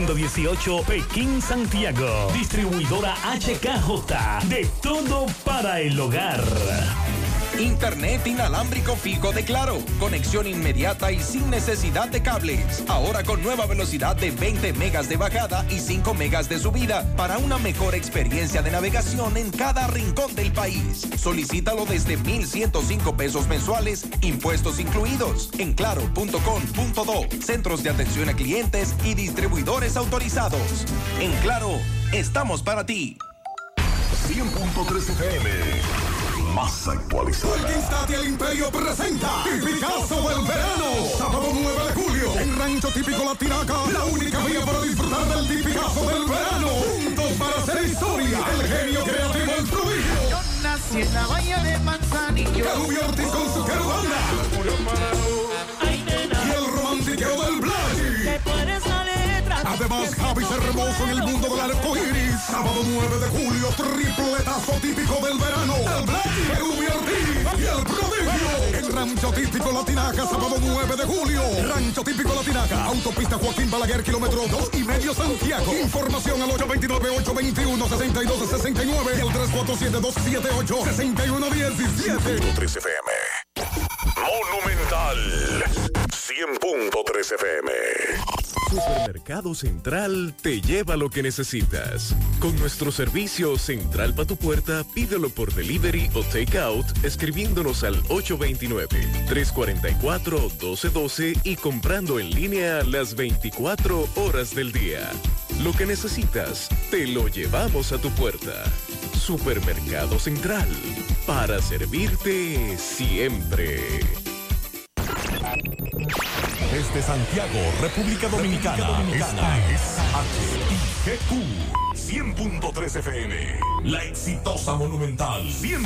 Lindo 18, Pekín, Santiago. Distribuidora HKJ. De todo para el hogar. Internet inalámbrico fijo de Claro. Conexión inmediata y sin necesidad de cables. Ahora con nueva velocidad de 20 megas de bajada y 5 megas de subida para una mejor experiencia de navegación en cada rincón del país. Solicítalo desde 1,105 pesos mensuales, impuestos incluidos, en claro.com.do. Centros de atención a clientes y distribuidores autorizados. En Claro, estamos para ti. 100.3 FM más actualizada. El del Imperio presenta Tipicazo del Verano. Sábado 9 de julio. En Rancho Típico La Tinaca. La única vía para disfrutar del Tipicazo del Verano. Juntos para hacer historia. El genio creativo, el prodigio. Yo nací en la bahía de Manzanillo. Calubio Ortiz con su querubanda. Y el romantiqueo del Black. Además, Javi hermoso en el mundo del arco iris. Sábado 9 de julio, tripletazo típico del verano. El Black, el Ortiz y el prodigio. En Rancho Típico Latinaca, sábado 9 de julio. Rancho Típico Latinaca, autopista Joaquín Balaguer, kilómetro 2 y medio Santiago. Información al 829-821-6269 y el 347-278-6117. 3 FM. Monumental. 100.3 FM. Supermercado Central te lleva lo que necesitas. Con nuestro servicio Central para tu puerta, pídelo por delivery o takeout escribiéndonos al 829-344-1212 y comprando en línea las 24 horas del día. Lo que necesitas, te lo llevamos a tu puerta. Supermercado Central, para servirte siempre. Desde Santiago, República Dominicana. Dominicana. Esta es HIGQ 100.3 FM. La exitosa Monumental 100.3.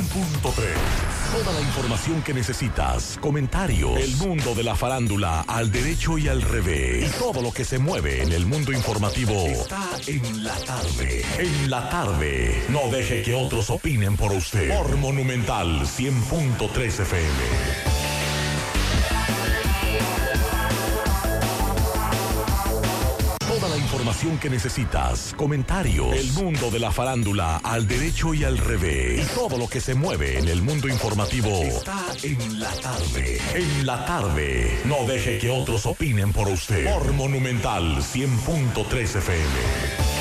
Toda la información que necesitas, comentarios, el mundo de la farándula al derecho y al revés. Y todo lo que se mueve en el mundo informativo está en la tarde. En la tarde. No deje que otros opinen por usted. Por Monumental 100.3 FM. Información que necesitas, comentarios, el mundo de la farándula al derecho y al revés. Y todo lo que se mueve en el mundo informativo está en la tarde. En la tarde. No deje que otros opinen por usted. Por Monumental 100.3 FM.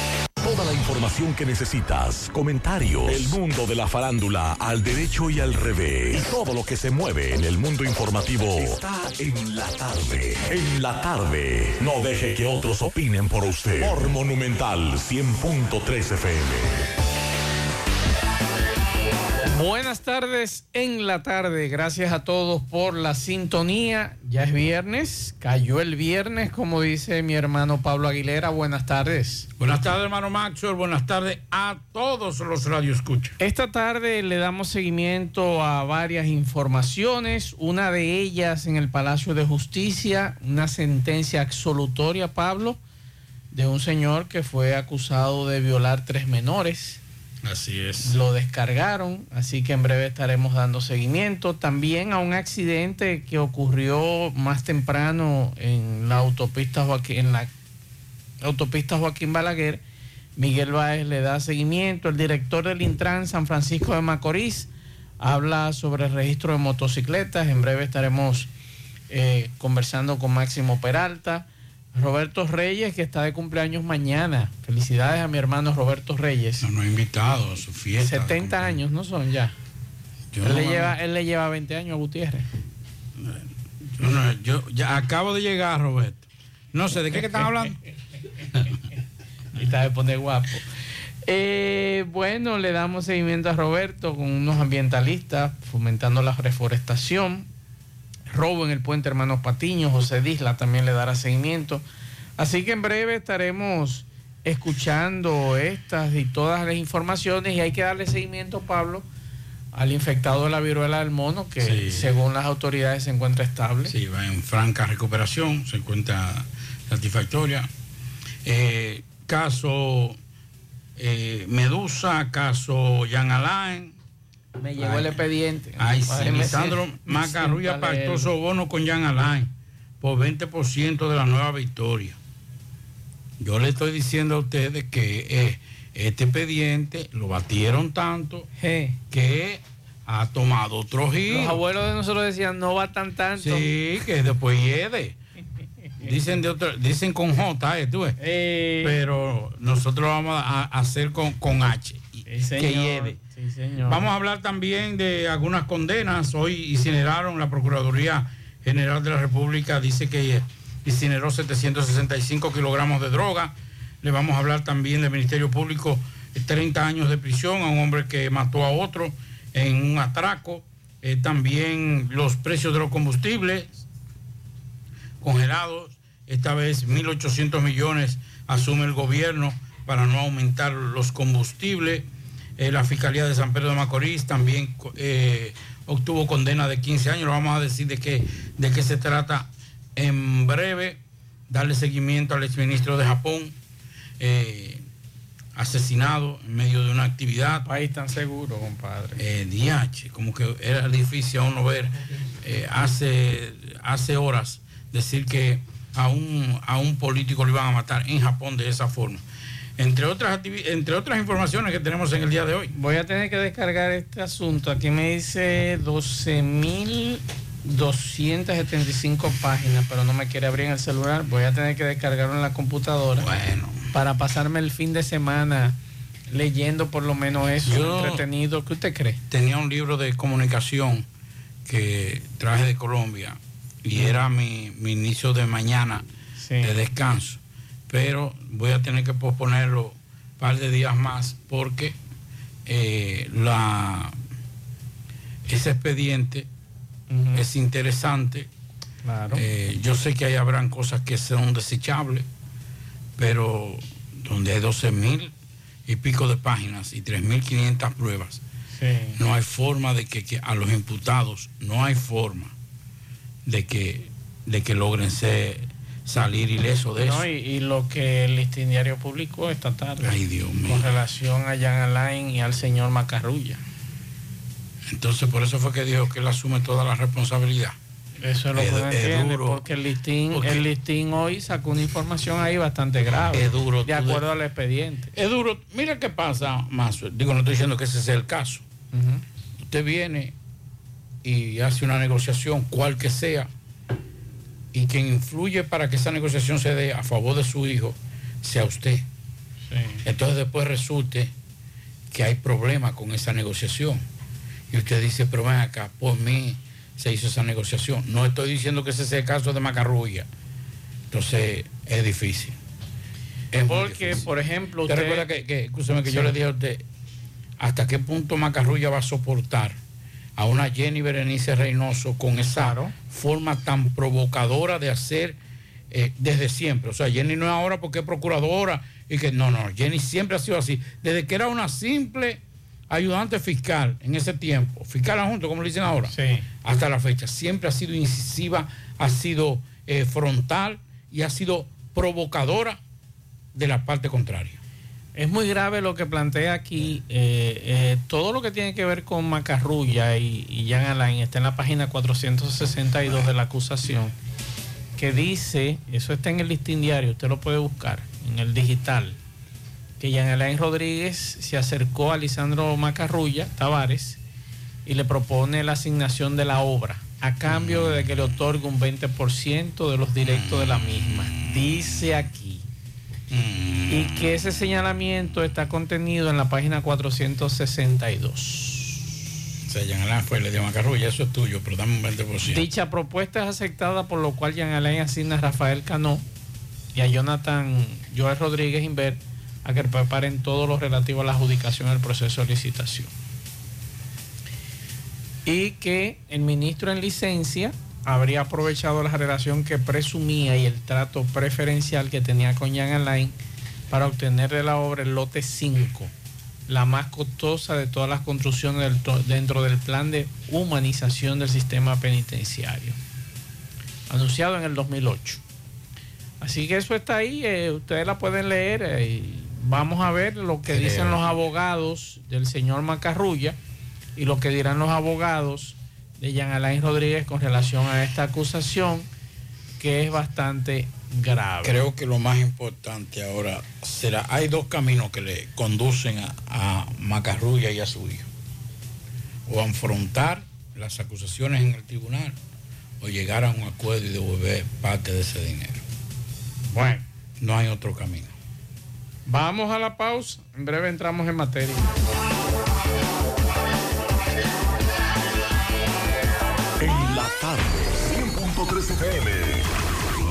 Toda la información que necesitas, comentarios, el mundo de la farándula al derecho y al revés. Y todo lo que se mueve en el mundo informativo está en la tarde. En la tarde. No deje que otros opinen por usted. Por Monumental 100.3 FM. Buenas tardes en la tarde. Gracias a todos por la sintonía. Ya es viernes, cayó el viernes, como dice mi hermano Pablo Aguilera. Buenas tardes. Buenas tardes, hermano Maxwell. Buenas tardes a todos los radioescuchas. Esta tarde le damos seguimiento a varias informaciones. Una de ellas en el Palacio de Justicia, una sentencia absolutoria, Pablo, de un señor que fue acusado de violar tres menores Así es. Lo descargaron, así que en breve estaremos dando seguimiento. También a un accidente que ocurrió más temprano en la autopista Joaquín, en la autopista Joaquín Balaguer. Miguel Báez le da seguimiento. El director del Intran San Francisco de Macorís habla sobre el registro de motocicletas. En breve estaremos eh, conversando con Máximo Peralta. Roberto Reyes, que está de cumpleaños mañana. Felicidades a mi hermano Roberto Reyes. No, no he invitado a su fiesta. 70 años, ¿no son ya? él, le lleva, él le lleva 20 años a Gutiérrez. Yo, no, yo ya acabo de llegar, Roberto. No sé, ¿de qué, que están hablando? y está de poner guapo. Eh, bueno, le damos seguimiento a Roberto con unos ambientalistas fomentando la reforestación robo en el puente Hermanos Patiño, José Disla también le dará seguimiento. Así que en breve estaremos escuchando estas y todas las informaciones y hay que darle seguimiento, Pablo, al infectado de la viruela del mono, que según las autoridades se encuentra estable. Sí, va en franca recuperación, se encuentra satisfactoria. Eh, caso eh, Medusa, caso Jan Alain, me llegó el expediente. Ay, sí, Lisandro Macarrulla pactó sobono con Jan Alain por 20% de la nueva victoria. Yo le estoy diciendo a ustedes que eh, este expediente lo batieron tanto que ha tomado otro giro. Los abuelos de nosotros decían, no va tan tanto. Sí, que después hiede. Dicen de otro, dicen con J, eh, tú ves. Eh. Pero nosotros lo vamos a hacer con, con H. Sí, que hiede. Vamos a hablar también de algunas condenas. Hoy incineraron la Procuraduría General de la República, dice que incineró 765 kilogramos de droga. Le vamos a hablar también del Ministerio Público, 30 años de prisión a un hombre que mató a otro en un atraco. Eh, también los precios de los combustibles congelados. Esta vez 1.800 millones asume el gobierno para no aumentar los combustibles. Eh, la Fiscalía de San Pedro de Macorís también eh, obtuvo condena de 15 años. Lo vamos a decir de qué, de qué se trata en breve. Darle seguimiento al exministro de Japón, eh, asesinado en medio de una actividad. País tan seguro, compadre. DH, como que era difícil a uno ver hace, hace horas decir que a un, a un político lo iban a matar en Japón de esa forma. Entre otras, entre otras informaciones que tenemos en el día de hoy. Voy a tener que descargar este asunto. Aquí me dice 12.275 páginas, pero no me quiere abrir en el celular. Voy a tener que descargarlo en la computadora. Bueno. Para pasarme el fin de semana leyendo por lo menos eso, Yo- entretenido. ¿Qué usted cree? Tenía un libro de comunicación que traje de Colombia y era mi, mi inicio de mañana Sí. de descanso. Pero voy a tener que posponerlo un par de días más porque eh, la, ese expediente es interesante. claro. Eh, yo sé que ahí habrán cosas que son desechables, pero donde hay 12 mil y pico de páginas y 3.500 pruebas, sí. no hay forma de que, que a los imputados, no hay forma de que, de que logren ser, salir ilesos de No, eso. y, y lo que el listín diario publicó esta tarde Ay, Dios mío. con relación a Jan Alain y al señor Macarrulla. Entonces, por eso fue que dijo que él asume toda la responsabilidad. Eso es lo que no es entiende, duro. porque el listín, Porque- el listín hoy sacó una información ahí bastante grave. Es duro, De acuerdo de- al expediente. Es duro. Mira qué pasa, Mazo. Digo, no estoy diciendo que ese sea el caso. Usted viene y hace una negociación, cual que sea, y quien influye para que esa negociación se dé a favor de su hijo sea usted. Sí. Entonces después resulte que hay problemas con esa negociación. Y usted dice, pero ven acá, por mí se hizo esa negociación. No estoy diciendo que ese sea el caso de Macarrulla. Entonces es difícil. Es Porque, difícil. por ejemplo, ¿Usted usted... recuerda que, que, que yo le dije a usted, hasta qué punto Macarrulla va a soportar a una Jenny Berenice Reynoso con esa Claro. forma tan provocadora de hacer eh, desde siempre? O sea, Jenny no es ahora porque es procuradora y que no, no, Jenny siempre ha sido así. Desde que era una simple ayudante fiscal en ese tiempo, fiscal adjunto, como le dicen ahora, Sí. hasta la fecha, siempre ha sido incisiva, ha sido eh, frontal y ha sido provocadora de la parte contraria. Es muy grave lo que plantea aquí. eh, eh, todo lo que tiene que ver con Macarrulla y, y Alain está en la página 462 de la acusación, que dice, eso está en el listín diario, usted lo puede buscar en el digital, que Jan Alain Rodríguez se acercó a Lisandro Macarrulla Tavares y le propone la asignación de la obra a cambio de que le otorgue un 20% de los directos de la misma. Dice aquí y que ese señalamiento está contenido en la página 462. O sea, Jean Alain fue le dio Macarrulla, eso es tuyo, pero dame un 20%. Dicha propuesta es aceptada por lo cual Jean Alain asigna a Rafael Cano y a Jonathan Joel Rodríguez Inver a que preparen todo lo relativo a la adjudicación del proceso de licitación. Y que el ministro en licencia habría aprovechado la relación que presumía y el trato preferencial que tenía con Jean Alain para obtener de la obra el lote 5, la más costosa de todas las construcciones del dentro del plan de humanización del sistema penitenciario, anunciado en el 2008. Así que eso está ahí, eh, ustedes la pueden leer eh, y vamos a ver lo que dicen los abogados del señor Macarrulla y lo que dirán los abogados de Jean Alain Rodríguez con relación a esta acusación que es bastante grave. Creo que lo más importante ahora será, hay dos caminos que le conducen a, a Macarrulla y a su hijo. O afrontar las acusaciones en el tribunal o llegar a un acuerdo y devolver parte de ese dinero. Bueno. No hay otro camino. Vamos a la pausa. En breve entramos en materia. Tarde, 100.3 FM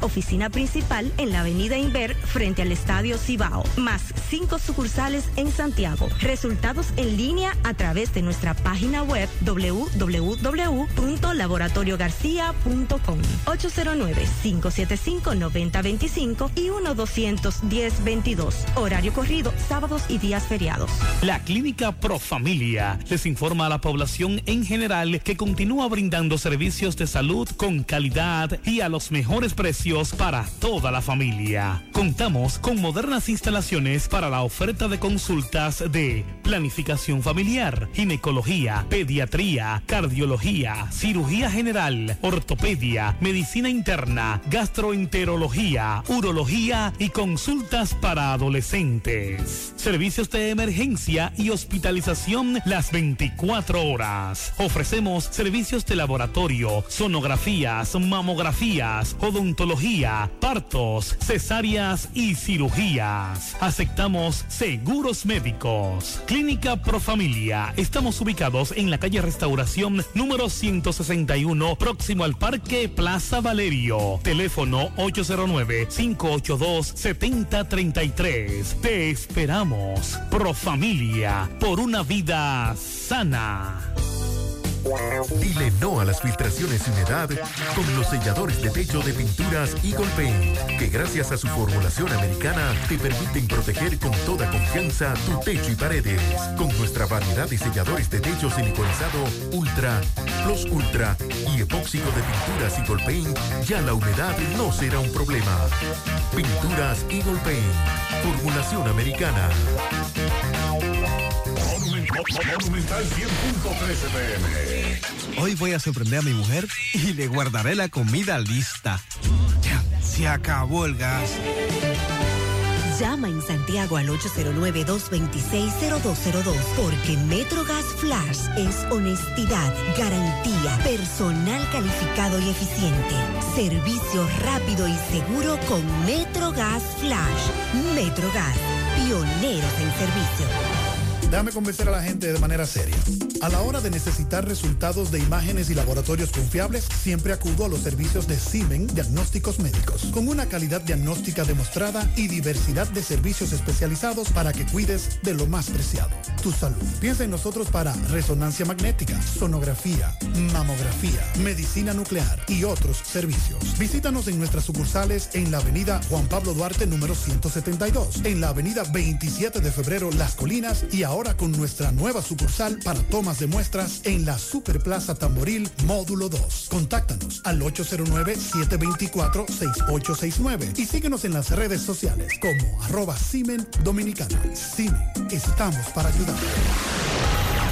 Oficina principal en la avenida Inver frente al Estadio Cibao. Más cinco sucursales en Santiago. Resultados en línea a través de nuestra página web www.laboratoriogarcia.com 809-575-9025 y 1-210-22. Horario corrido, sábados y días feriados. La Clínica Profamilia les informa a la población en general que continúa brindando servicios de salud con calidad y a los mejores mejores precios para toda la familia. Contamos con modernas instalaciones para la oferta de consultas de planificación familiar, ginecología, pediatría, cardiología, cirugía general, ortopedia, medicina interna, gastroenterología, urología y consultas para adolescentes. Servicios de emergencia y hospitalización las 24 horas. Ofrecemos servicios de laboratorio, sonografías, mamografías, odontología, partos, cesáreas y cirugías. Aceptamos seguros médicos. Clínica Profamilia. Estamos ubicados en la calle Restauración número 161, próximo al Parque Plaza Valerio. Teléfono 809-582-7033. Te esperamos. Profamilia. Por una vida sana. Dile no a las filtraciones y humedad con los selladores de techo de pinturas Eagle Paint, que gracias a su formulación americana te permiten proteger con toda confianza tu techo y paredes. Con nuestra variedad de selladores de techo siliconizado Ultra, Plus Ultra y epóxico de pinturas Eagle Paint, ya la humedad no será un problema. Pinturas Eagle Paint, formulación americana. Monumental 100.13 pm. Hoy voy a sorprender a mi mujer y le guardaré la comida lista. Ya, se acabó el gas. Llama en Santiago al 809-226-0202 porque MetroGas Flash es honestidad, garantía, personal calificado y eficiente, servicio rápido y seguro con MetroGas Flash. MetroGas, pioneros en servicio. Déjame convencer a la gente de manera seria. A la hora de necesitar resultados de imágenes y laboratorios confiables, siempre acudo a los servicios de Simen Diagnósticos Médicos, con una calidad diagnóstica demostrada y diversidad de servicios especializados para que cuides de lo más preciado, tu salud. Piensa en nosotros para resonancia magnética, sonografía, mamografía, medicina nuclear y otros servicios. Visítanos en nuestras sucursales en la avenida Juan Pablo Duarte número 172, en la avenida 27 de febrero Las Colinas y ahora ahora con nuestra nueva sucursal para tomas de muestras en la Superplaza Tamboril Módulo 2. Contáctanos al 809-724-6869 y síguenos en las redes sociales como arroba Simen Dominicana. Simen, estamos para ayudar.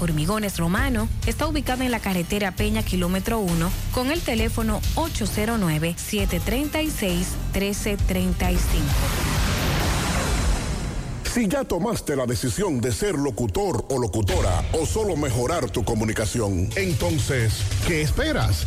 Hormigones Romano está ubicado en la carretera Peña Kilómetro 1 con el teléfono 809-736-1335. Si ya tomaste la decisión de ser locutor o locutora o solo mejorar tu comunicación, entonces, ¿qué esperas?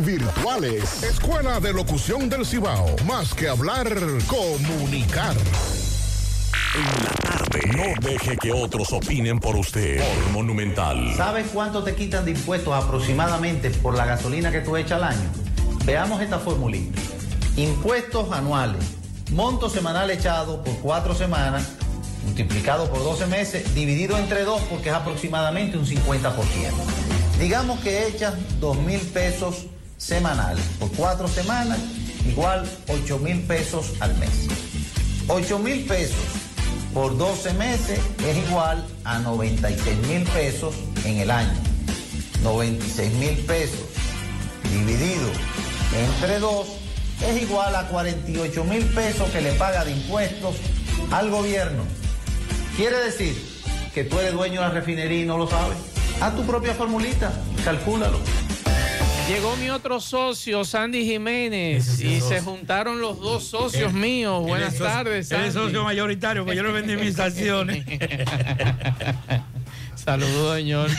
virtuales. Escuela de Locución del Cibao. Más que hablar, comunicar. En la tarde. No deje que otros opinen por usted. Por Monumental. ¿Sabes cuánto te quitan de impuestos aproximadamente por la gasolina que tú echas al año? Veamos esta formulita. Impuestos anuales. Monto semanal echado por cuatro semanas, multiplicado por 12 meses, dividido entre dos porque es aproximadamente un 50%. Digamos que echas 2 mil pesos semanales por cuatro semanas, igual 8 mil pesos al mes. 8 mil pesos por 12 meses es igual a 96 mil pesos en el año. 96 mil pesos dividido entre 2 es igual a 48 mil pesos que le paga de impuestos al gobierno. Quiere decir que tú eres dueño de la refinería y no lo sabes. Haz tu propia formulita, calcúlalo. Llegó mi otro socio, Sandy Jiménez, y se juntaron los dos socios Él- míos. Buenas tardes, Sandy. es socio mayoritario, pues yo le vendí mis acciones. Saludos, señor.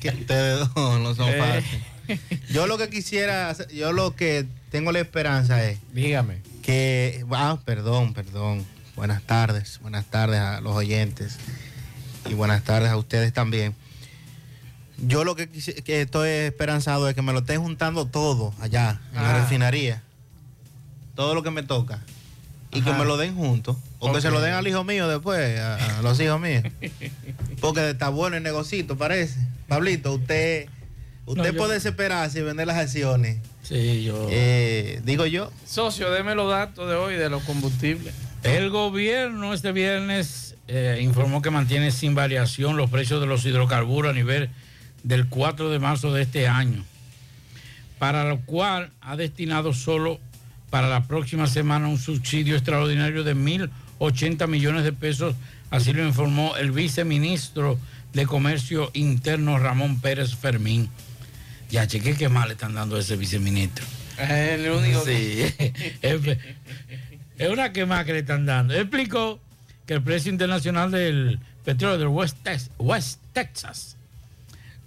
que ustedes dos no son Eh. fáciles. Yo lo que quisiera, yo lo que tengo la esperanza es. Dígame. Que, ah, perdón, perdón. Buenas tardes, buenas tardes a los oyentes y buenas tardes a ustedes también. Yo lo que, que estoy esperanzado es que me lo estén juntando todo allá en la Ah. refinería. Todo lo que me toca. Y que me lo den juntos. O que se lo den al hijo mío después, a, a los hijos míos. Porque está bueno el negocito, parece. Pablito, usted, usted No, yo- puede desesperarse y vender las acciones. Sí, yo. Eh, digo yo. Socio, deme los datos de hoy de los combustibles. El gobierno este viernes eh, informó que mantiene sin variación los precios de los hidrocarburos a nivel del 4 de marzo de este año, para lo cual ha destinado solo para la próxima semana un subsidio extraordinario de 1.080 millones de pesos, así lo informó el viceministro de Comercio Interno Ramón Pérez Fermín. Ya chequé qué mal le están dando a ese viceministro. Es el único Sí, es, es una quema que le están dando. Explicó que el precio internacional del petróleo del West Texas,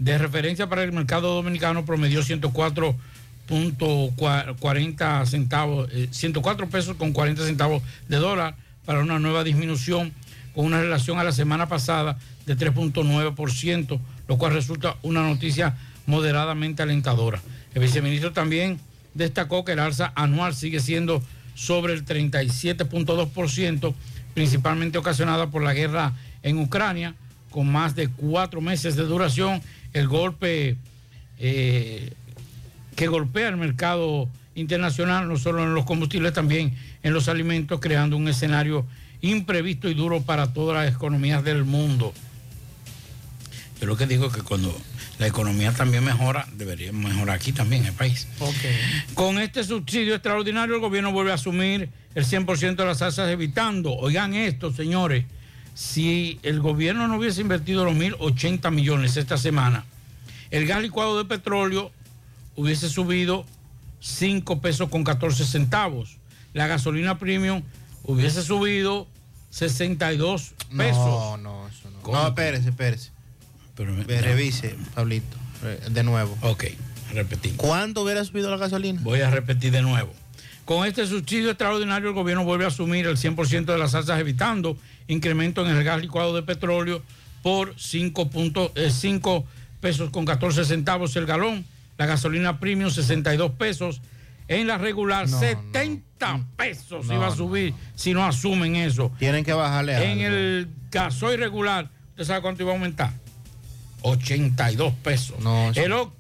de referencia para el mercado dominicano, promedió 104.40 centavos, eh, 104 pesos con 40 centavos de dólar para una nueva disminución con una relación a la semana pasada de 3.9%, lo cual resulta una noticia moderadamente alentadora. El viceministro también destacó que el alza anual sigue siendo sobre el 37.2%, principalmente ocasionada por la guerra en Ucrania, con más de cuatro meses de duración, el golpe eh, que golpea el mercado internacional, no solo en los combustibles, también en los alimentos, creando un escenario imprevisto y duro para todas las economías del mundo. Yo lo que digo es que cuando la economía también mejora, debería mejorar aquí también en el país. Con este subsidio extraordinario, el gobierno vuelve a asumir el 100% de las tasas, evitando, oigan esto, señores, si el gobierno no hubiese invertido los 1.080 millones esta semana, el gas licuado de petróleo hubiese subido 5 pesos con 14 centavos. La gasolina premium hubiese subido 62 pesos. No, no, eso no. ¿Cómo? No, espérese, espérese. Pero me- Revise, Pablito, de nuevo. Ok, repetimos. ¿Cuánto hubiera subido la gasolina? Voy a repetir de nuevo. Con este subsidio extraordinario, el gobierno vuelve a asumir el 100% de las tasas, evitando incremento en el gas licuado de petróleo por 5, punto- eh, 5 pesos con 14 centavos el galón. La gasolina premium, 62 pesos. En la regular, 70 pesos No, iba a no, subir si no asumen eso. Tienen que bajarle En algo. el gasoil regular, ¿usted sabe cuánto iba a aumentar? 82 pesos. el, ó-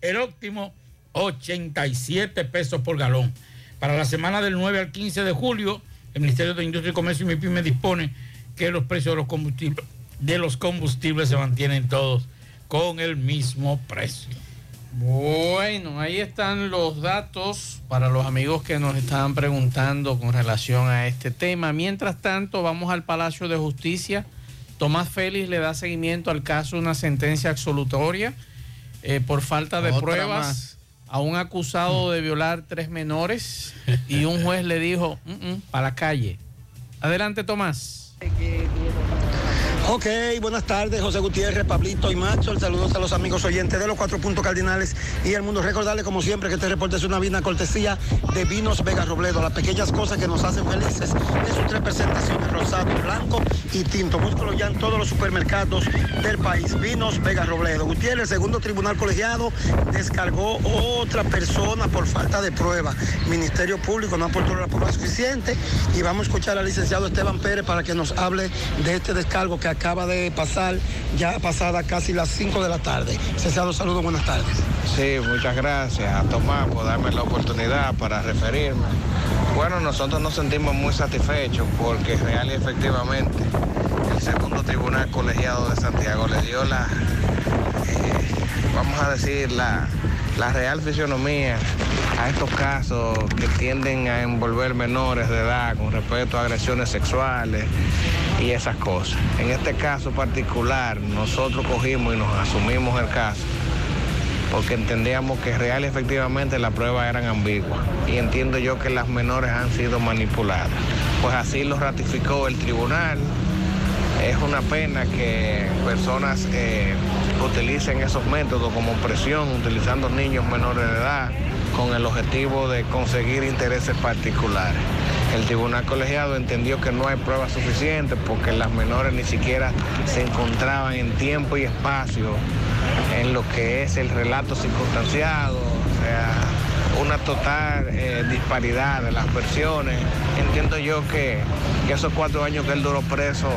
el óptimo, 87 pesos por galón. Para la semana del 9 al 15 de julio, el Ministerio de Industria y Comercio y MIPIME dispone que los precios de los combustibles, de los combustibles se mantienen todos con el mismo precio. Bueno. Bueno, ahí están los datos para los amigos que nos estaban preguntando con relación a este tema. Mientras tanto, vamos al Palacio de Justicia. Tomás Félix le da seguimiento al caso de una sentencia absolutoria eh, por falta de Otra pruebas más. A un acusado de violar tres menores y un juez le dijo, para la calle. Adelante, Tomás. Ok, buenas tardes, José Gutiérrez, Pablito y Macho. Saludos a los amigos oyentes de los cuatro puntos cardinales y el mundo. Recordarles, como siempre, que este reporte es una vina cortesía de Vinos Vega Robledo. Las pequeñas cosas que nos hacen felices en sus tres presentaciones, rosado, blanco y tinto. Búscalo ya en todos los supermercados del país. Vinos Vega Robledo. Gutiérrez, segundo tribunal colegiado, descargó otra persona por falta de prueba. Ministerio Público no aportó la prueba suficiente y vamos a escuchar al licenciado Esteban Pérez para que nos hable de este descargo que acaba de pasar ya pasada casi las 5 de la tarde. Licenciado, saludos, buenas tardes. Sí, muchas gracias a Tomás por darme la oportunidad para referirme. Bueno, nosotros nos sentimos muy satisfechos porque real y efectivamente el segundo tribunal colegiado de Santiago le dio la, eh, vamos a decir, la, la real fisionomía a estos casos que tienden a envolver menores de edad con respecto a agresiones sexuales y esas cosas. En este caso particular, nosotros cogimos y nos asumimos el caso porque entendíamos que real y efectivamente las pruebas eran ambiguas y entiendo yo que las menores han sido manipuladas. Pues así lo ratificó el tribunal. Es una pena que personas eh, utilicen esos métodos como presión, utilizando niños menores de edad con el objetivo de conseguir intereses particulares. El tribunal colegiado entendió que no hay pruebas suficientes porque las menores ni siquiera se encontraban en tiempo y espacio en lo que es el relato circunstanciado, o sea, una total eh, disparidad de las versiones. Entiendo yo que, que esos cuatro años que él duró preso,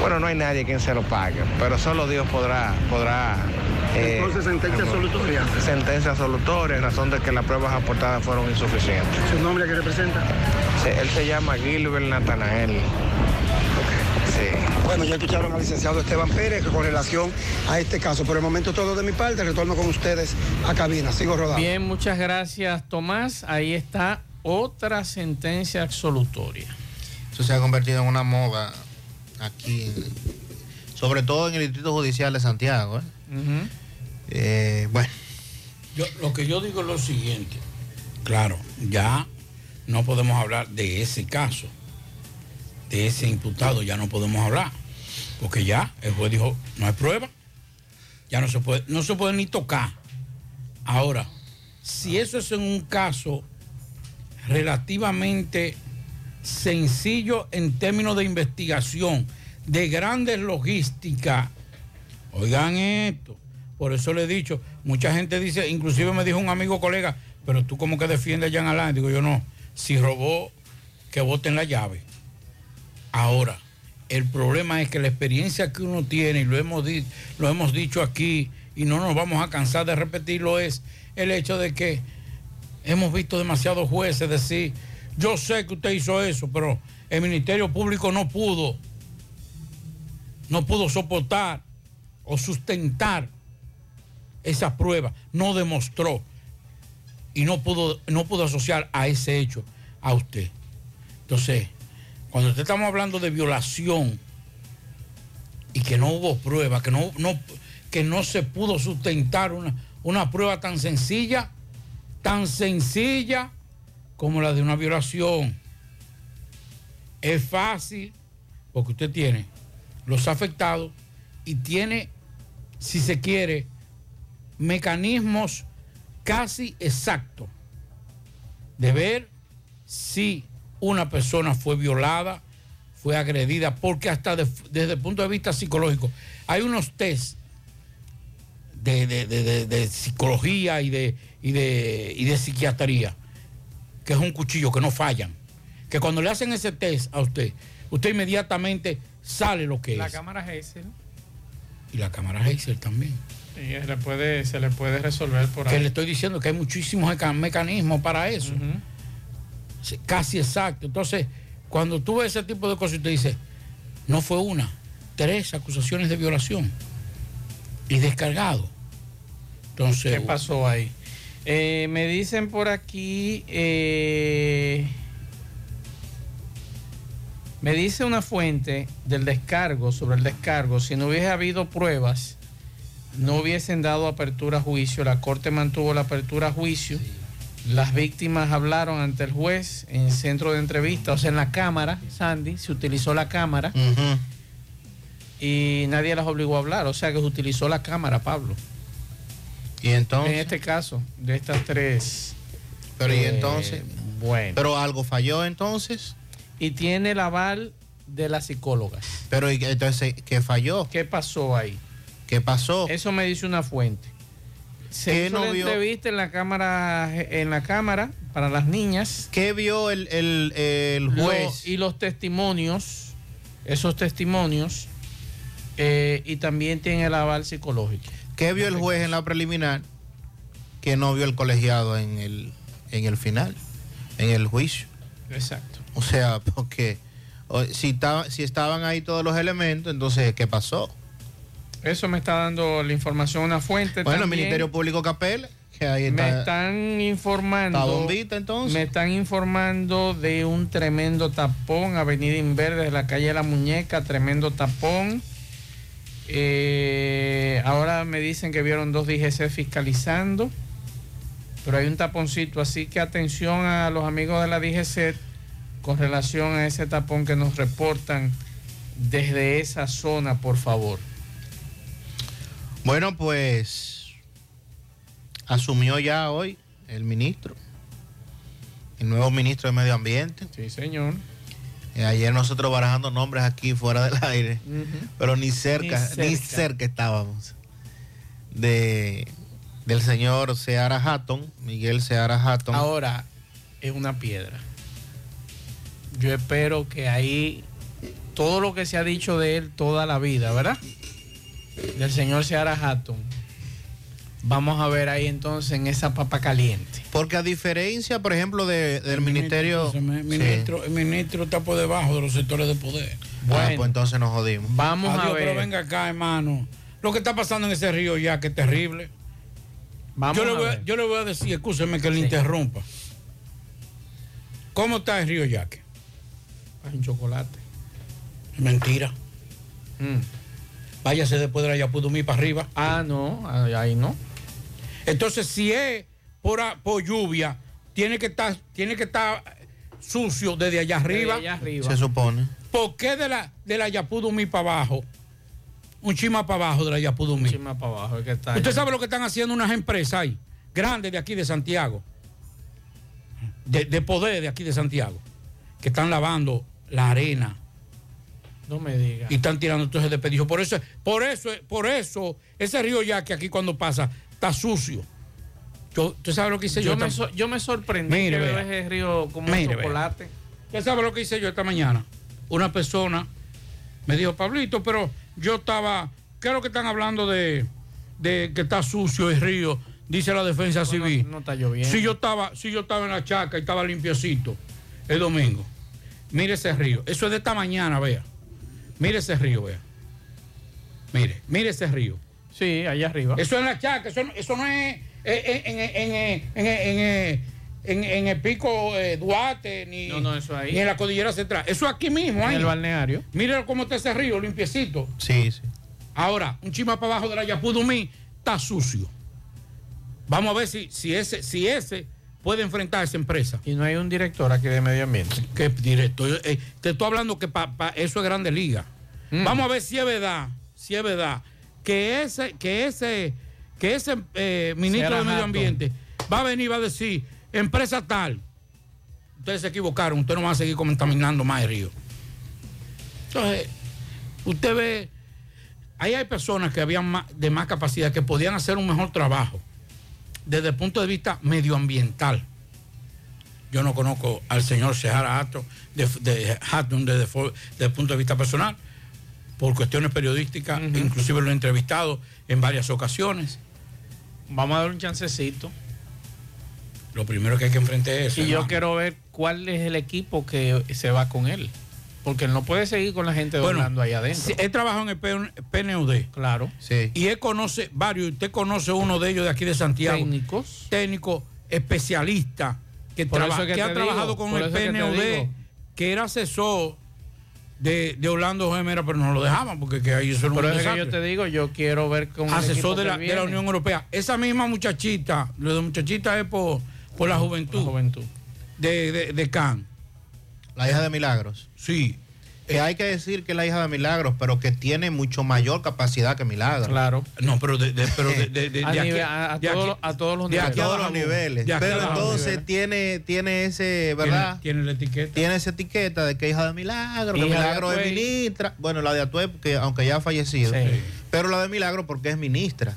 bueno, no hay nadie quien se lo pague, pero solo Dios podrá, podrá eh, Entonces, sentencia absolutoria. sentencia absolutoria en razón de que las pruebas aportadas fueron insuficientes. ¿Su nombre que representa? Sí, él se llama Gilbert Natanael. Bueno, ya escucharon al licenciado Esteban Pérez con relación a este caso. Por el momento todo de mi parte, retorno con ustedes a cabina. Sigo rodando. Bien, muchas gracias, Tomás. Ahí está otra sentencia absolutoria. Eso se ha convertido en una moda aquí, sobre todo en el Distrito Judicial de Santiago. ¿eh? Eh, bueno. Yo, lo que yo digo es lo siguiente. Claro, ya no podemos hablar de ese caso, de ese imputado, ya no podemos hablar. Porque ya el juez dijo, no hay prueba, ya no se puede, no se puede ni tocar. Ahora, si eso es en un caso relativamente sencillo en términos de investigación, de grandes logística, oigan esto, por eso le he dicho, mucha gente dice, inclusive me dijo un amigo colega, pero tú como que defiendes a Jean Alain, digo yo no, si robó, que voten la llave. Ahora, el problema es que la experiencia que uno tiene, y lo hemos dicho aquí, y no nos vamos a cansar de repetirlo, es el hecho de que hemos visto demasiados jueces decir, yo sé que usted hizo eso, pero el Ministerio Público no pudo, no pudo soportar o sustentar esa prueba, no demostró y no pudo, no pudo asociar a ese hecho a usted. Entonces, cuando usted estamos hablando de violación y que no hubo prueba, que no, no, que no se pudo sustentar una, una prueba tan sencilla, tan sencilla como la de una violación. Es fácil porque usted tiene los afectados y tiene, si se quiere, mecanismos casi exactos de ver si una persona fue violada, fue agredida, porque hasta de- desde el punto de vista psicológico hay unos test de, de- de- psicología y de, y, de, y de psiquiatría, que es un cuchillo que no fallan, que cuando le hacen ese test a usted, usted inmediatamente sale lo que La es. cámara Hazel. Y la cámara Hazel también. Sí, se le puede, se le puede resolver por Que ahí. le estoy diciendo que hay muchísimos meca- mecanismos para eso. Casi exacto. Entonces, cuando tú ves ese tipo de cosas y te dice, no fue una, tres acusaciones de violación y descargado. Entonces, ¿Qué pasó ahí? Eh, me dicen por aquí, eh, me dice una fuente del descargo, sobre el descargo, si no hubiese habido pruebas, no hubiesen dado apertura a juicio, la Corte mantuvo la apertura a juicio, las víctimas hablaron ante el juez en centro de entrevista, o sea, en la cámara, Sandy, se utilizó la cámara y nadie las obligó a hablar, o sea que se utilizó la cámara, Pablo. Y entonces. En este caso, de estas tres. Pero y eh, entonces. Bueno. Pero algo falló entonces. Y tiene el aval de las psicólogas. Pero ¿y entonces, ¿qué falló? ¿Qué pasó ahí? ¿Qué pasó? Eso me dice una fuente. Se ¿Qué hizo no la vio? entrevista en la cámara, en la cámara para las niñas. ¿Qué vio el, el- el juez? Lo- y los testimonios, esos testimonios, eh, y también tiene el aval psicológico. ¿Qué vio el juez en la preliminar que no vio el colegiado en el, en el final, en el juicio? Exacto. O sea, porque si, si estaban ahí todos los elementos, entonces, ¿qué pasó? Eso me está dando la información una fuente. Bueno, el. Ministerio Público Capel, que ahí Me está. están informando. ¿Está bombita, entonces? Me están informando de un tremendo tapón, Avenida Inverde de la calle La Muñeca, tremendo tapón. Eh, ahora me dicen que vieron dos DGC fiscalizando, pero hay un taponcito, así que atención a los amigos de la DGC con relación a ese tapón que nos reportan desde esa zona, por favor. Bueno, pues asumió ya hoy el ministro, el nuevo ministro de Medio Ambiente. Sí, señor. Eh, ayer nosotros barajando nombres aquí fuera del aire, pero ni cerca, Ni cerca, estábamos. De, del señor Seara Hatton, Miguel Seara Hatton. Ahora es una piedra. Yo espero que ahí todo lo que se ha dicho de él toda la vida, ¿verdad? Del señor Seara Hatton. Vamos a ver ahí entonces en esa papa caliente. Porque a diferencia, por ejemplo, de- del ministerio... El ministro, el ministro está por debajo de los sectores de poder. Bueno, pues entonces nos jodimos. Vamos Adiós, a ver. pero venga acá, hermano. Lo que está pasando en ese río ya, que es terrible. Vamos yo, le a voy, a- ver. yo le voy a decir, escúcheme que le interrumpa. ¿Cómo está el río Yaque? En chocolate. Mentira. Váyase después de la Yapudumí para arriba. Ah, no, ahí no. Entonces, si es por, a- por lluvia, tiene que estar, tiene que estar sucio desde allá arriba. allá arriba. Se supone. ¿Por qué de la, de la Yapudumí para abajo? Un chima para abajo de la Yapudumí. Un chima para abajo. es que está Usted sabe lo que están haciendo unas empresas ahí, grandes de aquí de Santiago, de, de poder de aquí de Santiago, que están lavando la arena No me diga. y están tirando todo ese desperdicio. Por eso, por eso, por eso, ese río ya que aquí cuando pasa está sucio. Yo, ¿Usted sabe lo que hice yo? Yo me, so- yo me sorprendí Mire, que vea. ese río como Mire, chocolate. ¿Usted sabe lo que hice yo esta mañana? Una persona me dijo, Pablito, pero yo estaba, ¿qué es lo que están hablando de, de que está sucio el río? Dice la defensa civil. No está lloviendo. Si yo estaba, si yo estaba en la chaca y estaba limpiecito el domingo. Mire ese río. Eso es de esta mañana, vea. Mire ese río, vea. Mire, mire ese río. Sí, allá arriba. Eso es en la chaca, eso, no- eso no es en, el pico eh, Duarte, ni, No, no, eso ahí. ni en la cordillera central. Eso aquí mismo, En ahí. el balneario. Mire cómo está ese río, limpiecito. Sí, sí. Ahora, un chima para abajo de la Yapudumí está sucio. Vamos a ver si, si, ese, si ese puede enfrentar a esa empresa. Y no hay un director aquí de medio ambiente. ¿Qué director? Eh, te estoy hablando que pa- pa- eso es grande liga. Mm. Vamos a ver si es verdad, si es verdad, que ese, que ese, que ese eh, ministro de Medio. Ambiente va a venir y va a decir, empresa tal, ustedes se equivocaron, ustedes no van a seguir contaminando más el río. Entonces, usted ve, ahí hay personas que habían más- de más capacidad, que podían hacer un mejor trabajo desde el punto de vista medioambiental. Yo no conozco al señor Sehara Hatton de, de Hatton desde, el punto de vista personal, por cuestiones periodísticas, inclusive lo he entrevistado en varias ocasiones. Vamos a dar un chancecito. Lo primero que hay que enfrentar es eso. Y yo quiero ver cuál es el equipo que se va con él. Porque él no puede seguir con la gente Bueno, Orlando ahí adentro. sí, Él trabajó en el PNUD. Claro. Sí. Y él conoce varios, usted conoce uno de ellos de aquí de Santiago. Técnicos. Técnico, especialista, que, traba- es que que ha trabajado con el que PNUD, que era asesor de, de Orlando Gemera, pero no lo dejaban porque que ahí eso eso es que yo te digo, yo quiero ver con asesor de la, de la. Unión Europea. Esa misma muchachita, lo de muchachita es por, por la juventud, juventud. de, de, de Can. La hija de Milagros. Sí. Que hay que decir que es la hija de Milagros, pero que tiene mucho mayor capacidad que Milagros. Claro. No, pero de, de- pero de, de- de- A de aquí- nivel- a- todos aquí- los- a todos los de a todos los niveles. Pero entonces tiene, tiene ese, ¿verdad? Tiene, tiene la etiqueta. Tiene esa etiqueta de que hija de Milagro, que Milagro es ministra. Bueno, la de Atuey, que aunque ya ha fallecido. Sí. Pero la de Milagro porque es ministra.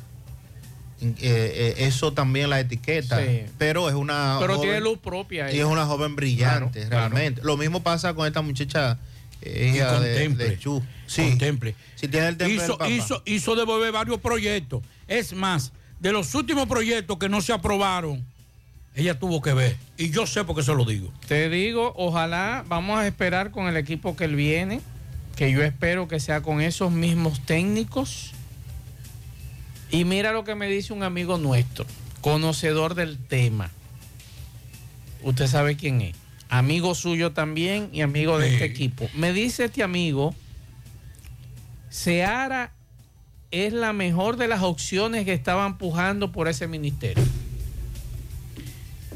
Eh, eh, eso también la etiqueta. Sí. Pero es una. Pero joven- tiene luz propia. Y ella. es una joven brillante, Claro, claro. realmente. Lo mismo pasa con esta muchacha eh, Y hija de, contemple. de Chu. Sí. Contemple. Si tiene el hizo, hizo, hizo devolver varios proyectos. Es más, de los últimos proyectos que no se aprobaron, ella tuvo que ver. Y yo sé por qué se lo digo. Te digo, ojalá vamos a esperar con el equipo que él viene, que yo espero que sea con esos mismos técnicos. Y mira lo que me dice un amigo nuestro, conocedor del tema. Usted sabe quién es. Amigo suyo también y amigo de Sí. este equipo. Me dice este amigo, Seara es la mejor de las opciones que estaban pujando por ese ministerio.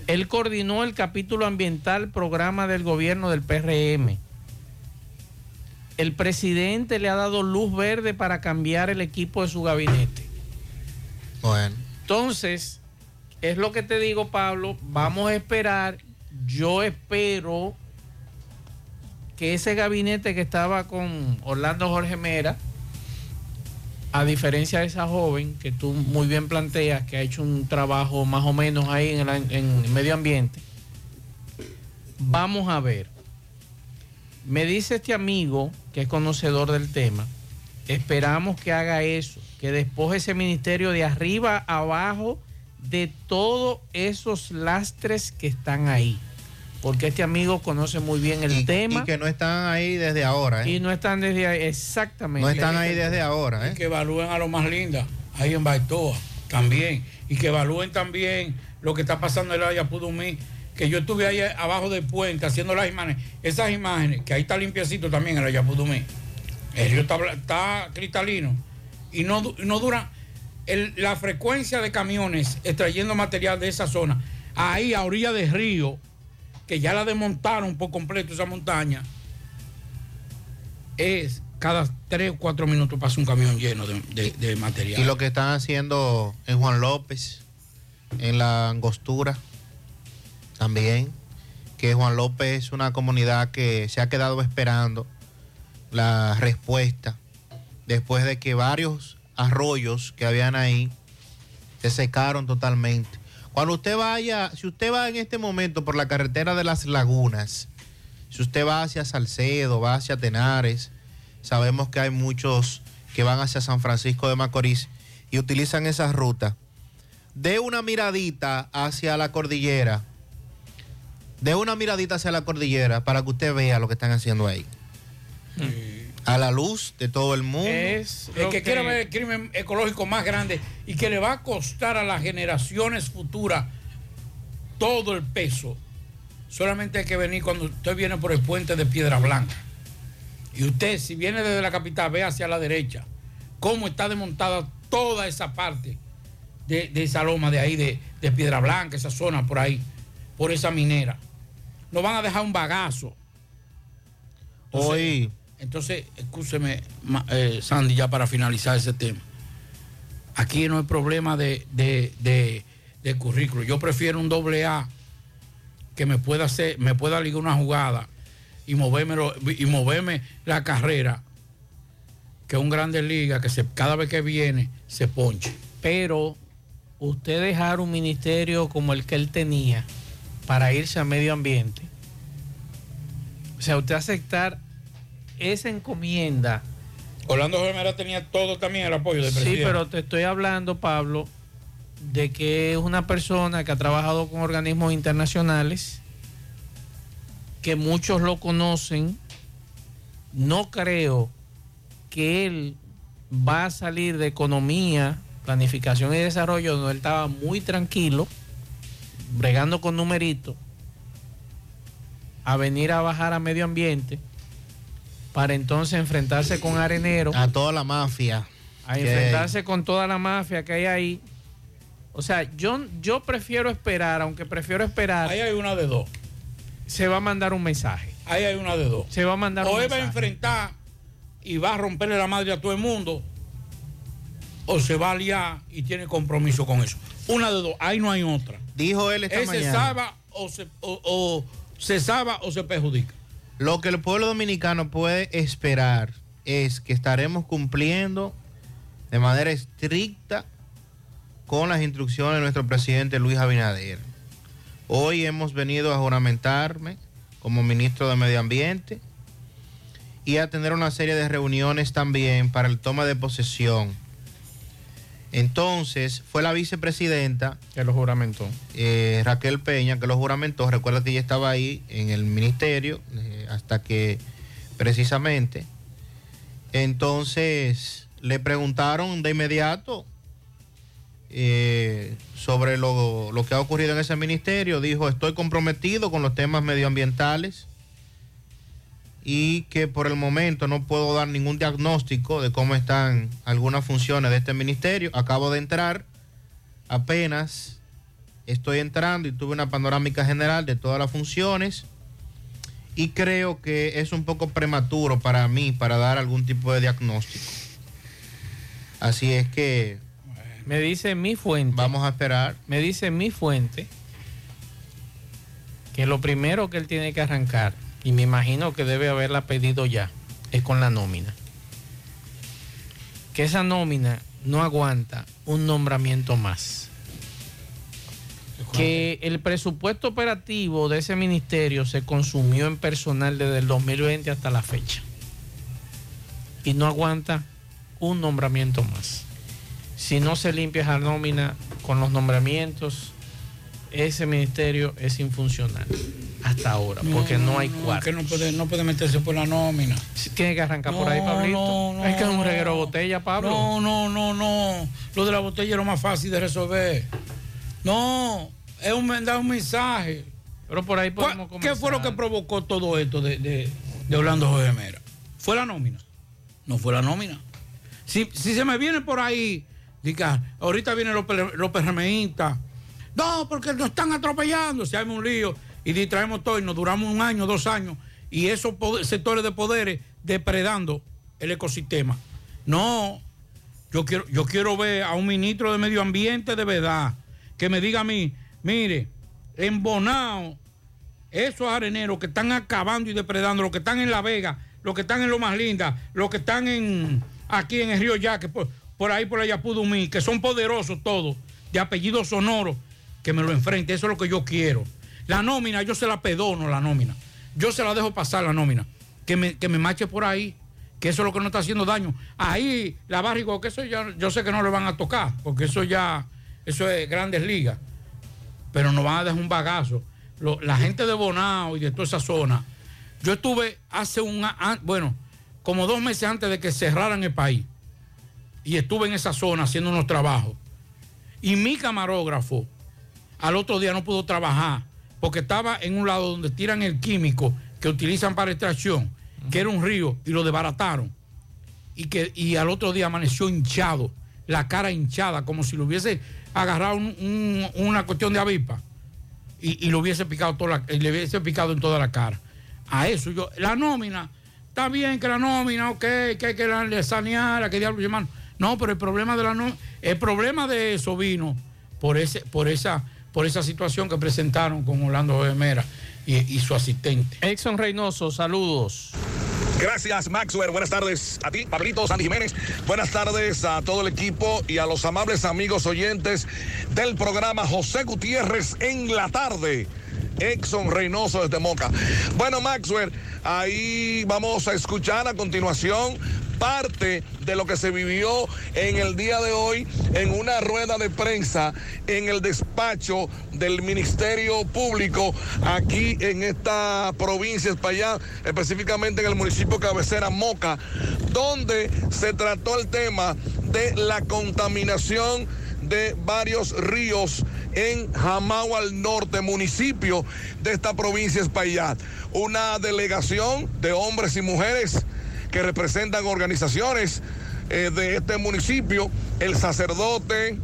Él coordinó el capítulo ambiental programa del gobierno del PRM. El presidente le ha dado luz verde para cambiar el equipo de su gabinete. Entonces, es lo que te digo, Pablo, vamos a esperar. Yo espero que ese gabinete que estaba con Orlando Jorge Mera, a diferencia de esa joven que tú muy bien planteas, que ha hecho un trabajo más o menos ahí en en el medio ambiente, vamos a ver. Me dice este amigo, que es conocedor del tema, esperamos que haga eso, que despoje ese ministerio de arriba a abajo de todos esos lastres que están ahí. Porque este amigo conoce muy bien el tema Y que no están ahí desde ahora, ¿eh? y no están desde ahí, exactamente. No están ahí desde ahora, Y ¿eh? que evalúen a lo más linda, ahí en Baitoa también. Y que evalúen también lo que está pasando en el Ayapudumí. Que yo estuve ahí abajo del puente haciendo las imágenes. Esas imágenes, que ahí está limpiecito también el Ayapudumí. El río está, está cristalino. Y no, no dura. la frecuencia de camiones extrayendo material de esa zona, ahí a orilla del río, que ya la desmontaron por completo esa montaña, es cada tres o cuatro minutos pasa un camión lleno de- de material. Y lo que están haciendo en Juan López, en la Angostura, también, que Juan López es una comunidad que se ha quedado esperando la respuesta después de que varios arroyos que habían ahí se secaron totalmente. Cuando usted vaya, si usted va en este momento por la carretera de las lagunas, si usted va hacia Salcedo, va hacia Tenares, sabemos que hay muchos que van hacia San Francisco de Macorís y utilizan esa ruta. De una miradita hacia la cordillera. De una miradita hacia la cordillera para que usted vea lo que están haciendo ahí. A la luz de todo el mundo. Es El lo que, quiera ver el crimen ecológico más grande y que le va a costar a las generaciones futuras todo el peso, solamente hay que venir cuando usted viene por el puente de Piedra Blanca. Y usted, si viene desde la capital, ve hacia la derecha cómo está desmontada toda esa parte de, de esa loma de ahí, de, de Piedra Blanca, esa zona por ahí, por esa minera. Nos van a dejar un bagazo. Entonces, Hoy, entonces, escúcheme, eh, Sandy, ya para finalizar ese tema. Aquí no hay problema de, de, de- currículo. Yo prefiero un doble A que me pueda hacer, me pueda ligar una jugada y moverme, y moverme la carrera que un grande liga que cada vez que viene se ponche. Pero usted dejar un ministerio como el que él tenía para irse a medio ambiente, o sea, usted aceptar esa encomienda. Orlando Gemera tenía todo también el apoyo del Sí, presidente. pero te estoy hablando, Pablo, de que es una persona que ha trabajado con organismos internacionales, que muchos lo conocen no creo que él va a salir de economía, planificación y desarrollo, donde él estaba muy tranquilo, bregando con numeritos, a venir a bajar a medio ambiente para entonces enfrentarse con Arenero. A toda la mafia. A que enfrentarse con toda la mafia que hay ahí. O sea, yo, yo prefiero esperar, aunque prefiero esperar. Ahí hay una de dos. Se va a mandar un mensaje. Ahí hay una de dos. Se va a mandar o un él va a mensaje. enfrentar y va a romperle la madre a todo el mundo, o se va a liar y tiene compromiso con eso. Una de dos, ahí no hay otra. Dijo él esta Él se mañana. salva o se, o- o se salva o se perjudica. Lo que el pueblo dominicano puede esperar es que estaremos cumpliendo de manera estricta con las instrucciones de nuestro presidente Luis Abinader. Hoy hemos venido a juramentarme como ministro de Medio Ambiente y a tener una serie de reuniones también para el toma de posesión. Entonces, fue la vicepresidenta que lo juramentó. eh, Raquel Peña, que lo juramentó. Recuerda que ella estaba ahí en el ministerio eh, hasta que precisamente. Entonces le preguntaron de inmediato eh, sobre lo, lo que ha ocurrido en ese ministerio. Dijo, estoy comprometido con los temas medioambientales y que por el momento no puedo dar ningún diagnóstico de cómo están algunas funciones de este ministerio. Acabo de entrar apenas estoy entrando y tuve una panorámica general de todas las funciones y creo que es un poco prematuro para mí para dar algún tipo de diagnóstico. Así es que Me dice mi fuente. Vamos a esperar. Me dice mi fuente que lo primero que él tiene que arrancar, y me imagino que debe haberla pedido ya, es con la nómina. Que esa nómina no aguanta un nombramiento más. Que el presupuesto operativo de ese ministerio se consumió en personal desde el 2020 hasta la fecha. Y no aguanta un nombramiento más. Si no se limpia esa nómina con los nombramientos, ese ministerio es infuncional hasta ahora, porque no, hay cuartos. Que no puede, no puede meterse por la nómina. Tiene que arrancar por ahí, Pablito. es que es un reguero de botella, Pablo. No, no, no, no. Lo de la botella es lo más fácil de resolver. No, es un, dar un mensaje. Pero por ahí podemos ¿Qué fue lo que provocó todo esto de, de, de Orlando Jorge Mera? ¿Fue la nómina? No fue la nómina. Si, si se me viene por ahí, diga, ahorita viene López, López Remeísta. No, porque nos están atropellando. Se arma un lío y distraemos todo y nos duramos un año, dos años. Y esos sectores de poderes depredando el ecosistema. No, yo quiero, yo quiero ver a un ministro de Medio Ambiente de verdad que me diga a mí, mire, en Bonao, esos areneros que están acabando y depredando, los que están en La Vega, los que están en Lo Más Linda, los que están en aquí en el Río Yaque, por, por ahí por allá Pudumí, que son poderosos todos, de apellido sonoro, que me lo enfrente, eso es lo que yo quiero. La nómina, yo se la perdono, la nómina. Yo se la dejo pasar la nómina. Que me, que me marche por ahí, que eso es lo que no está haciendo daño. Ahí la barrigo, que eso ya, yo sé que no le van a tocar, porque eso ya, eso es grandes ligas pero nos van a dejar un bagazo. La gente de Bonao y de toda esa zona. Yo estuve hace un, bueno, como dos meses antes de que cerraran el país. Y estuve en esa zona haciendo unos trabajos. Y mi camarógrafo al otro día no pudo trabajar porque estaba en un lado donde tiran el químico que utilizan para extracción, que era un río, y lo desbarataron. Y, que, y al otro día amaneció hinchado, la cara hinchada, como si lo hubiese agarrado un- un- una cuestión de avispa y, y lo hubiese picado toda la- y le hubiese picado en toda la cara. A eso yo, la nómina, está bien que la nómina, ok, que hay que darle sanear, que diablo hermano. No, pero el problema de la no, el problema de eso vino por ese, por esa, por esa situación que presentaron con Orlando Jorge Mera y, y su asistente. Exxon Reynoso, saludos. Gracias, Maxwell. Buenas tardes a ti, Pablito Sandy Jiménez. Buenas tardes a todo el equipo y a los amables amigos oyentes del programa José Gutiérrez en la tarde. Exxon Reynoso desde Moca. Bueno, Maxwell, ahí vamos a escuchar a continuación parte de lo que se vivió en el día de hoy en una rueda de prensa en el despacho del Ministerio Público aquí en esta provincia España, específicamente en el municipio cabecera Moca, donde se trató el tema de la contaminación de varios ríos en Jamao al norte, municipio de esta provincia Espaillat. Una delegación de hombres y mujeres que representan organizaciones eh, de este municipio, el sacerdote,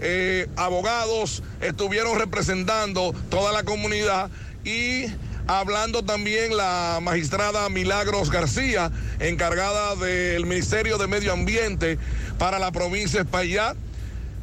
eh, abogados, estuvieron representando toda la comunidad y hablando también la magistrada Milagros García, encargada del Ministerio de Medio Ambiente para la provincia de Espaillat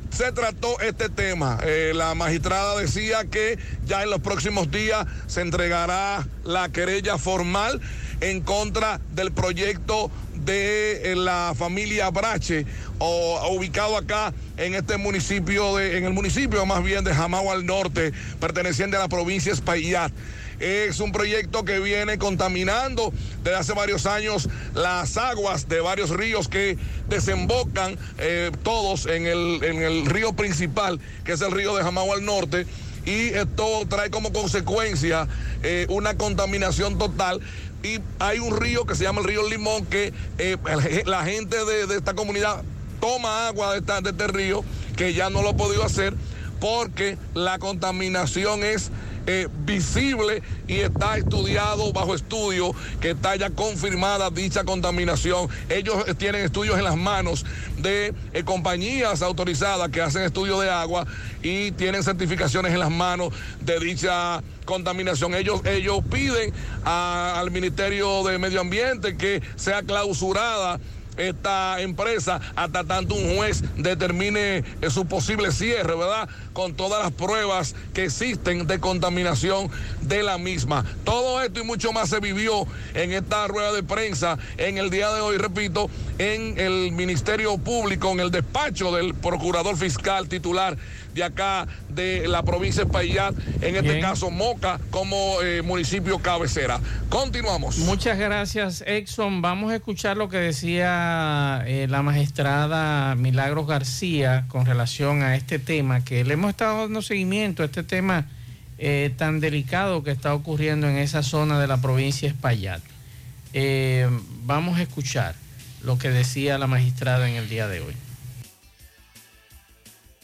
se trató este tema. Eh, la magistrada decía que ya en los próximos días se entregará la querella formal en contra del proyecto de eh, la familia Brache, ubicado acá en este municipio, de, en el municipio más bien de Jamao al norte, perteneciente a la provincia Espaillat. Es un proyecto que viene contaminando desde hace varios años las aguas de varios ríos que desembocan eh, todos en el, en el río principal, que es el río de Jamao al norte y esto trae como consecuencia eh, una contaminación total. Y hay un río que se llama el río Limón que eh, la gente de, esta comunidad toma agua de, esta, de este río que ya no lo ha podido hacer porque la contaminación es eh, visible y está estudiado bajo estudio que está ya confirmada dicha contaminación. Ellos tienen estudios en las manos de eh, compañías autorizadas que hacen estudios de agua y tienen certificaciones en las manos de dicha contaminación. Ellos, ellos piden al Ministerio de Medio Ambiente que sea clausurada esta empresa hasta tanto un juez determine eh, su posible cierre, ¿verdad? Con todas las pruebas que existen de contaminación de la misma. Todo esto y mucho más se vivió en esta rueda de prensa en el día de hoy, repito, en el Ministerio Público, en el despacho del Procurador Fiscal titular de acá de la provincia de Payat, en este caso Moca, como eh, municipio cabecera. Continuamos. Muchas gracias, Exxon. Vamos a escuchar lo que decía eh, la magistrada Milagros García con relación a este tema, que le hemos estado dando seguimiento a este tema eh, tan delicado que está ocurriendo en esa zona de la provincia de Espaillat. vamos a escuchar lo que decía la magistrada en el día de hoy.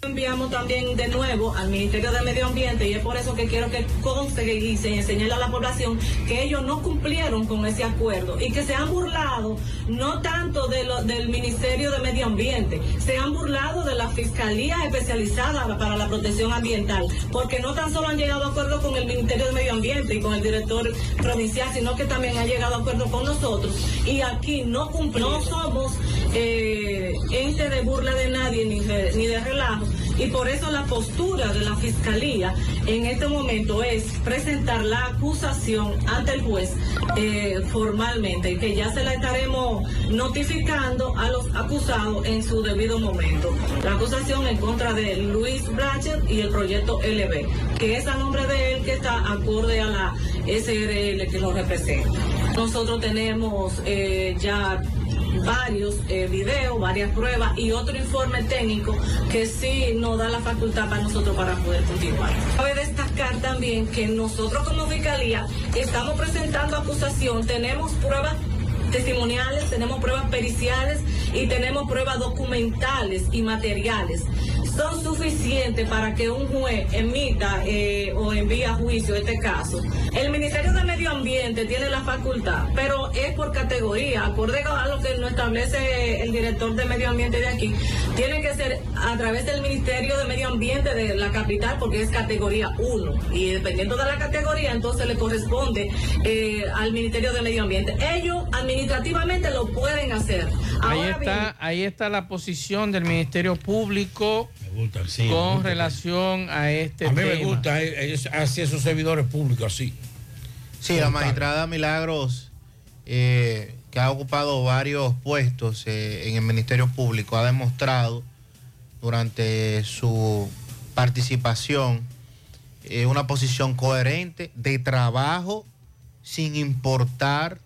Enviamos también de nuevo al Ministerio de Medio Ambiente y es por eso que quiero que conste y se enseñe a la población que ellos no cumplieron con ese acuerdo y que se han burlado no tanto del Ministerio de Medio Ambiente, se han burlado de la Fiscalía Especializada para la Protección Ambiental, porque no tan solo han llegado a acuerdo con el Ministerio de Medio Ambiente y con el director provincial, sino que también han llegado a acuerdo con nosotros. Y aquí no no somos eh, ente de burla de nadie ni de relajo y por eso la postura de la Fiscalía en este momento es presentar la acusación ante el juez eh, formalmente, que ya se la estaremos notificando a los acusados en su debido momento. La acusación en contra de Luis Blanchett y el proyecto LB, que es a nombre de él que está acorde a la SRL que lo representa. Nosotros tenemos eh, ya varios eh, videos, varias pruebas y otro informe técnico que sí nos da la facultad para nosotros para poder continuar. Cabe destacar también que nosotros como Fiscalía estamos presentando acusación, tenemos pruebas testimoniales, tenemos pruebas periciales y tenemos pruebas documentales y materiales son suficientes para que un juez emita eh, o envíe a juicio este caso. El Ministerio de Medio Ambiente tiene la facultad, pero es por categoría, acorde a lo que nos establece el director de Medio Ambiente de aquí, tiene que ser a través del Ministerio de Medio Ambiente de la capital porque es categoría 1 y dependiendo de la categoría entonces le corresponde eh, al Ministerio de Medio Ambiente. Ellos administrativamente lo pueden hacer. ahí está, ahí está la posición del Ministerio Público con relación a este tema. A mí me gusta así esos servidores públicos así. Sí, la magistrada Milagros, eh, que ha ocupado varios puestos eh, en el Ministerio Público, ha demostrado durante su participación eh, una posición coherente de trabajo sin importar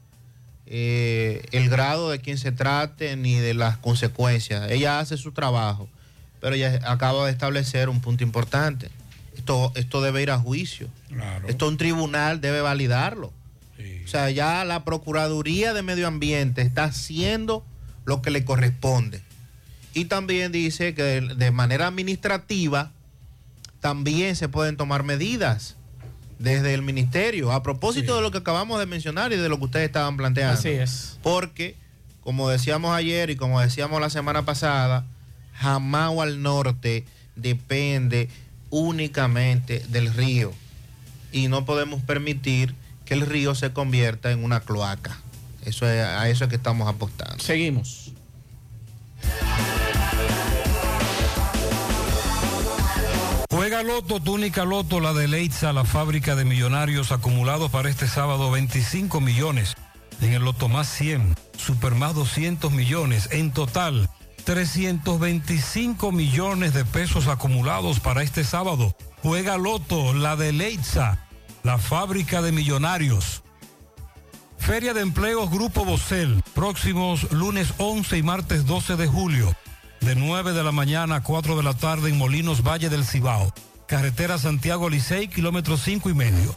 eh, el grado de quien se trate ni de las consecuencias. Ella hace su trabajo, pero ella acaba de establecer un punto importante. Esto, esto debe ir a juicio. Esto un tribunal debe validarlo. O sea, ya la Procuraduría de Medio Ambiente está haciendo lo que le corresponde. Y también dice que de, de manera administrativa también se pueden tomar medidas desde el ministerio. A propósito de lo que acabamos de mencionar y de lo que ustedes estaban planteando. Así es. Porque, como decíamos ayer y como decíamos la semana pasada, Jamao al norte depende únicamente del río. Y no podemos permitir que el río se convierta en una cloaca. Eso es, a eso es que estamos apostando. Seguimos. Juega Loto, túnica Loto, la de Leitza, la fábrica de millonarios acumulados para este sábado 25 millones. En el Loto más 100, Super más 200 millones. En total, 325 millones de pesos acumulados para este sábado. Juega Loto, la de Leitza, la fábrica de millonarios. Feria de Empleos Grupo Bocel, próximos lunes 11 y martes 12 de julio, de 9 de la mañana a 4 de la tarde en Molinos Valle del Cibao, carretera Santiago Licey, kilómetro 5 y medio.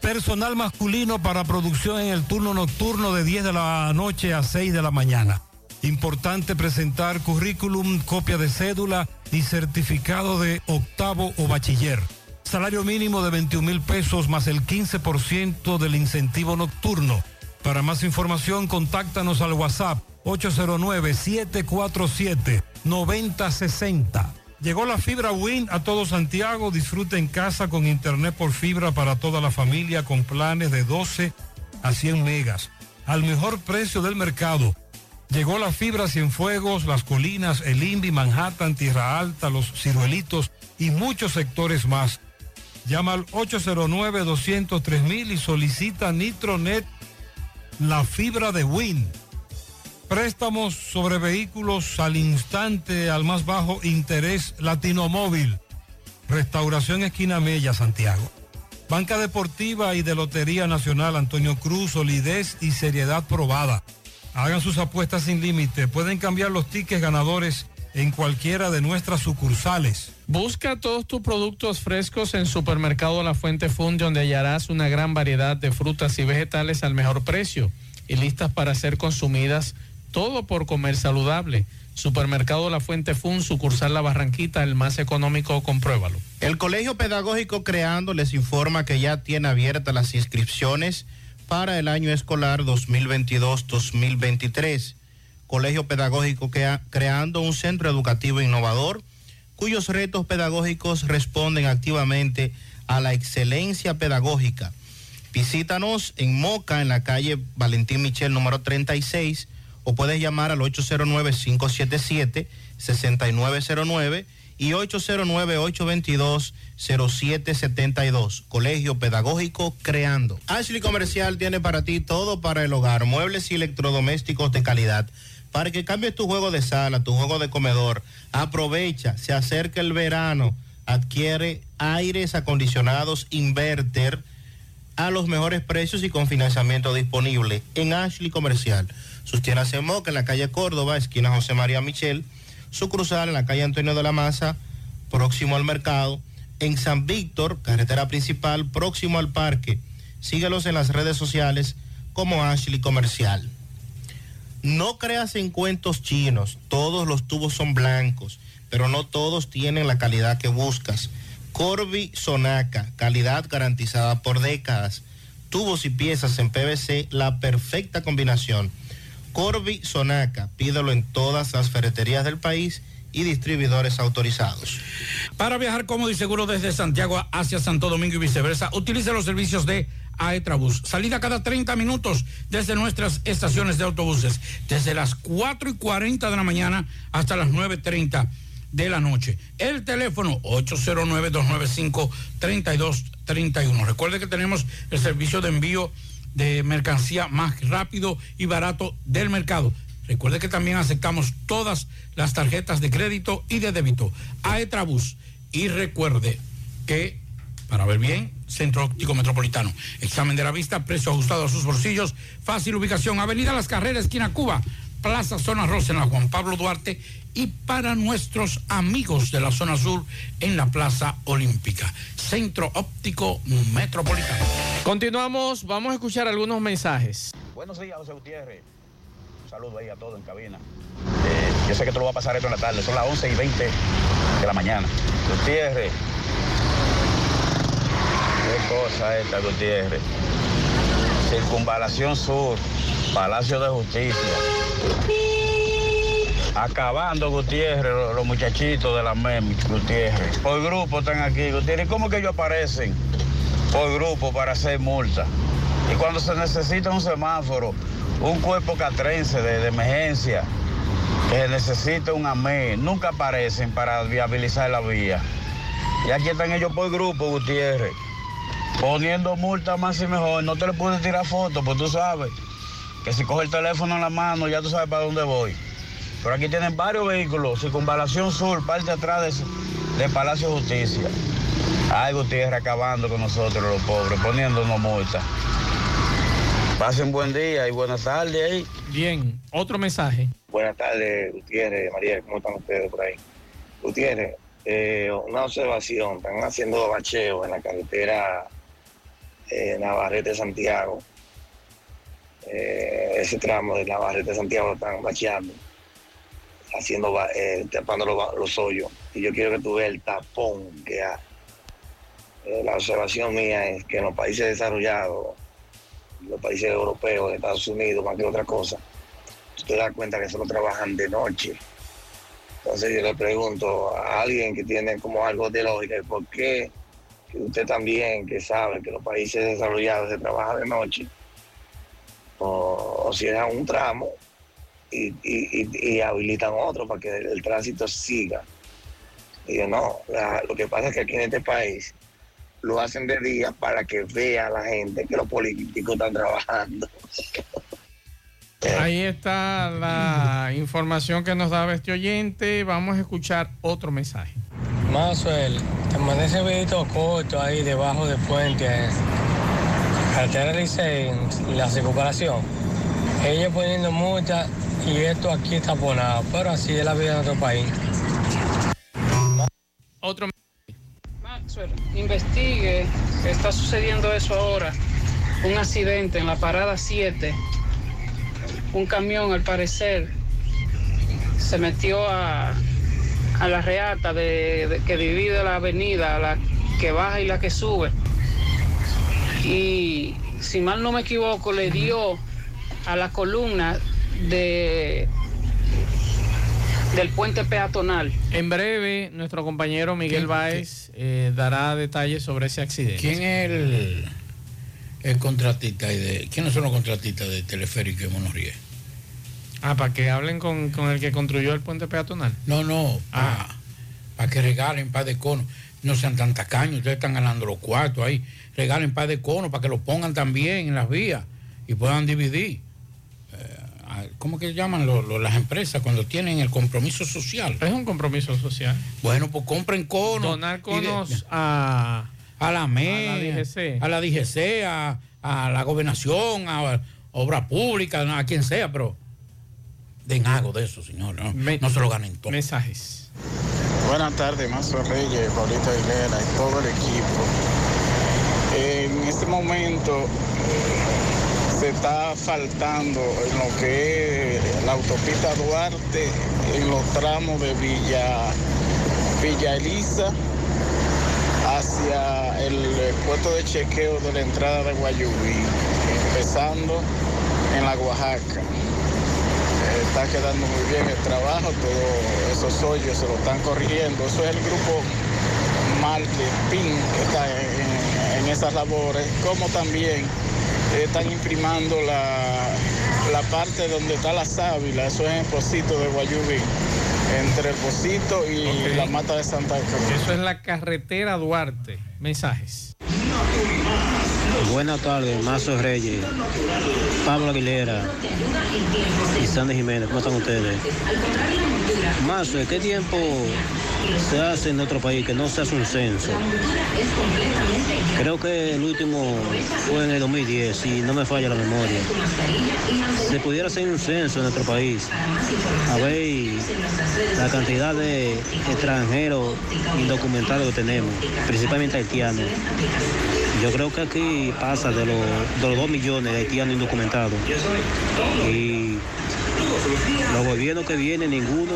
Personal masculino para producción en el turno nocturno de 10 de la noche a 6 de la mañana. Importante presentar currículum, copia de cédula y certificado de octavo o bachiller. Salario mínimo de 21 mil pesos más el 15% del incentivo nocturno. Para más información, contáctanos al WhatsApp 809-747-9060. Llegó la fibra Win a todo Santiago. Disfruta en casa con internet por fibra para toda la familia con planes de 12 a 100 megas. Al mejor precio del mercado. Llegó la fibra Cienfuegos, Las Colinas, El Invi, Manhattan, Tierra Alta, Los Ciruelitos y muchos sectores más. Llama al 809-203 y solicita Nitronet, la fibra de Win. Préstamos sobre vehículos al instante, al más bajo interés Latino Móvil. Restauración Esquina Mella, Santiago. Banca Deportiva y de Lotería Nacional Antonio Cruz, solidez y seriedad probada. Hagan sus apuestas sin límite. Pueden cambiar los tickets ganadores en cualquiera de nuestras sucursales. Busca todos tus productos frescos en Supermercado La Fuente Fun, donde hallarás una gran variedad de frutas y vegetales al mejor precio y listas para ser consumidas, todo por comer saludable. Supermercado La Fuente Fun, sucursal La Barranquita, el más económico, compruébalo. El Colegio Pedagógico Creando les informa que ya tiene abiertas las inscripciones para el año escolar 2022-2023. Colegio Pedagógico Creando un centro educativo innovador cuyos retos pedagógicos responden activamente a la excelencia pedagógica. Visítanos en Moca, en la calle Valentín Michel número 36, o puedes llamar al 809-577-6909 y 809-822-0772. Colegio Pedagógico Creando. Ashley Comercial tiene para ti todo para el hogar, muebles y electrodomésticos de calidad. Para que cambies tu juego de sala, tu juego de comedor, aprovecha, se acerca el verano, adquiere aires acondicionados inverter a los mejores precios y con financiamiento disponible en Ashley Comercial. Sus tiendas en Moca, en la calle Córdoba, esquina José María Michel, su cruzal en la calle Antonio de la Maza, próximo al mercado, en San Víctor, carretera principal, próximo al parque. Síguelos en las redes sociales como Ashley Comercial. No creas en cuentos chinos, todos los tubos son blancos, pero no todos tienen la calidad que buscas. Corby Sonaca, calidad garantizada por décadas. Tubos y piezas en PVC, la perfecta combinación. Corby Sonaca, pídelo en todas las ferreterías del país y distribuidores autorizados. Para viajar cómodo y seguro desde Santiago hacia Santo Domingo y viceversa, utilice los servicios de Aetrabús. Salida cada 30 minutos desde nuestras estaciones de autobuses, desde las 4 y 40 de la mañana hasta las 9.30 de la noche. El teléfono 809-295-3231. Recuerde que tenemos el servicio de envío de mercancía más rápido y barato del mercado. Recuerde que también aceptamos todas las tarjetas de crédito y de débito. Aetrabús. Y recuerde que Para ver bien, Centro Óptico Metropolitano. Examen de la vista, precio ajustado a sus bolsillos, fácil ubicación, Avenida Las Carreras, esquina Cuba, Plaza Zona Rosa en la Juan Pablo Duarte y para nuestros amigos de la zona sur en la Plaza Olímpica. Centro Óptico Metropolitano. Continuamos, vamos a escuchar algunos mensajes. Buenos días, José Gutiérrez. Un saludo ahí a todos en cabina. Eh, yo sé que tú lo vas a pasar esto en la tarde, son las 11 y 20 de la mañana. Gutiérrez. Qué cosa esta, Gutiérrez. Circunvalación Sur, Palacio de Justicia. Acabando, Gutiérrez, los, muchachitos de la MEM, Gutiérrez. Por grupo están aquí, Gutiérrez. ¿Cómo que ellos aparecen? Por grupo para hacer multa. Y cuando se necesita un semáforo, un cuerpo catrense de, emergencia, que se necesita un AME, nunca aparecen para viabilizar la vía. Y aquí están ellos por grupo, Gutiérrez, poniendo multa más y mejor. No te le puedes tirar fotos, pues tú sabes que si coge el teléfono en la mano, ya tú sabes para dónde voy. Pero aquí tienen varios vehículos, circunvalación sur, parte atrás de, de Palacio de Justicia. Ay, Gutiérrez acabando con nosotros los pobres, poniéndonos multa. Pasen buen día y buenas tardes ahí. Bien, otro mensaje. Buenas tardes, Gutiérrez, María, ¿cómo están ustedes por ahí? Gutiérrez, eh, una observación, están haciendo bacheo en la carretera eh, Navarrete-Santiago. Eh, ese tramo de Navarrete-Santiago lo están bacheando, haciendo, eh, tapando los, los hoyos. Y yo quiero que tú veas el tapón que hay. Eh, la observación mía es que en los países desarrollados, los países europeos, Estados Unidos, más que otra cosa, tú te das cuenta que solo trabajan de noche. Entonces yo le pregunto a alguien que tiene como algo de lógica, ¿por qué usted también, que sabe que los países desarrollados se trabaja de noche, o, o cierran un tramo y, y- y- y habilitan otro para que el, el tránsito siga? Y yo no, la- lo que pasa es que aquí en este país lo hacen de día para que vea la gente que los políticos están trabajando. Ahí está la información que nos daba este oyente. Vamos a escuchar otro mensaje. Maxwell, te mandé ese videito corto ahí debajo de puente, carretera Licey, la recuperación. Ellos poniendo multa y esto aquí taponado, pero así es la vida en nuestro país. Otro Maxwell, investigue está sucediendo eso ahora. Un accidente en la parada 7. Un camión, al parecer, se metió a, a la reata de, de- que divide la avenida, la que baja y la que sube. Y si mal no me equivoco, le dio a la columna de del puente peatonal. En breve, nuestro compañero Miguel ¿Quién- Báez eh, dará detalles sobre ese accidente. ¿Quién es el, el contratista? y de, ¿Quiénes son los contratistas de teleférico y monorriel? Ah, para que hablen con, con el que construyó el puente peatonal. No, no, para que regalen par de conos. No sean tan tacaños, ustedes están ganando los cuartos ahí. Regalen par de conos para que lo pongan también en las vías y puedan dividir. Eh, ¿Cómo que llaman lo- lo- las empresas cuando tienen el compromiso social? Es un compromiso social. Bueno, pues compren conos. Donar de- conos a, a la ME, a la DGC. a la DGC, a, a la gobernación, a obra pública, a quien sea, pero den algo de eso, señor. No, no se lo ganen todo. Mensajes. Buenas tardes, Mazo Reyes, Paulito Aguilera y todo el equipo. Este momento eh, se está faltando en lo que es la autopista Duarte, en los tramos de Villa, Villa Elisa hacia el puesto de chequeo de la entrada de Guayubí, empezando en la Oaxaca. Eh, Está quedando muy bien el trabajo, todos esos hoyos se lo están corrigiendo. Eso es el grupo Marketing que está en, en esas labores, como también eh, están imprimando la, la parte donde está la sábila, eso es en el Pocito de Guayubí, entre el Pocito y la Mata de Santa Cruz. Eso es la carretera Duarte. Mensajes. Buenas tardes, Mazo Reyes, Pablo Aguilera y Sandy Jiménez. ¿Cómo están ustedes? Mazo, ¿qué tiempo se hace en nuestro país, que no se hace un censo. Creo que el último fue en el 2010, si no me falla la memoria. Se pudiera hacer un censo en nuestro país, a ver la cantidad de extranjeros indocumentados que tenemos, principalmente haitianos. Yo creo que aquí pasa de los, de los 2 millones de haitianos indocumentados. Los gobiernos que vienen, ninguno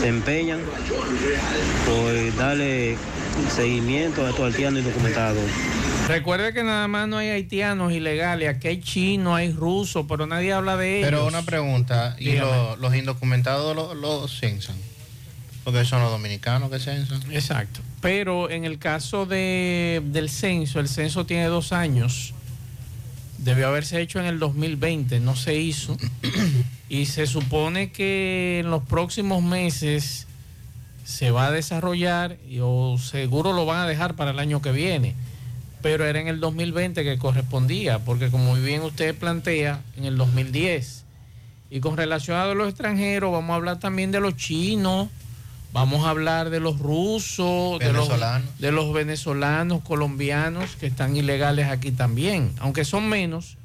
se empeñan por darle seguimiento a estos haitianos indocumentados. Recuerde que nada más no hay haitianos ilegales, aquí hay chinos, hay rusos, pero nadie habla de ellos. Pero una pregunta, ¿y lo- los indocumentados los los censan? Porque son los dominicanos que censan. Exacto. Pero en el caso de, del censo, el censo tiene dos años. Debió haberse hecho en el 2020, no se hizo. y se supone que en los próximos meses se va a desarrollar y, o seguro lo van a dejar para el año que viene. Pero era en el 2020 que correspondía, porque como muy bien usted plantea, en el 2010. Y con relación a los extranjeros, vamos a hablar también de los chinos, vamos a hablar de los rusos, de los, Venezolanos. de los venezolanos, colombianos que están ilegales aquí también, aunque son menos,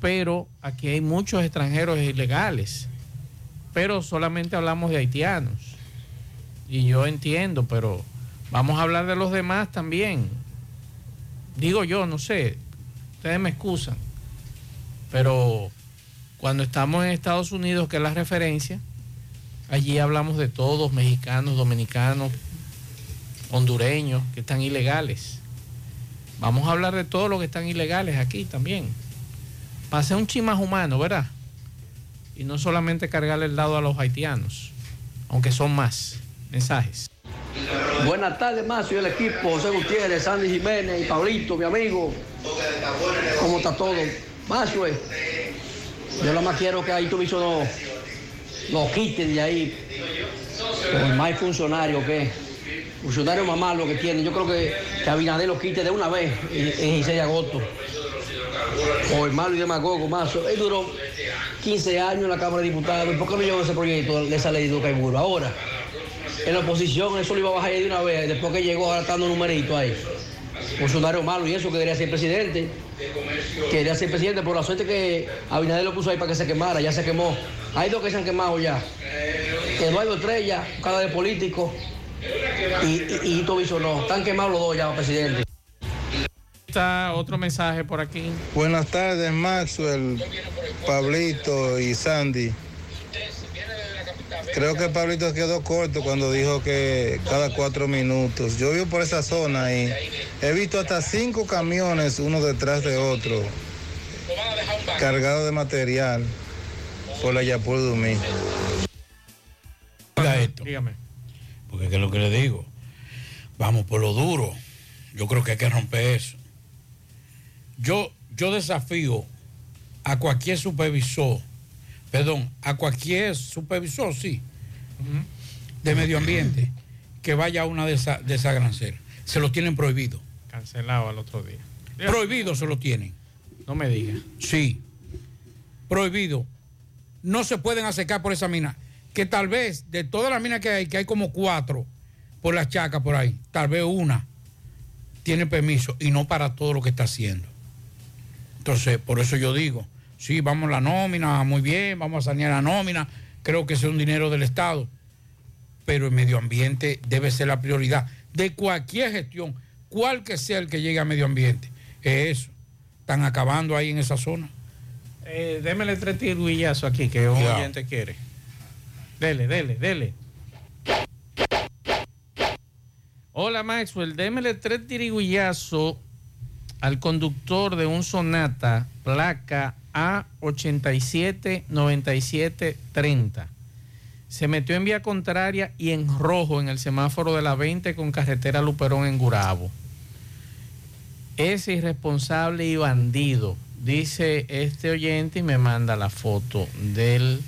pero aquí hay muchos extranjeros ilegales. Pero solamente hablamos de haitianos. Y yo entiendo, pero vamos a hablar de los demás también. Digo yo, no sé, ustedes me excusan, pero cuando estamos en Estados Unidos, que es la referencia, allí hablamos de todos, mexicanos, dominicanos, hondureños, que están ilegales. Vamos a hablar de todos los que están ilegales aquí también. Para ser un chi más humano, ¿verdad? Y no solamente cargarle el dado a los haitianos, aunque son más mensajes. Buenas tardes, Macio y el equipo, José Gutiérrez, Sandy Jiménez y Pablito, mi amigo. ¿Cómo está todo? Macio, yo nada más quiero que ahí viso no lo quiten de ahí. Por más funcionario que funcionario más malo que tiene. Yo creo que, Abinader lo quite de una vez en, en 16 de agosto. O el malo y demagogo, Mazo. Él duró 15 años en la Cámara de Diputados. ¿Y ¿Por qué no llevó ese proyecto de esa ley de Ducaiburo? Ahora, en la oposición, eso lo iba a bajar de una vez. Después que llegó, ahora está dando numerito ahí. Funcionario malo y eso, que quería ser presidente. Quería ser presidente, por la suerte que Abinader lo puso ahí para que se quemara. Ya se quemó. Hay dos que se han quemado ya. Eduardo Estrella, cara de político. Y, y, y Hito Biso no. Están quemados los dos ya, presidente. Está otro mensaje por aquí. Buenas tardes, Maxwell, Pablito y Sandy. Creo que Pablito quedó corto cuando dijo que cada cuatro minutos. Yo vivo por esa zona y he visto hasta cinco camiones uno detrás de otro cargados de material por la Yapur Dumí. Oiga esto. Dígame. Porque es lo que le digo. Vamos por lo duro. Yo creo que hay que romper eso. Yo, yo desafío a cualquier supervisor, perdón, a cualquier supervisor, sí, de medio ambiente, que vaya a una de esas de esa granceras. Se lo tienen prohibido. Cancelado al otro día. Prohibido se lo tienen. No me diga. Sí. Prohibido. No se pueden acercar por esa mina. Que tal vez de todas las minas que hay, que hay como cuatro por las chacas por ahí, tal vez una tiene permiso y no para todo lo que está haciendo. Entonces, por eso yo digo, sí, vamos a la nómina, muy bien, vamos a sanear la nómina, creo que es un dinero del Estado, pero el medio ambiente debe ser la prioridad de cualquier gestión, cual que sea el que llegue a medio ambiente. Es eso. Están acabando ahí en esa zona. Eh, démele tres tirguillazos aquí, que un Ya. oyente quiere. Dele, dele, dele. Hola Maxwell, démele tres tiriguillazos al conductor de un Sonata, placa A879730. Se metió en vía contraria y en rojo en el semáforo de la 20 con carretera Luperón en Gurabo. Es irresponsable y bandido, dice este oyente y me manda la foto del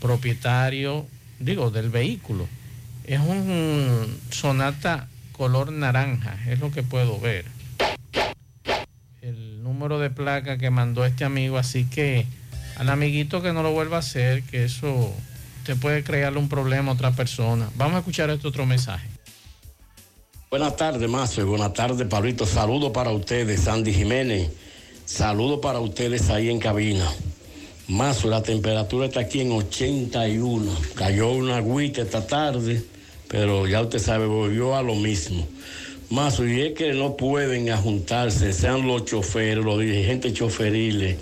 propietario, digo, del vehículo. Es un Sonata color naranja, es lo que puedo ver. El número de placa que mandó este amigo, así que al amiguito que no lo vuelva a hacer, que eso usted puede crearle un problema a otra persona. Vamos a escuchar este otro mensaje. Buenas tardes, y buenas tardes, Pablito. Saludos para ustedes, Sandy Jiménez. Saludos para ustedes ahí en cabina. Mazo, la temperatura está aquí en 81. Cayó una agüita esta tarde, pero ya usted sabe, volvió a lo mismo. Mazo, y es que no pueden juntarse, sean los choferes, los dirigentes choferiles,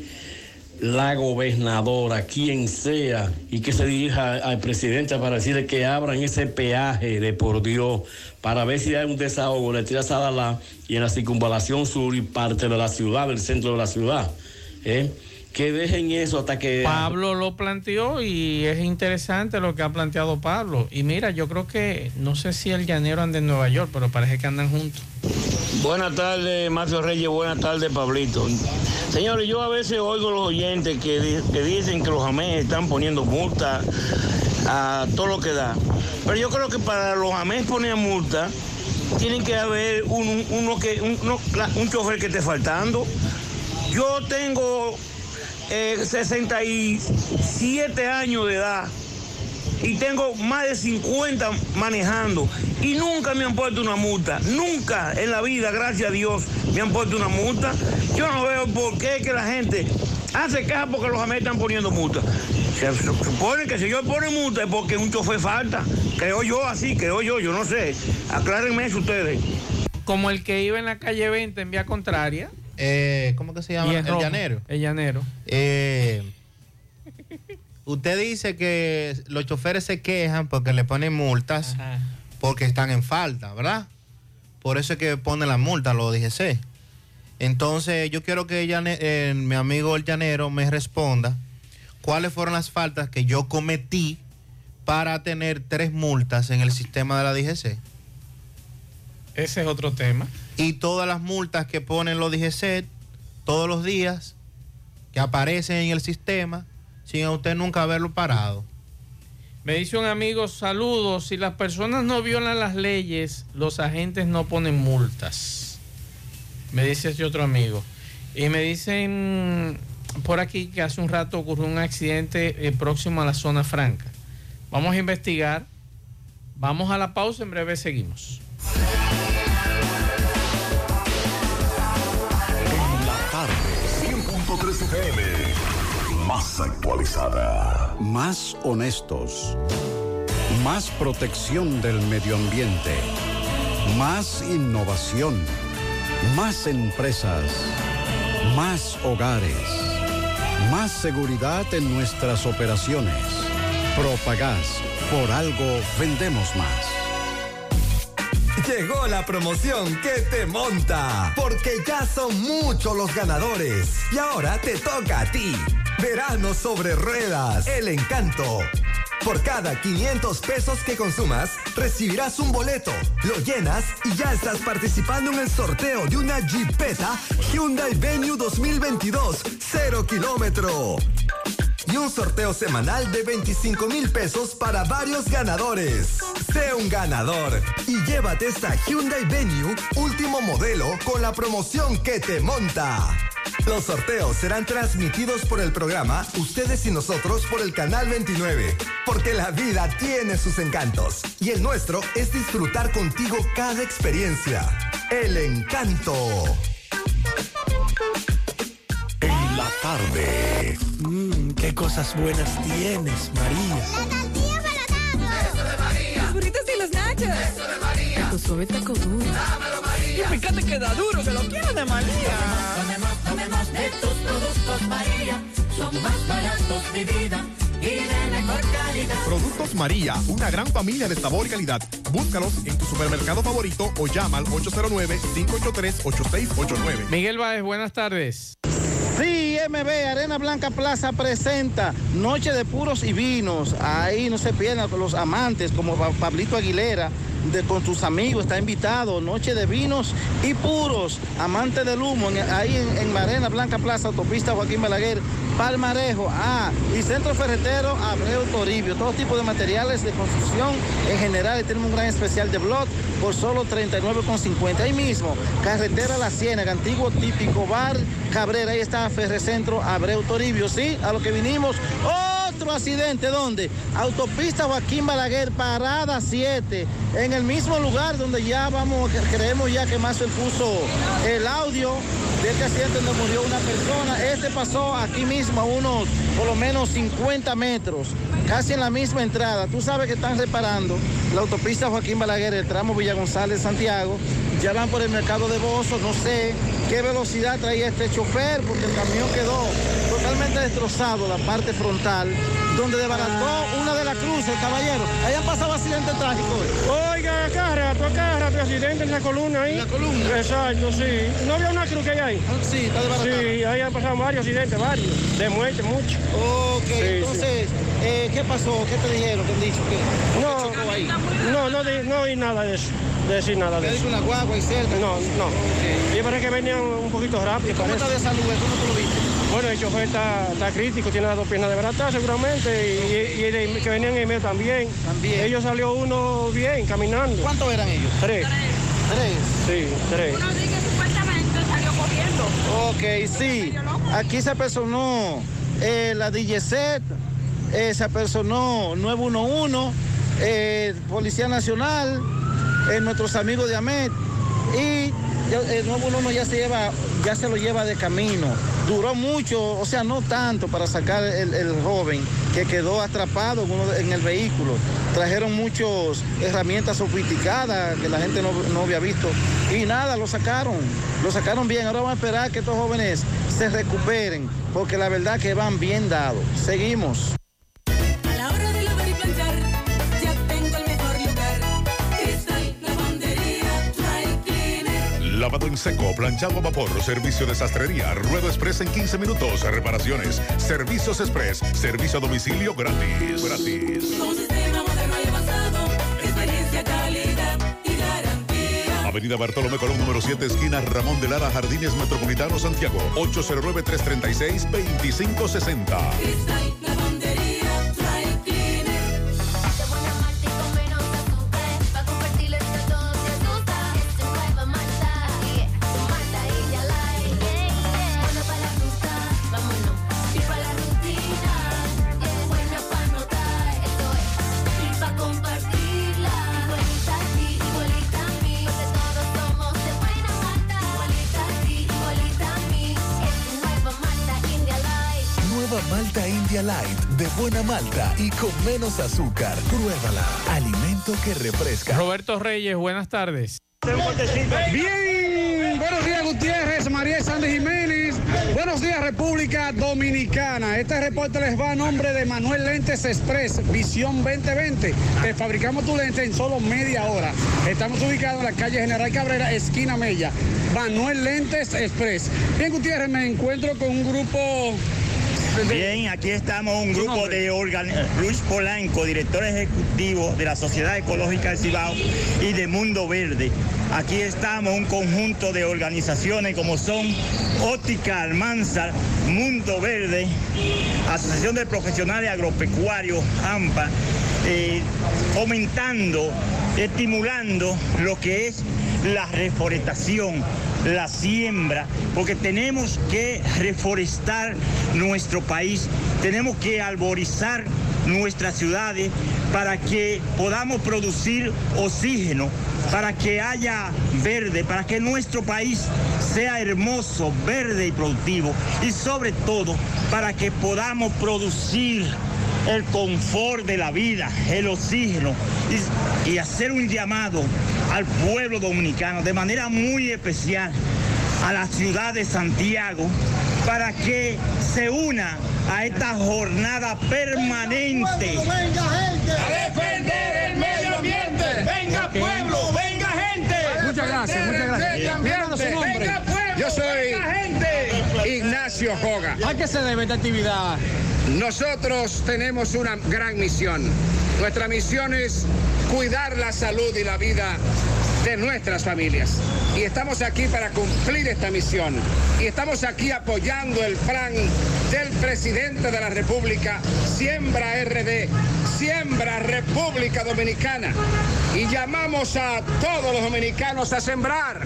la gobernadora, quien sea, y que se dirija al presidente para decirle que abran ese peaje de por Dios, para ver si hay un desahogo en la tira Sadalá y en la circunvalación sur y parte de la ciudad, del centro de la ciudad. ¿eh? Que dejen eso hasta que... Pablo lo planteó y es interesante lo que ha planteado Pablo. Y mira, yo creo que, no sé si el llanero anda en Nueva York, pero parece que andan juntos. Buenas tardes, Marcio Reyes. Buenas tardes, Pablito. Señores, yo a veces oigo los oyentes que, di- que dicen que los AMES están poniendo multa a todo lo que da. Pero yo creo que para los AMES poner multa, tienen que haber un, un- uno que, un chofer que esté faltando. Yo tengo eh, 67 años de edad y tengo más de 50 manejando y nunca me han puesto una multa, nunca en la vida, gracias a Dios, me han puesto una multa. Yo no veo por qué que la gente hace caja porque los AME están poniendo multa. Se supone que si yo pone multa es porque un chofer falta. Creo yo así, creo yo, yo no sé. Aclárenme eso ustedes. Como el que iba en la calle 20 en vía contraria. Eh, ¿Cómo que se llama? El rojo. llanero. El llanero. Eh, usted dice que los choferes se quejan porque le ponen multas porque están en falta, ¿verdad? Por eso es que ponen la multa, lo DGC. Entonces, yo quiero que llane- eh, mi amigo el llanero me responda cuáles fueron las faltas que yo cometí para tener tres multas en el sistema de la DGC. Ese es otro tema. Y todas las multas que ponen los DGC todos los días, que aparecen en el sistema, sin a usted nunca haberlo parado. Me dice un amigo, saludos, si las personas no violan las leyes, los agentes no ponen multas. Me dice este otro amigo. Y me dicen por aquí que hace un rato ocurrió un accidente eh, próximo a la zona franca. Vamos a investigar. Vamos a la pausa, en breve seguimos. La tarde, 100.3 FM, más actualizada. Más honestos. Más protección del medio ambiente. Más innovación. Más empresas. Más hogares. Más seguridad en nuestras operaciones. Propagás. Por algo vendemos más. Llegó la promoción que te monta, porque ya son muchos los ganadores. Y ahora te toca a ti. Verano sobre ruedas, el encanto. Por cada 500 pesos que consumas, recibirás un boleto, lo llenas y ya estás participando en el sorteo de una Jeepeta Hyundai Venue 2022, 0 kilómetro. Y un sorteo semanal de 25 mil pesos para varios ganadores. Sé un ganador y llévate esta Hyundai Venue último modelo con la promoción que te monta. Los sorteos serán transmitidos por el programa Ustedes y Nosotros por el Canal 29. Porque la vida tiene sus encantos y el nuestro es disfrutar contigo cada experiencia. El encanto. En la tarde. Qué cosas buenas tienes, María. Los burritos y los nachos. Eso de María. Tu suave taco duro. Dámelo, María. Y fíjate que da duro, que lo quiero de María. Tomemos, tomemos de tus productos, María. Son más baratos de vida y de mejor calidad. Productos María, una gran familia de sabor y calidad. Búscalos en tu supermercado favorito o llama al 809-583-8689. Miguel Báez, buenas tardes. Sí, MB, Arena Blanca Plaza presenta Noche de Puros y Vinos. Ahí no se pierdan los amantes como Pa- Pablito Aguilera, de, con tus amigos, está invitado. Noche de Vinos y Puros, amante del humo, ahí en, en Arena Blanca Plaza, autopista Joaquín Balaguer, Palmarejo, ah, y Centro Ferretero Abreu Toribio. Todo tipo de materiales de construcción en general. Y tenemos un gran especial de blog por solo 39,50. Ahí mismo, carretera La Ciénaga, antiguo típico bar Cabrera. Ahí está Ferrecentro Abreu Toribio. Sí, a lo que vinimos. ¡Otro! Otro accidente, ¿dónde? Autopista Joaquín Balaguer, parada 7, en el mismo lugar donde ya vamos, creemos ya que Mazo puso el audio de este accidente donde murió una persona. Este pasó aquí mismo a unos, por lo menos 50 metros, casi en la misma entrada. Tú sabes que están reparando la autopista Joaquín Balaguer, el tramo Villa González, Santiago. Ya van por el mercado de Bozo, no sé qué velocidad traía este chofer, porque el camión quedó totalmente destrozado, la parte frontal, donde desbarató una de las cruces, caballero. Ahí han pasado accidentes trágicos. Oiga, acá rato, acá rato, accidente en la columna ahí. ¿La columna? Exacto, sí. ¿No había una cruz que hay ahí? Sí, está desbaratada. Sí, ahí han pasado varios accidentes, varios. De muerte, mucho. Ok, Sí, entonces, eh, ¿qué pasó? ¿Qué te dijeron? ¿Qué han dicho? ¿Qué, qué No, chocó ahí? no, no, di- no oí nada de eso. De decir nada de ¿Te eso. una guagua y cerca? No, no. Y parece que venían un poquito rápido. ¿Cómo está de salud? ¿Cómo tú lo viste? Bueno, el chofer está, está crítico, tiene las dos piernas de barata seguramente, y, y el que venían en medio también. También. Ellos salió uno bien, caminando. ¿Cuántos eran ellos? Tres. Tres. Sí, tres. Uno dice que supuestamente salió corriendo. Ok, sí. Aquí se personó eh, la DGZ, eh, se personó 911, eh, Policía Nacional, eh, nuestros amigos de AMET y el 911 ya se lleva, ya se lo lleva de camino. Duró mucho, o sea, no tanto para sacar el, joven que quedó atrapado en el vehículo. Trajeron muchas herramientas sofisticadas que la gente no, no había visto. Y nada, lo sacaron. Lo sacaron bien. Ahora vamos a esperar que estos jóvenes se recuperen, porque la verdad que van bien dados. Seguimos. Lavado en seco, planchado a vapor, servicio de sastrería, ruedo express en 15 minutos, reparaciones, servicios express, servicio a domicilio gratis. Gratis. Avenida Bartolomé Colón, número 7, esquina Ramón de Lara, Jardines Metropolitano, Santiago. 809-336-2560. Buena malta y con menos azúcar. Pruébala. Alimento que refresca. Roberto Reyes, buenas tardes. Bien, buenos días Gutiérrez, María Sandy Jiménez, buenos días República Dominicana. Este reporte les va a nombre de Manuel Lentes Express, Visión 2020. Te fabricamos tu lente en solo media hora. Estamos ubicados en la calle General Cabrera, esquina Mella. Manuel Lentes Express. Bien Gutiérrez, me encuentro con un grupo... Bien, aquí estamos un grupo de organ... Luis Polanco, director ejecutivo de la Sociedad Ecológica del Cibao y de Mundo Verde. Aquí estamos un conjunto de organizaciones como son Óptica Almanzar, Mundo Verde, Asociación de Profesionales Agropecuarios, AMPA, eh, fomentando, estimulando lo que es la reforestación, la siembra, porque tenemos que reforestar nuestro país, tenemos que arborizar nuestras ciudades para que podamos producir oxígeno, para que haya verde, para que nuestro país sea hermoso, verde y productivo y sobre todo para que podamos producir el confort de la vida, el oxígeno y, y hacer un llamado al pueblo dominicano de manera muy especial a la ciudad de Santiago para que se una a esta jornada permanente. A defender el medio ambiente. Venga pueblo, venga gente. Muchas gracias, muchas gracias. Díganos su nombre. Venga pueblo, Yo soy venga gente. Ignacio Joga. ¿A qué se debe esta actividad? Nosotros tenemos una gran misión. Nuestra misión es cuidar la salud y la vida de nuestras familias. Y estamos aquí para cumplir esta misión. Y estamos aquí apoyando el plan del presidente de la República, Siembra RD, Siembra República Dominicana. Y llamamos a todos los dominicanos a sembrar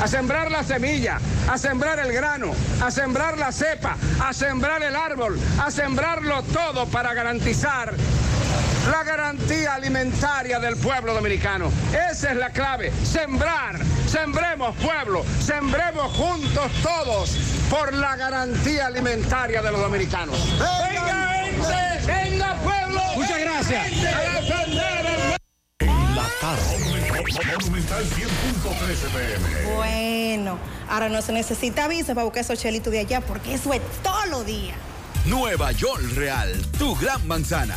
a sembrar la semilla, a sembrar el grano, a sembrar la cepa, a sembrar el árbol, a sembrarlo todo para garantizar la garantía alimentaria del pueblo dominicano. Esa es la clave, sembrar, sembremos pueblo, sembremos juntos todos por la garantía alimentaria de los dominicanos. Venga, gente, venga, pueblo. Muchas gracias. La tarde. Monumental 100.13 pm. Bueno, ahora no se necesita visa para buscar esos chelitos de allá porque eso es todos los días. Nueva York Real, tu gran manzana.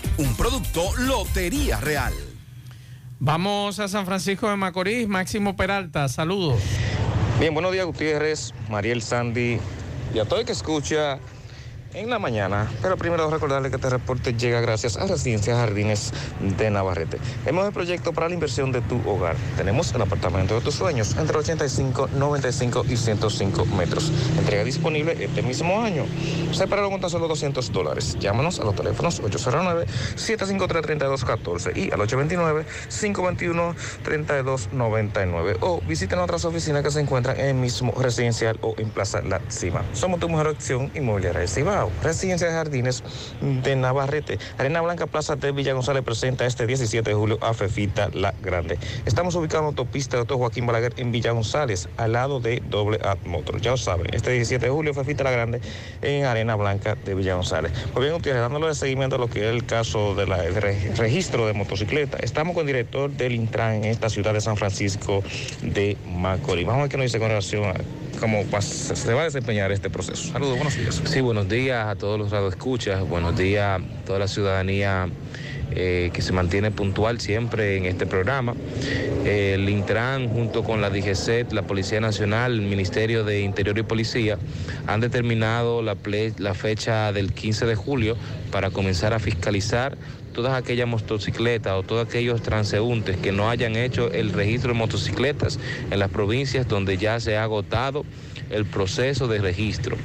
Un producto Lotería Real. Vamos a San Francisco de Macorís, Máximo Peralta, saludos. Bien, buenos días Gutiérrez, Mariel Sandy y a todo el que escucha en la mañana. Pero primero recordarle que este reporte llega gracias a Residencia Jardines de Navarrete. Hemos el proyecto para la inversión de tu hogar. Tenemos el apartamento de tus sueños entre 85, 95 y 105 metros. Entrega disponible este mismo año. Sepáralo con tan solo 200 dólares. Llámanos a los teléfonos 809-753-3214 y al 829-521-3299 o visiten otras oficinas que se encuentran en el mismo residencial o en Plaza La Cima. Somos tu mejor opción inmobiliaria de Residencia de Jardines de Navarrete. Arena Blanca Plaza de Villa González presenta este 17 de julio a Fefita La Grande. Estamos ubicados en la autopista Doctor Joaquín Balaguer en Villa González, al lado de Doble A Motor. Ya lo saben, este 17 de julio Fefita La Grande en Arena Blanca de Villa González. Pues bien, ustedes dándole de seguimiento a lo que es el caso del registro de motocicleta. Estamos con el director del Intran en esta ciudad de San Francisco de Macorís. Vamos a ver qué nos dice con relación a cómo se va a desempeñar este proceso. Saludos, buenos días. Sí, buenos días a todos los radioescuchas, buenos días a toda la ciudadanía eh, que se mantiene puntual siempre en este programa. Eh, el Intran junto con la DGCET, la Policía Nacional, el Ministerio de Interior y Policía han determinado la fecha del 15 de julio para comenzar a fiscalizar todas aquellas motocicletas o todos aquellos transeúntes que no hayan hecho el registro de motocicletas en las provincias donde ya se ha agotado el proceso de registro.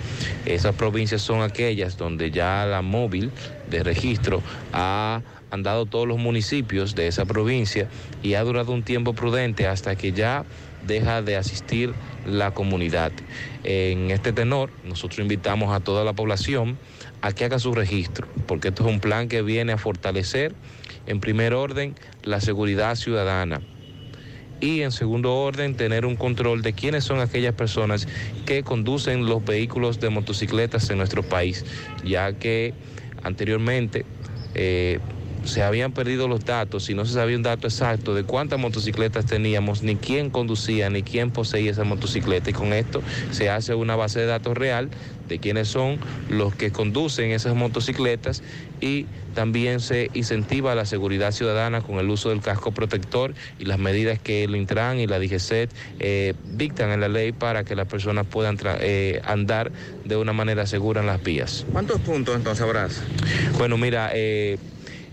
Esas provincias son aquellas donde ya la móvil de registro ha andado todos los municipios de esa provincia y ha durado un tiempo prudente hasta que ya deja de asistir la comunidad. En este tenor, nosotros invitamos a toda la población a que haga su registro, porque esto es un plan que viene a fortalecer, en primer orden, la seguridad ciudadana y en segundo orden tener un control de quiénes son aquellas personas que conducen los vehículos de motocicletas en nuestro país, ya que anteriormente eh, se habían perdido los datos y no se sabía un dato exacto de cuántas motocicletas teníamos, ni quién conducía, ni quién poseía esa motocicleta. Y con esto se hace una base de datos real de quiénes son los que conducen esas motocicletas y también se incentiva la seguridad ciudadana con el uso del casco protector y las medidas que el Intran y la DGCET eh, dictan en la ley para que las personas puedan eh, andar de una manera segura en las vías. ¿Cuántos puntos entonces habrás? Bueno, mira, eh,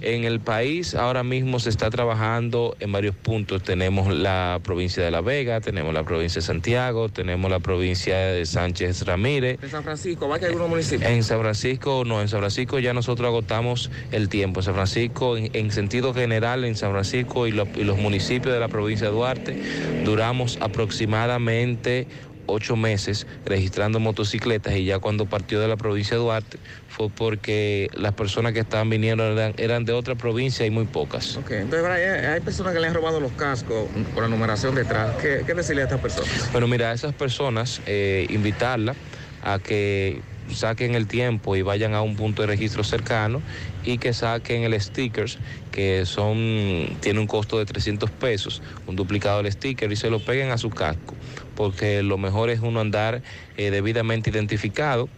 en el país ahora mismo se está trabajando en varios puntos. Tenemos la provincia de La Vega, tenemos la provincia de Santiago, tenemos la provincia de Sánchez Ramírez. En San Francisco, ¿va que hay algunos municipios? En San Francisco, no, en San Francisco ya nosotros agotamos el tiempo. En San Francisco, en, en sentido general, en San Francisco y, lo- y los municipios de la provincia de Duarte, duramos aproximadamente ocho meses registrando motocicletas y ya cuando partió de la provincia de Duarte fue porque las personas que estaban viniendo eran, eran de otra provincia y muy pocas. Ok, entonces Brian, hay, hay personas que le han robado los cascos con la numeración detrás. ¿Qué, qué decirle a estas personas? Bueno, mira, a esas personas, eh, invitarlas a que saquen el tiempo y vayan a un punto de registro cercano y que saquen el stickers que son tiene un costo de 300 pesos, un duplicado del sticker y se lo peguen a su casco, porque lo mejor es uno andar eh, debidamente identificado.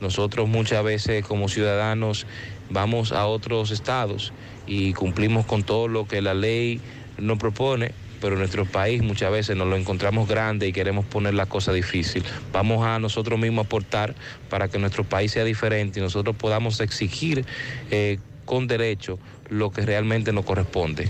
Nosotros muchas veces como ciudadanos vamos a otros estados y cumplimos con todo lo que la ley nos propone, pero nuestro país muchas veces nos lo encontramos grande y queremos poner la cosa difícil. Vamos a nosotros mismos aportar para que nuestro país sea diferente y nosotros podamos exigir eh, con derecho lo que realmente nos corresponde.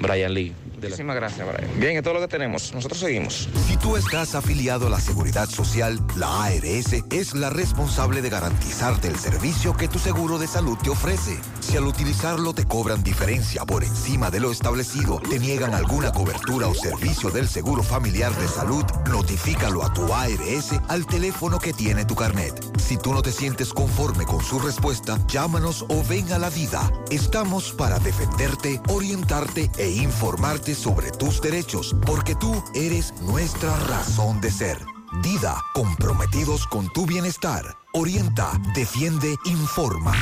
Brian Lee. Muchísimas gracias, Brian. Bien, es todo lo que tenemos. Nosotros seguimos. Si tú estás afiliado a la Seguridad Social, la ARS es la responsable de garantizarte el servicio que tu seguro de salud te ofrece. Si al utilizarlo te cobran diferencia por encima de lo establecido, te niegan alguna cobertura o servicio del Seguro Familiar de Salud, notifícalo a tu ARS al teléfono que tiene tu carnet. Si tú no te sientes conforme con su respuesta, llámanos o ven a la vida. Estamos para defenderte, orientarte e informarte sobre tus derechos, porque tú eres nuestra razón de ser. Dida, comprometidos con tu bienestar. Orienta, defiende, informa.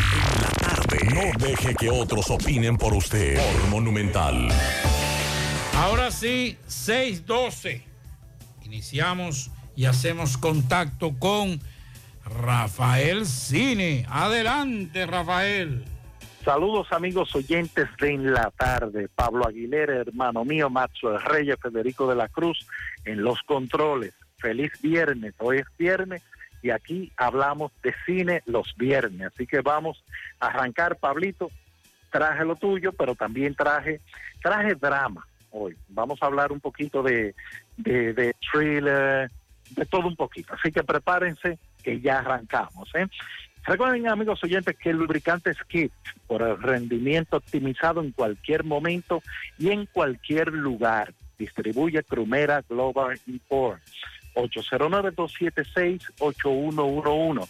No deje que otros opinen por usted. Por Monumental. Ahora sí, 6:12. Iniciamos y hacemos contacto con Rafael Cine. Adelante, Rafael. Saludos amigos oyentes de En la Tarde. Pablo Aguilera, hermano mío, Maxwell Reyes, Federico de la Cruz, en los controles. Feliz viernes. Hoy es viernes y aquí hablamos de cine los viernes. Así que vamos a arrancar, Pablito. Traje lo tuyo, pero también traje, traje drama hoy. Vamos a hablar un poquito de, de, de thriller, de todo un poquito. Así que prepárense que ya arrancamos. ¿eh? Recuerden, amigos oyentes, que el lubricante Skip, por el rendimiento optimizado en cualquier momento y en cualquier lugar, distribuye Crumera Global Import. 809-276-8111.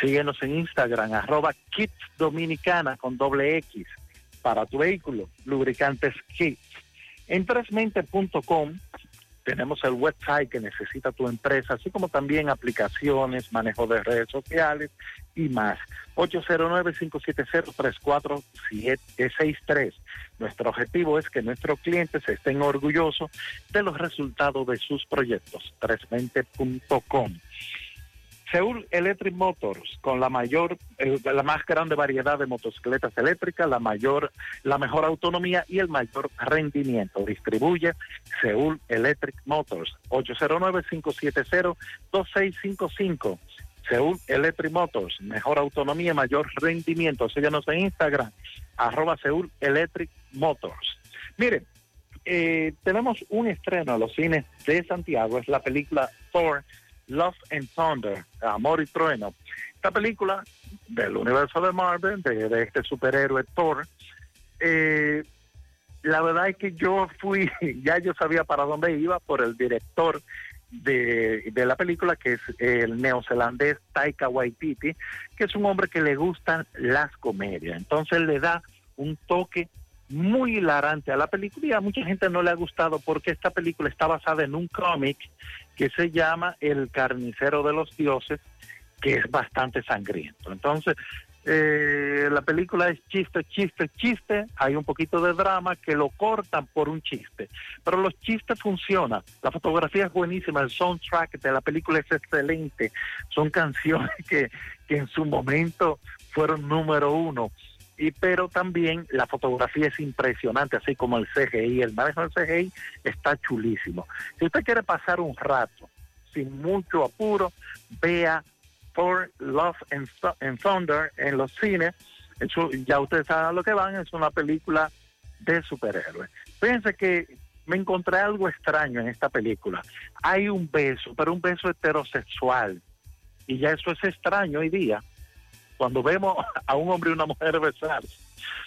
Síguenos en Instagram, arroba Kits Dominicana con doble X. Para tu vehículo, lubricantes Kits. En tresmente.com tenemos el website que necesita tu empresa, así como también aplicaciones, manejo de redes sociales y más. 809-570-3463. Nuestro objetivo es que nuestros clientes estén orgullosos de los resultados de sus proyectos. 320.com. Seúl Electric Motors, con la mayor, eh, la más grande variedad de motocicletas eléctricas, la mayor, la mejor autonomía y el mayor rendimiento. Distribuye Seúl Electric Motors, 809-570-2655. Seúl Electric Motors, mejor autonomía, mayor rendimiento. Síganos en Instagram, arroba Seúl Electric Motors. Miren, eh, tenemos un estreno a los cines de Santiago, es la película Thor, Love and Thunder, Amor y Trueno. Esta película del universo de Marvel, de, este superhéroe Thor, eh, la verdad es que yo fui, ya yo sabía para dónde iba por el director de la película, que es el neozelandés Taika Waititi, que es un hombre que le gustan las comedias. Entonces le da un toque muy hilarante a la película y a mucha gente no le ha gustado porque esta película está basada en un cómic que se llama El carnicero de los dioses, que es bastante sangriento. Entonces, eh, la película es chiste, chiste, chiste, hay un poquito de drama que lo cortan por un chiste, pero los chistes funcionan, la fotografía es buenísima, el soundtrack de la película es excelente, son canciones que, que en su momento fueron número uno y pero también la fotografía es impresionante, así como el CGI, el manejo del CGI está chulísimo. Si usted quiere pasar un rato sin mucho apuro, vea For Love and, Thu- and Thunder en los cines. Ya ustedes saben a lo que van, es una película de superhéroes. Fíjense que me encontré algo extraño en esta película. Hay un beso, pero un beso heterosexual. Y ya eso es extraño hoy día cuando vemos a un hombre y una mujer besarse,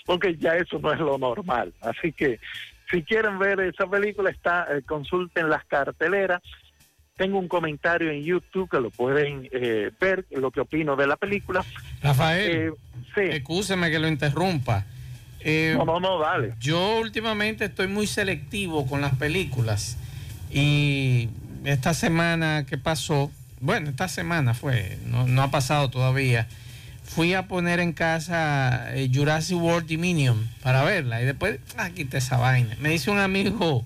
porque ya eso no es lo normal. Así que si quieren ver esa película, está eh, consulten las carteleras. Tengo un comentario en YouTube que lo pueden eh, ver, lo que opino de la película. Rafael, Eh, sí. que lo interrumpa. Eh, No, no, no, dale. Yo últimamente estoy muy selectivo con las películas y esta semana que pasó, bueno, esta semana fue, no, no ha pasado todavía, fui a poner en casa eh, Jurassic World Dominion para verla y después, ah, quité esa vaina. Me dice un amigo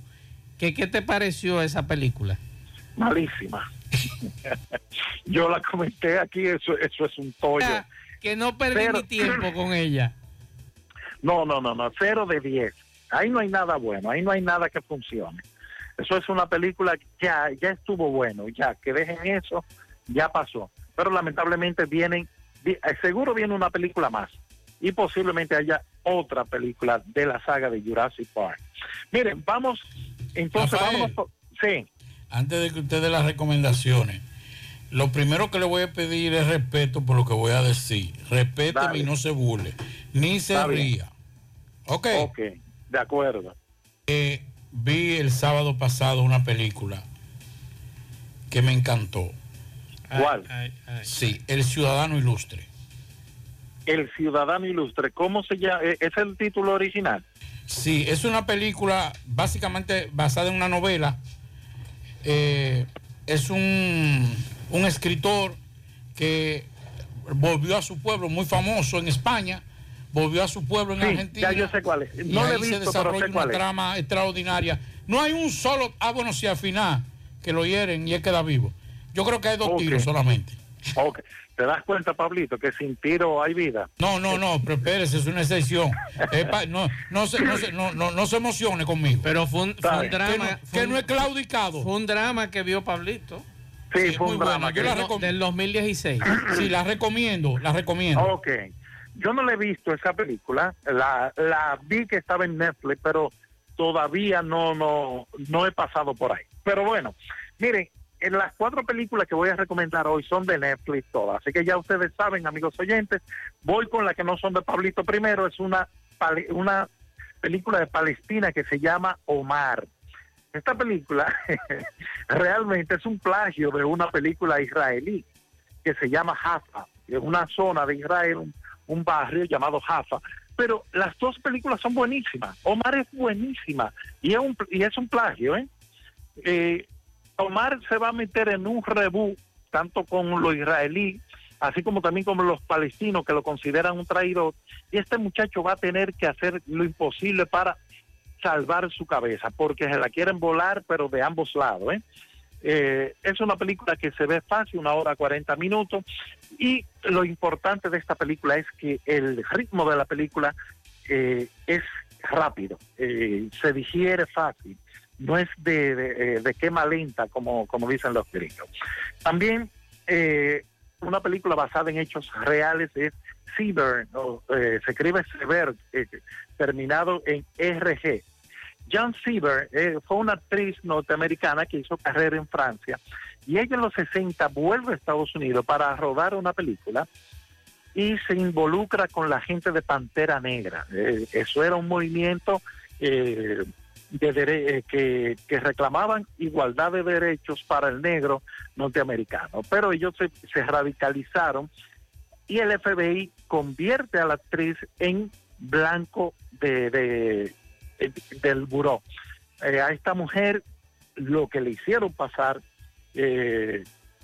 que qué te pareció esa película. Malísima. Yo la comenté aquí, eso, eso es un tollo. Que no perdí Pero- mi tiempo con ella. No, no, no, no, cero de diez. Ahí no hay nada bueno, ahí no hay nada que funcione. Eso es una película que ya, ya estuvo bueno, ya que dejen eso, ya pasó. Pero lamentablemente vienen, vi- seguro viene una película más y posiblemente haya otra película de la saga de Jurassic Park. Miren, vamos, entonces por- sí, Antes de que usted dé las recomendaciones, lo primero que le voy a pedir es respeto por lo que voy a decir. Respéteme y no se burle, ni se Está ría. Ok. Ok, de acuerdo. Eh, vi el sábado pasado una película que me encantó. ¿Cuál? Sí, El Ciudadano Ilustre. El Ciudadano Ilustre, ¿cómo se llama? Eh, ¿Es el título original? Sí, es una película básicamente basada en una novela. Eh, es un, un escritor que volvió a su pueblo, muy famoso en España, volvió a su pueblo en Sí, Argentina. ya yo sé cuál es. y No ahí se visto, desarrolla cuál una es. trama extraordinaria. No hay un solo, ah bueno, sí al final, que lo hieren y él queda vivo. Yo creo que hay dos tiros solamente. Ok. ¿Te das cuenta, Pablito, que sin tiro hay vida? No, no, no, pero espérese, es una excepción. Pa- no, no, se, no, se, no, no, no se emocione conmigo. Pero fue un, fue un drama. Que no, fue que un- no es claudicado. Fue un drama que vio Pablito. Sí, fue un drama. yo la Del- recom- Del 2016. Sí, la recomiendo, la recomiendo. Ok. Yo no le he visto esa película. La, la vi que estaba en Netflix, pero todavía no, no, no he pasado por ahí. Pero bueno, miren, en las cuatro películas que voy a recomendar hoy son de Netflix todas. Así que ya ustedes saben, amigos oyentes, voy con las que no son de Pablito primero. Es una, una película de Palestina que se llama Omar. Esta película realmente es un plagio de una película israelí que se llama Jaffa, es una zona de Israel, un, un barrio llamado Jaffa. Pero las dos películas son buenísimas. Omar es buenísima y es un, y es un plagio, ¿eh? Eh, Omar se va a meter en un rebú, tanto con los israelí, así como también con los palestinos que lo consideran un traidor. Y este muchacho va a tener que hacer lo imposible para salvar su cabeza, porque se la quieren volar, pero de ambos lados. ¿eh? Eh, es una película que se ve fácil, una hora 40 minutos, y lo importante de esta película es que el ritmo de la película eh, es rápido, se digiere fácil, no es de, eh, de quema lenta, como, como dicen los gringos. También eh, una película basada en hechos reales es Seaburn, o, eh, se escribe Sever, eh, terminado en RG. John Seaver eh, fue una actriz norteamericana que hizo carrera en Francia y ella en los 60 vuelve a Estados Unidos para rodar una película y se involucra con la gente de Pantera Negra. Eso era un movimiento eh, de dere- eh, que, reclamaban igualdad de derechos para el negro norteamericano, pero ellos se, radicalizaron y el FBI convierte a la actriz en blanco de, de- de- del buró. Eh, a esta mujer lo que le hicieron pasar eh,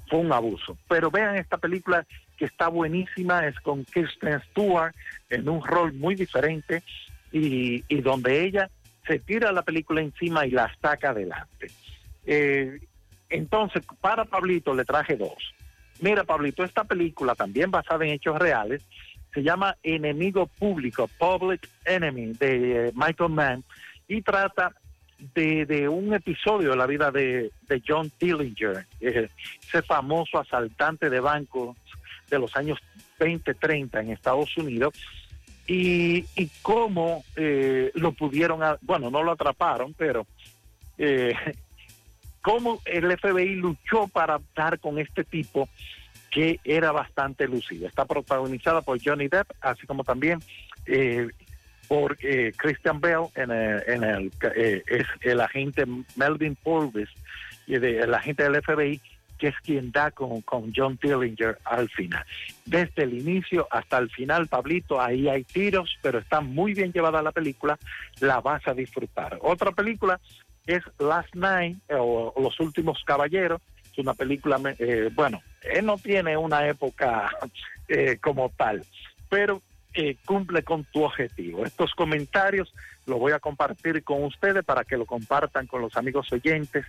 fue un abuso. Pero vean esta película que está buenísima, es con Kirsten Stewart en un rol muy diferente y, y donde ella se tira la película encima y la saca adelante. Eh, entonces, para Pablito le traje dos. Mira, Pablito, esta película también basada en hechos reales se llama Enemigo Público, Public Enemy, de eh, Michael Mann, y trata de, de un episodio de la vida de, de John Dillinger, eh, ese famoso asaltante de bancos de los años 20-30 en Estados Unidos, y, y cómo eh, lo pudieron, bueno, no lo atraparon, pero eh, cómo el FBI luchó para dar con este tipo que era bastante lucido. Está protagonizada por Johnny Depp, así como también eh, por eh, Christian Bell en el, en el eh, es el agente Melvin Purvis, el agente del FBI, que es quien da con, con John Dillinger al final. Desde el inicio hasta el final, Pablito, ahí hay tiros, pero está muy bien llevada la película, la vas a disfrutar. Otra película es Last Night eh, o, Los Últimos Caballeros, es una película, eh, bueno, él no tiene una época eh, como tal, pero eh, cumple con tu objetivo. Estos comentarios los voy a compartir con ustedes para que lo compartan con los amigos oyentes.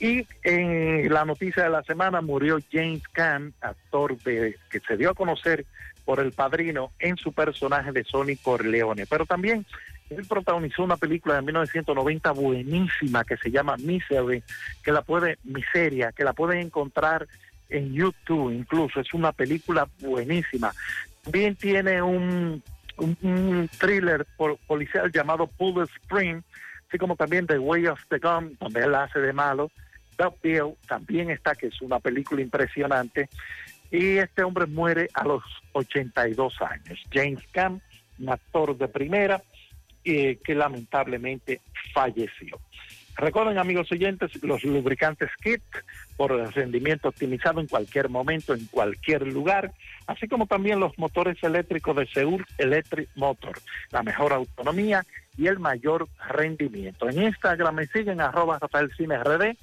Y en la noticia de la semana murió James Caan, actor de, que se dio a conocer por El Padrino en su personaje de Sony Corleone. Pero también Él protagonizó una película de 1990 buenísima que se llama Misery, que la puede, Miseria, que la pueden encontrar en YouTube incluso. Es una película buenísima. También tiene un, thriller pol- policial llamado Pull Spring, así como también The Way of the Gun, donde él hace de malo. Bill también está, que es una película impresionante. Y este hombre muere a los 82 años. James Caan, un actor de primera, eh, que lamentablemente falleció. Recuerden, amigos oyentes, los lubricantes KIT por rendimiento optimizado en cualquier momento, en cualquier lugar, así como también los motores eléctricos de Seúl Electric Motor, la mejor autonomía y el mayor rendimiento. En Instagram me siguen arroba Rafael Cine RD,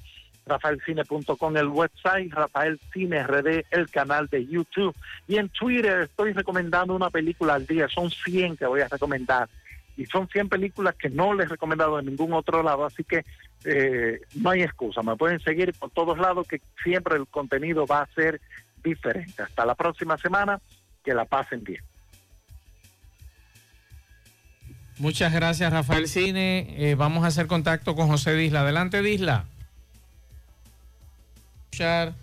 rafaelcine.com el website, Rafael Cine RD el canal de YouTube y en Twitter estoy recomendando una película al día, son 100 que voy a recomendar y son 100 películas que no les he recomendado de ningún otro lado, así que eh, no hay excusa, me pueden seguir por todos lados que siempre el contenido va a ser diferente. Hasta la próxima semana, que la pasen bien. Muchas gracias, Rafael Cine. Eh, vamos a hacer contacto con José Disla. Adelante, Disla. Escuchar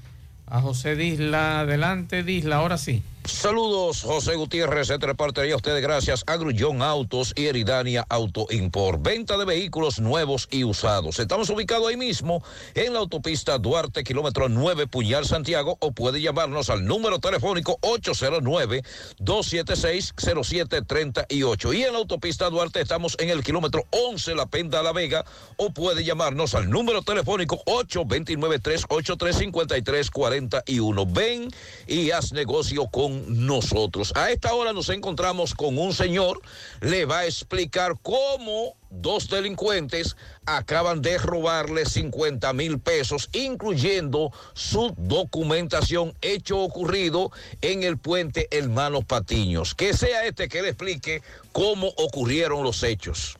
A José Disla. Adelante, Disla. Ahora sí. Saludos, José Gutiérrez, se reportaría a ustedes gracias a Grullón Autos y Eridania Auto Import. Venta de vehículos nuevos y usados. Estamos ubicados ahí mismo en la autopista Duarte, kilómetro 9, Puñal, Santiago, o puede llamarnos al número telefónico 809-276-0738. Y en la autopista Duarte estamos en el kilómetro 11, La Penda La Vega, o puede llamarnos al número telefónico 829-383-5341. Ven y haz negocio con nosotros. A esta hora nos encontramos con un señor, le va a explicar cómo dos delincuentes acaban de robarle 50 mil pesos, incluyendo su documentación, hecho ocurrido en el puente Hermanos Patiños. Que sea este que le explique cómo ocurrieron los hechos.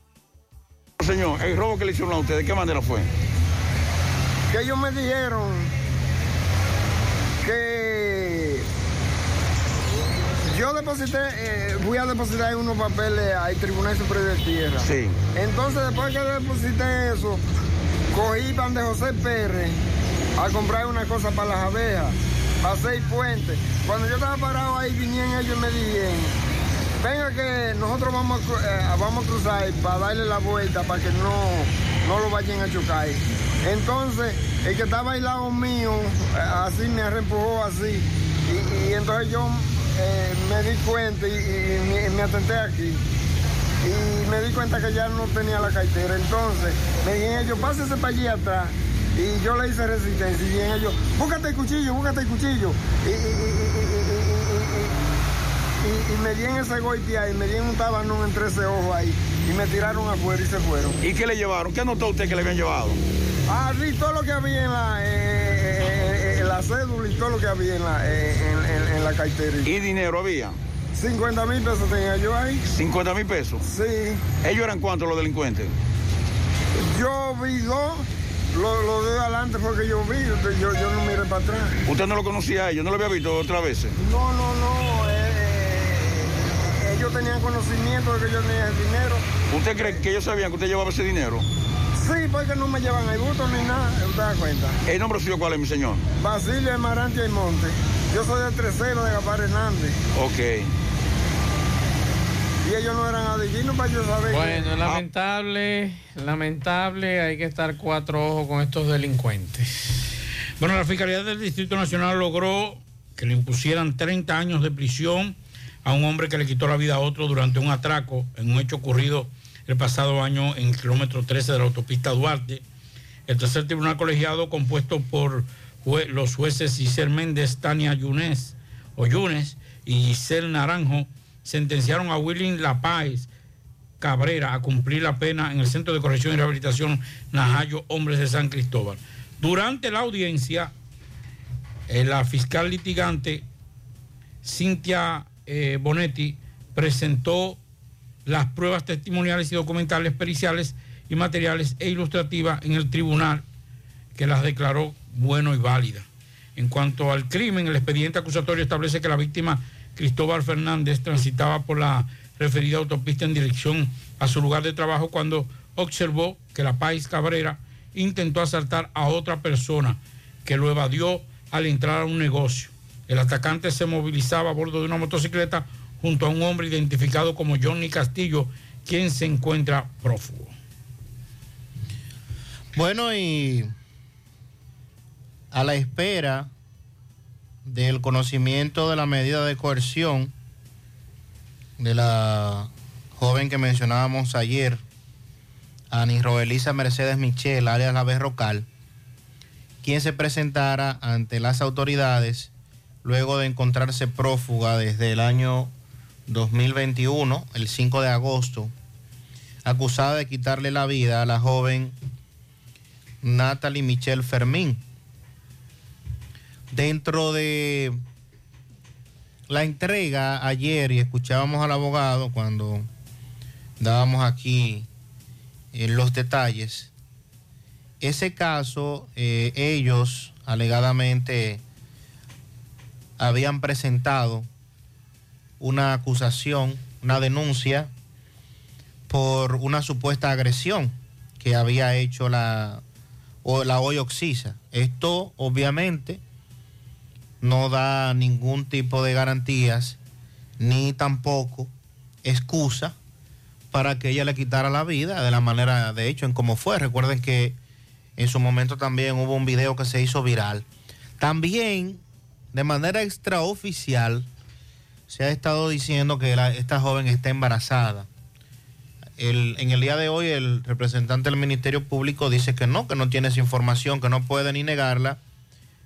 Señor, el robo que le hicieron a usted, ¿de qué manera fue? que ellos me dijeron que yo deposité, eh, voy a depositar unos papeles al Tribunal Superior de Tierra. Sí. Entonces, después que deposité eso, cogí pan de José Pérez a comprar una cosa para las abejas, para seis puentes. Cuando yo estaba parado ahí, vinieron ellos y me dijeron, venga que nosotros vamos a, eh, vamos a cruzar para darle la vuelta para que no, no lo vayan a chocar. Entonces, el que estaba al lado mío, eh, así me empujó así. Y, y entonces yo eh, me di cuenta y, y me, me atenté aquí. Y me di cuenta que ya no tenía la cartera. Entonces, me dijeron ellos, pásese para allí atrás. Y yo le hice resistencia. Y dijeron ellos, búscate el cuchillo, búscate el cuchillo. Y, me dieron ese golpe ahí, me dieron un tabanón entre ese ojo ahí. Y me tiraron afuera y se fueron. ¿Y qué le llevaron? ¿Qué notó usted que le habían llevado? Ah, sí, todo lo que había en la, eh, eh, la cédula y todo lo que había en la, eh, en, en- en la cartera. ¿Y dinero había? 50 mil pesos tenía yo ahí. ¿50 mil pesos? Sí. ¿Ellos eran cuántos los delincuentes? Yo vi dos, lo, lo de adelante fue que yo vi, yo, yo no miré para atrás. ¿Usted no lo conocía a ellos? ¿No lo había visto otras veces? No, no, no, eh, eh, ellos tenían conocimiento de que yo tenía el dinero. ¿Usted cree que ellos sabían que usted llevaba ese dinero? Sí, porque no me llevan el busto ni nada, ¿usted da cuenta? ¿El nombre suyo cuál es, mi señor? Basilio Amarante y Monte. Yo soy del tercero de Gapar Hernández. Ok. Y ellos no eran adivinos para yo saber. Bueno, que- lamentable, lamentable, hay que estar cuatro ojos con estos delincuentes. Bueno, la Fiscalía del Distrito Nacional logró que le impusieran 30 años de prisión a un hombre que le quitó la vida a otro durante un atraco en un hecho ocurrido el pasado año en el kilómetro 13 de la autopista Duarte. El tercer tribunal colegiado, compuesto por los jueces Giselle Méndez, Tania Yunes, o y Giselle Naranjo, sentenciaron a Willing Lapáez Cabrera a cumplir la pena en el Centro de Corrección y Rehabilitación Najayo Hombres de San Cristóbal. Durante la audiencia, eh, la fiscal litigante Cintia eh, Bonetti presentó las pruebas testimoniales y documentales periciales y materiales e ilustrativas en el tribunal que las declaró bueno y válida. En cuanto al crimen, el expediente acusatorio establece que la víctima Cristóbal Fernández transitaba por la referida autopista en dirección a su lugar de trabajo cuando observó que la País Cabrera intentó asaltar a otra persona que lo evadió al entrar a un negocio. El atacante se movilizaba a bordo de una motocicleta junto a un hombre identificado como Johnny Castillo, quien se encuentra prófugo. Bueno, y a la espera del conocimiento de la medida de coerción de la joven que mencionábamos ayer, Ani Roelisa Mercedes Michel, alias La Berrocal, quien se presentara ante las autoridades luego de encontrarse prófuga desde el año 2021, el 5 de agosto, acusada de quitarle la vida a la joven Natalie Michelle Fermín. Dentro de la entrega ayer, y escuchábamos al abogado cuando dábamos aquí en los detalles, ese caso eh, ellos alegadamente habían presentado una acusación, una denuncia por una supuesta agresión que había hecho la, la hoy Oxisa. Esto obviamente no da ningún tipo de garantías ni tampoco excusa para que ella le quitara la vida de la manera, de hecho, en cómo fue. Recuerden que en su momento también hubo un video que se hizo viral. También, de manera extraoficial, se ha estado diciendo que la- esta joven está embarazada. El- en el día de hoy, el representante del Ministerio Público dice que no, que no tiene esa información, que no puede ni negarla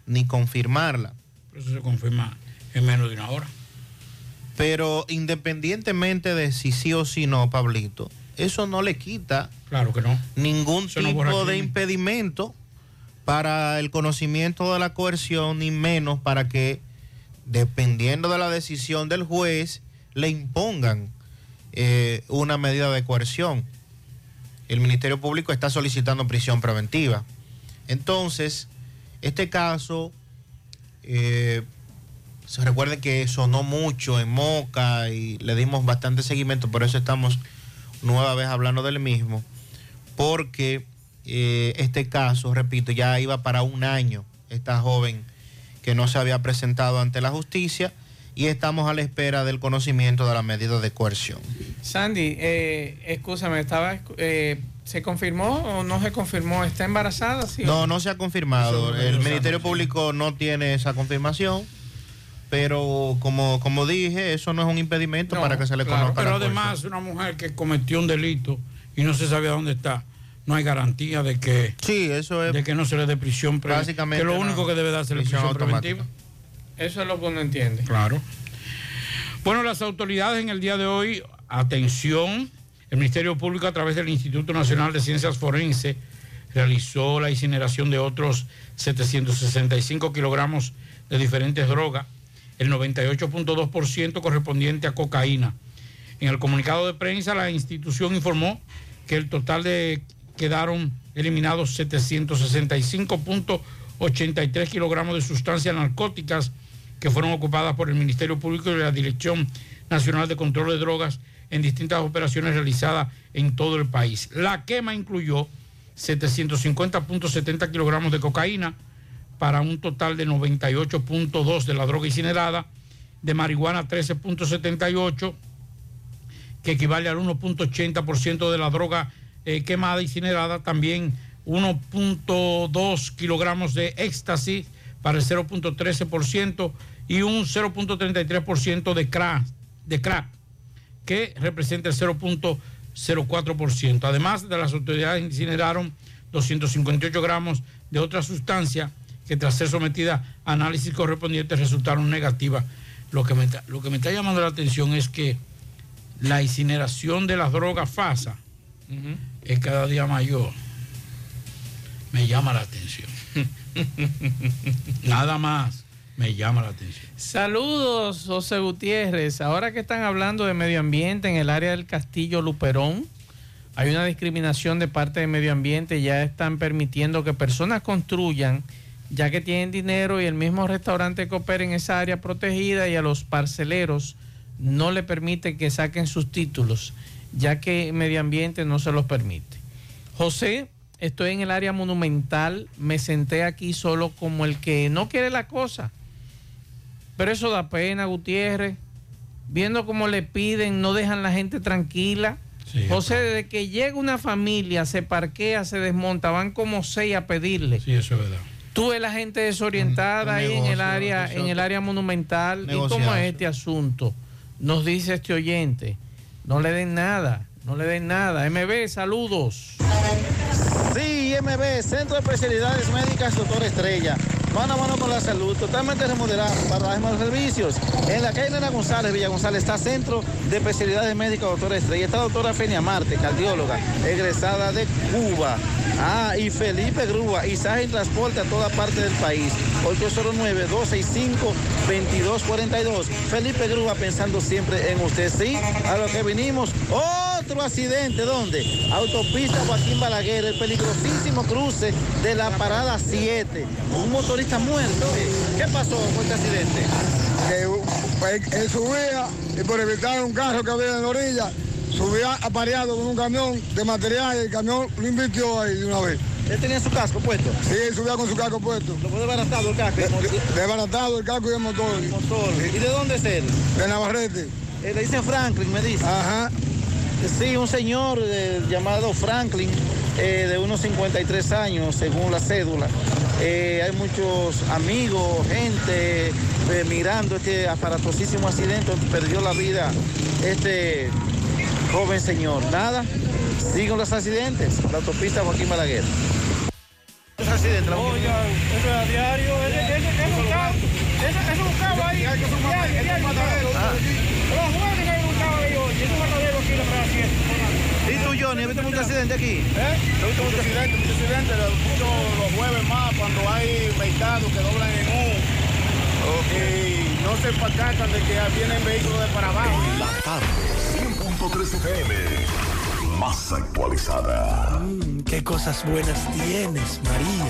ni confirmarla. Eso se confirma en menos de una hora. Pero independientemente de si sí o si no, Pablito, eso no le quita Claro que no. ningún Eso no borra tipo de impedimento para el conocimiento de la coerción, ni menos para que, dependiendo de la decisión del juez, le impongan eh, una medida de coerción. El Ministerio Público está solicitando prisión preventiva. Entonces, este caso, eh, se recuerden que sonó mucho en Moca y le dimos bastante seguimiento, por eso estamos nueva vez hablando del mismo, porque eh, este caso, repito, ya iba para un año, esta joven que no se había presentado ante la justicia y estamos a la espera del conocimiento de la medida de coerción. Sandy, eh, escúchame, estaba, eh, ¿se confirmó o no se confirmó? ¿Está embarazada? Sí No, no se ha confirmado. El Ministerio Público no tiene esa confirmación, pero como, como dije, eso no es un impedimento No, para que se le claro, conozca Pero la además, una mujer que cometió un delito y no se sabía dónde está, no hay garantía de que, sí, eso es, de que no se le dé prisión preventiva. básicamente Que lo único que debe darse es prisión prisión preventiva. Eso es lo que uno entiende. Claro. Bueno, las autoridades en el día de hoy, atención, el Ministerio Público a través del Instituto Nacional de Ciencias Forenses realizó la incineración de otros 765 kilogramos de diferentes drogas, el 98.2% correspondiente a cocaína. En el comunicado de prensa, la institución informó que el total de quedaron eliminados 765.83 kilogramos de sustancias narcóticas que fueron ocupadas por el Ministerio Público y la Dirección Nacional de Control de Drogas en distintas operaciones realizadas en todo el país. La quema incluyó 750.70 kilogramos de cocaína para un total de 98.2 de la droga incinerada, de marihuana 13.78 que equivale al 1.80% de la droga eh, quemada incinerada, también 1.2 kilogramos de éxtasis para el 0.13% y un 0.33% de crack, de crack, que representa el 0.04%. Además de las autoridades incineraron 258 gramos de otra sustancia que tras ser sometida a análisis correspondientes resultaron negativas. Lo que, me, lo que me está llamando la atención es que la incineración de las drogas FASA es cada día mayor. Me llama la atención. Nada más me llama la atención. Saludos, José Gutiérrez. Ahora que están hablando de medio ambiente en el área del Castillo Luperón, hay una discriminación de parte de medio ambiente. Ya están permitiendo que personas construyan, ya que tienen dinero y el mismo restaurante que opera en esa área protegida y a los parceleros no le permite que saquen sus títulos. Ya que medio ambiente no se los permite. José, estoy en el área monumental, me senté aquí solo como el que no quiere la cosa. Pero eso da pena, Gutiérrez. Viendo cómo le piden, no dejan la gente tranquila. José, desde que llega una familia, se parquea, se desmonta, van como seis a pedirle. Sí, eso es verdad. Tú ves la gente desorientada Un ahí en el área, negocio. en el área monumental. ¿Y cómo es este asunto? Nos dice este oyente. No le den nada, no le den nada. MB, saludos. Sí, MB, Centro de Especialidades Médicas Doctor Estrella. Mano a mano con la salud, totalmente remodelado para dar más servicios. En la calle Nena González, Villa González, está Centro de Especialidades Médicas Doctor Estrella. Está doctora Fenia Marte, cardióloga, egresada de Cuba. Ah, y Felipe Grúa, Isaje en Transporte a toda parte del país. 809-265-2242. Felipe Grúa pensando siempre en usted. Sí, a lo que vinimos. Otro accidente, ¿dónde? Autopista Joaquín Balaguer, el peligrosísimo cruce de la parada 7. Un motorista muerto. ¿Qué pasó con este accidente? que él subía y por evitar un carro que había en la orilla, subía apareado con un camión de material y el camión lo invirtió ahí de una vez. ¿Él tenía su casco puesto? Sí, él subía con su casco puesto. ¿Lo fue desbaratado el casco? De- de- Desbaratado el casco y el motor. motor. ¿Y de dónde es él? De Navarrete. Eh, le dicen Franklin, me dice. Ajá. Sí, un señor eh, llamado Franklin, eh, de unos 53 años, según la cédula. Eh, hay muchos amigos, gente eh, mirando este aparatosísimo accidente. Perdió la vida este joven señor. Nada, siguen los accidentes. La autopista Joaquín Balaguer. Los accidentes, la Oye, eso es a diario, es un cabo, ese, ese es un cabo ahí, diario, diario, Los ¿Y tú, Johnny, has visto mucho accidente aquí? ¿Eh? Muchos accidentes, muchos accidentes, muchos los jueves más cuando hay mercados que doblan en U. Y no se percatan de que vienen vehículos de para abajo. La tarde, 100.3 FM. Más actualizada. Qué cosas buenas tienes, María.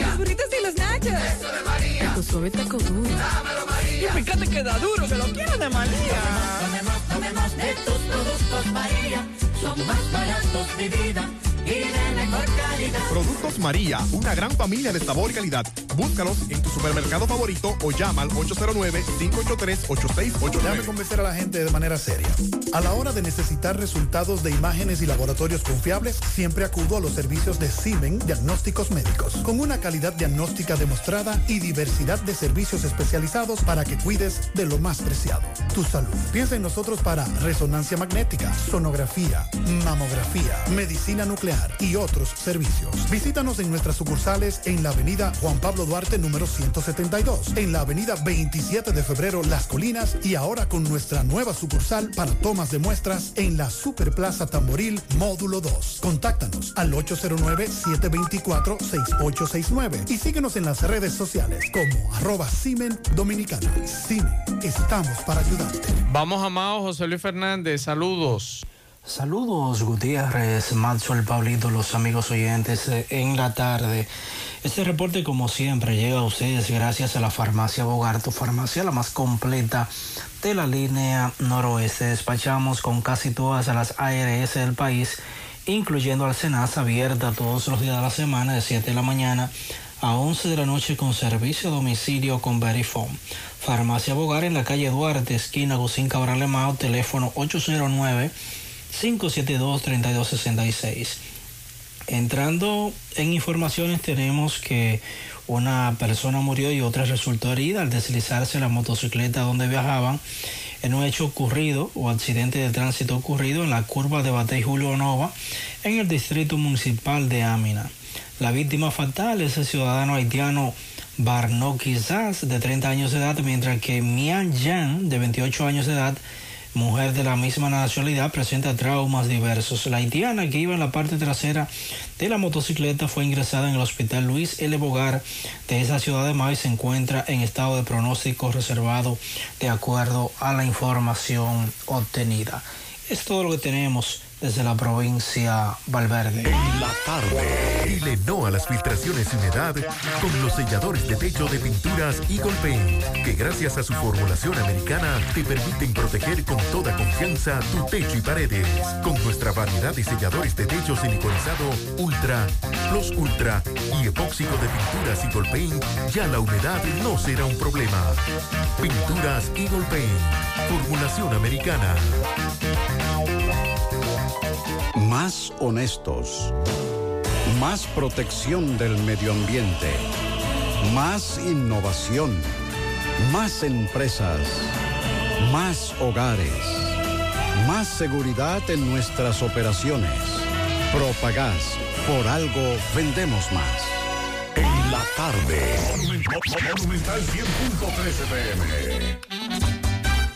Los burritos y los nachos. Eso de María. Tu suave taco duro. Dámelo, María. Y fíjate que da duro, que lo quiero de María. Tomemos, tomemos de tus productos, María. Son más baratos de vida y de mejor calidad. Productos María, una gran familia de sabor y calidad. Búscalos en tu supermercado favorito o llama al 809-583-8689. Déjame convencer a la gente de manera seria. A la hora de necesitar resultados de imágenes y laboratorios confiables, siempre acudo a los servicios de Simen Diagnósticos Médicos, con una calidad diagnóstica demostrada y diversidad de servicios especializados para que cuides de lo más preciado, tu salud. Piensa en nosotros para resonancia magnética, sonografía, mamografía, medicina nuclear y otros servicios. Visítanos en nuestras sucursales en la avenida Juan Pablo Duarte número 172, en la avenida 27 de febrero Las Colinas y ahora con nuestra nueva sucursal para tomas de muestras en la Superplaza Tamboril Módulo 2. Contáctanos al 809-724-6869 y síguenos en las redes sociales como arroba Simen Dominicana. Simen, estamos para ayudarte. Vamos, amado José Luis Fernández, saludos. Saludos Gutiérrez, Maxwell, Pablito, los amigos oyentes eh, en la tarde. Este reporte como siempre llega a ustedes gracias a la farmacia Bogarto, farmacia la más completa de la línea noroeste. Despachamos con casi todas las ARS del país, incluyendo al Senasa, abierta todos los días de la semana de 7 de la mañana a 11 de la noche con servicio a domicilio con Verifone. Farmacia Bogar en la calle Duarte, esquina Gusín Cabral Mao, teléfono 809 572-3266. Entrando en informaciones tenemos que una persona murió y otra resultó herida al deslizarse la motocicleta donde viajaban en un hecho ocurrido o accidente de tránsito ocurrido en la curva de Batey Julio Nova en el distrito municipal de Amina. La víctima fatal es el ciudadano haitiano Barno Quizás de 30 años de edad, mientras que Mian Yan de 28 años de edad mujer de la misma nacionalidad, presenta traumas diversos. La haitiana que iba en la parte trasera de la motocicleta fue ingresada en el hospital Luis L. Bogar de esa ciudad de Maíz. Se encuentra en estado de pronóstico reservado de acuerdo a la información obtenida. Es todo lo que tenemos desde la provincia Valverde. En la tarde. Dile no a las filtraciones y humedad con los selladores de techo de pinturas Eagle Paint, que gracias a su formulación americana te permiten proteger con toda confianza tu techo y paredes. Con nuestra variedad de selladores de techo siliconizado Ultra, Plus Ultra y epóxico de pinturas Eagle Paint, ya la humedad no será un problema. Pinturas Eagle Paint, formulación americana. Más honestos. Más protección del medio ambiente. Más innovación. Más empresas. Más hogares. Más seguridad en nuestras operaciones. Propagás. Por algo vendemos más. En la tarde. Monumental 100.13 pm.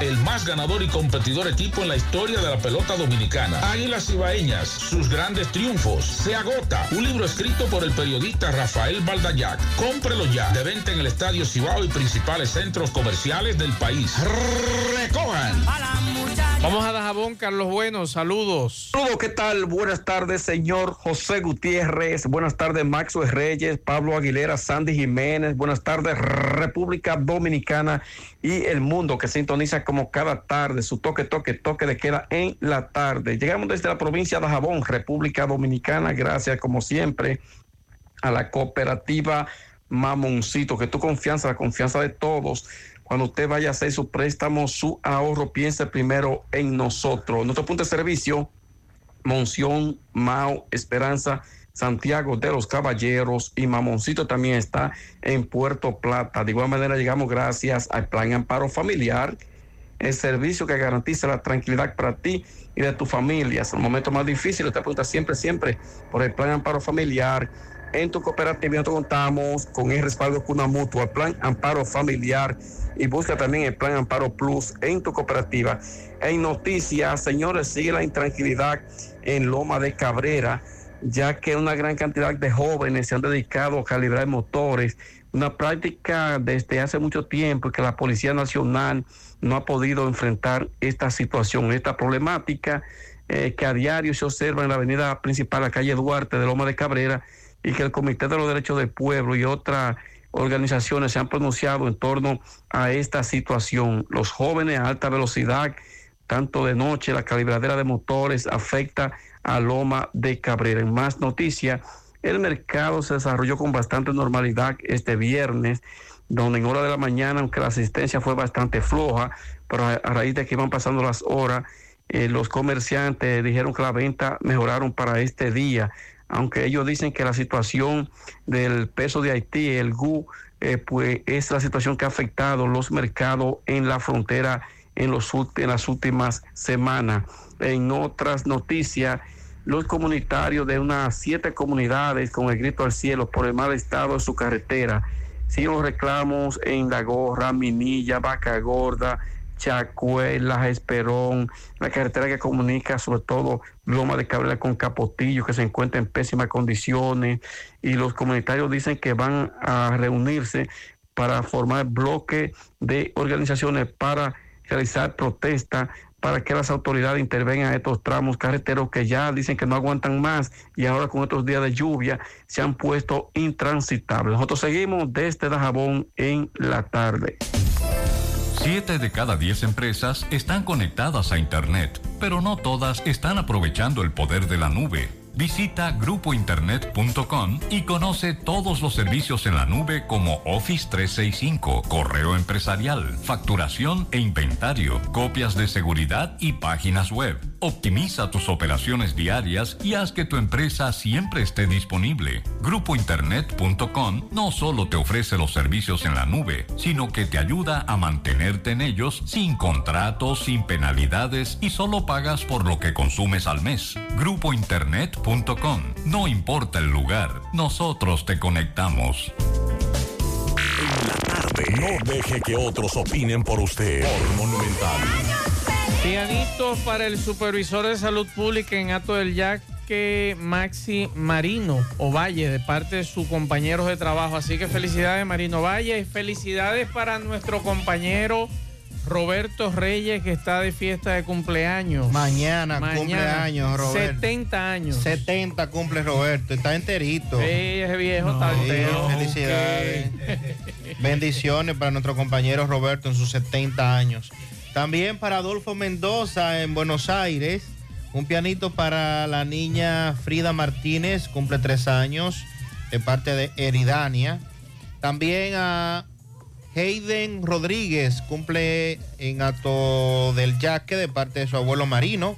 el más ganador y competidor equipo en la historia de la pelota dominicana. Águilas Ibaeñas, sus grandes triunfos. Se agota. Un libro escrito por el periodista Rafael Baldayac. Cómprelo ya. De venta en el Estadio Cibao y principales centros comerciales del país. Recojan. Vamos a Dajabón, Carlos Bueno, saludos. Saludos, ¿qué tal? Buenas tardes, señor José Gutiérrez. Buenas tardes, Maxwell Reyes, Pablo Aguilera, Sandy Jiménez. Buenas tardes, República Dominicana y el mundo que sintoniza como cada tarde su toque, toque, toque de queda en la tarde. Llegamos desde la provincia de Dajabón, República Dominicana. Gracias, como siempre, a la cooperativa Mamoncito, que tu confianza, la confianza de todos cuando usted vaya a hacer su préstamo, su ahorro, piense primero en nosotros. Nuestro punto de servicio, Monción, Mao, Esperanza, Santiago de los Caballeros y Mamoncito también está en Puerto Plata. De igual manera llegamos gracias al Plan Amparo Familiar, el servicio que garantiza la tranquilidad para ti y de tu familia. Es el momento más difícil, usted pregunta siempre, siempre por el Plan Amparo Familiar. En tu cooperativa nosotros contamos con el respaldo con una mutua, Plan Amparo Familiar y busca también el Plan Amparo Plus en tu cooperativa. En noticias, señores, sigue la intranquilidad en Loma de Cabrera, ya que una gran cantidad de jóvenes se han dedicado a calibrar motores, una práctica desde hace mucho tiempo que la Policía Nacional no ha podido enfrentar esta situación, esta problemática eh, que a diario se observa en la avenida principal, la calle Duarte de Loma de Cabrera, y que el Comité de los Derechos del Pueblo y otras organizaciones se han pronunciado en torno a esta situación. Los jóvenes a alta velocidad, tanto de noche, la calibradera de motores afecta a Loma de Cabrera. En más noticias, el mercado se desarrolló con bastante normalidad este viernes, donde en hora de la mañana, aunque la asistencia fue bastante floja, pero a, raíz de que iban pasando las horas, eh, los comerciantes dijeron que la venta mejoraron para este día aunque ellos dicen que la situación del peso de Haití, el GU, eh, pues es la situación que ha afectado los mercados en la frontera en, los, en las últimas semanas. En otras noticias, los comunitarios de unas siete comunidades con el grito al cielo por el mal estado de su carretera, siguen los reclamos en La Gorra, Minilla, Vaca Gorda, Chacuela, Esperón, la carretera que comunica sobre todo Loma de Cabrera con Capotillo, que se encuentra en pésimas condiciones, y los comunitarios dicen que van a reunirse para formar bloque de organizaciones para realizar protestas para que las autoridades intervengan en estos tramos carreteros que ya dicen que no aguantan más y ahora con estos días de lluvia se han puesto intransitables. Nosotros seguimos desde Dajabón en la tarde. Siete de cada diez empresas están conectadas a Internet, pero no todas están aprovechando el poder de la nube. Visita grupointernet.com y conoce todos los servicios en la nube como Office 365, correo empresarial, facturación e inventario, copias de seguridad y páginas web. Optimiza tus operaciones diarias y haz que tu empresa siempre esté disponible. GrupoInternet.com no solo te ofrece los servicios en la nube, sino que te ayuda a mantenerte en ellos sin contratos, sin penalidades y solo pagas por lo que consumes al mes. GrupoInternet.com. No importa el lugar, nosotros te conectamos. No deje que otros opinen por usted. Por Monumental. Pianito para el supervisor de salud pública en Ato del Yaque, Maxi Marino Ovalle, de parte de sus compañeros de trabajo. Así que felicidades, Marino Valle, y felicidades para nuestro compañero Roberto Reyes, que está de fiesta de cumpleaños. Mañana, cumpleaños, Roberto. 70 años. 70 cumple Roberto, está enterito. Sí, ese viejo está Sí, entero. felicidades. Bendiciones para nuestro compañero Roberto en sus 70 años. También para Adolfo Mendoza en Buenos Aires. Un pianito para la niña Frida Martínez, cumple tres años, de parte de Eridania. También a Hayden Rodríguez, cumple en Ato del Yaque, de parte de su abuelo Marino.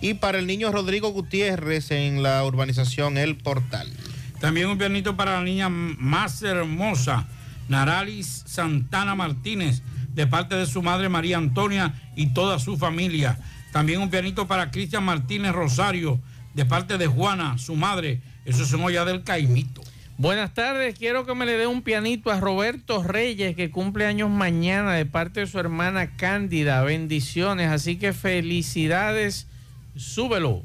Y para el niño Rodrigo Gutiérrez en la urbanización El Portal. También un pianito para la niña más hermosa, Naralis Santana Martínez, de parte de su madre María Antonia y toda su familia. También un pianito para Cristian Martínez Rosario, de parte de Juana, su madre. Eso es en olla del Caimito. Buenas tardes, quiero que me le dé un pianito a Roberto Reyes, que cumple años mañana, de parte de su hermana Cándida. Bendiciones, así que felicidades, súbelo.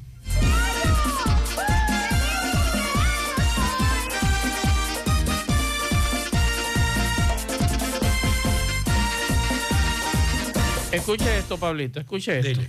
Escuche esto, Pablito, escuche esto.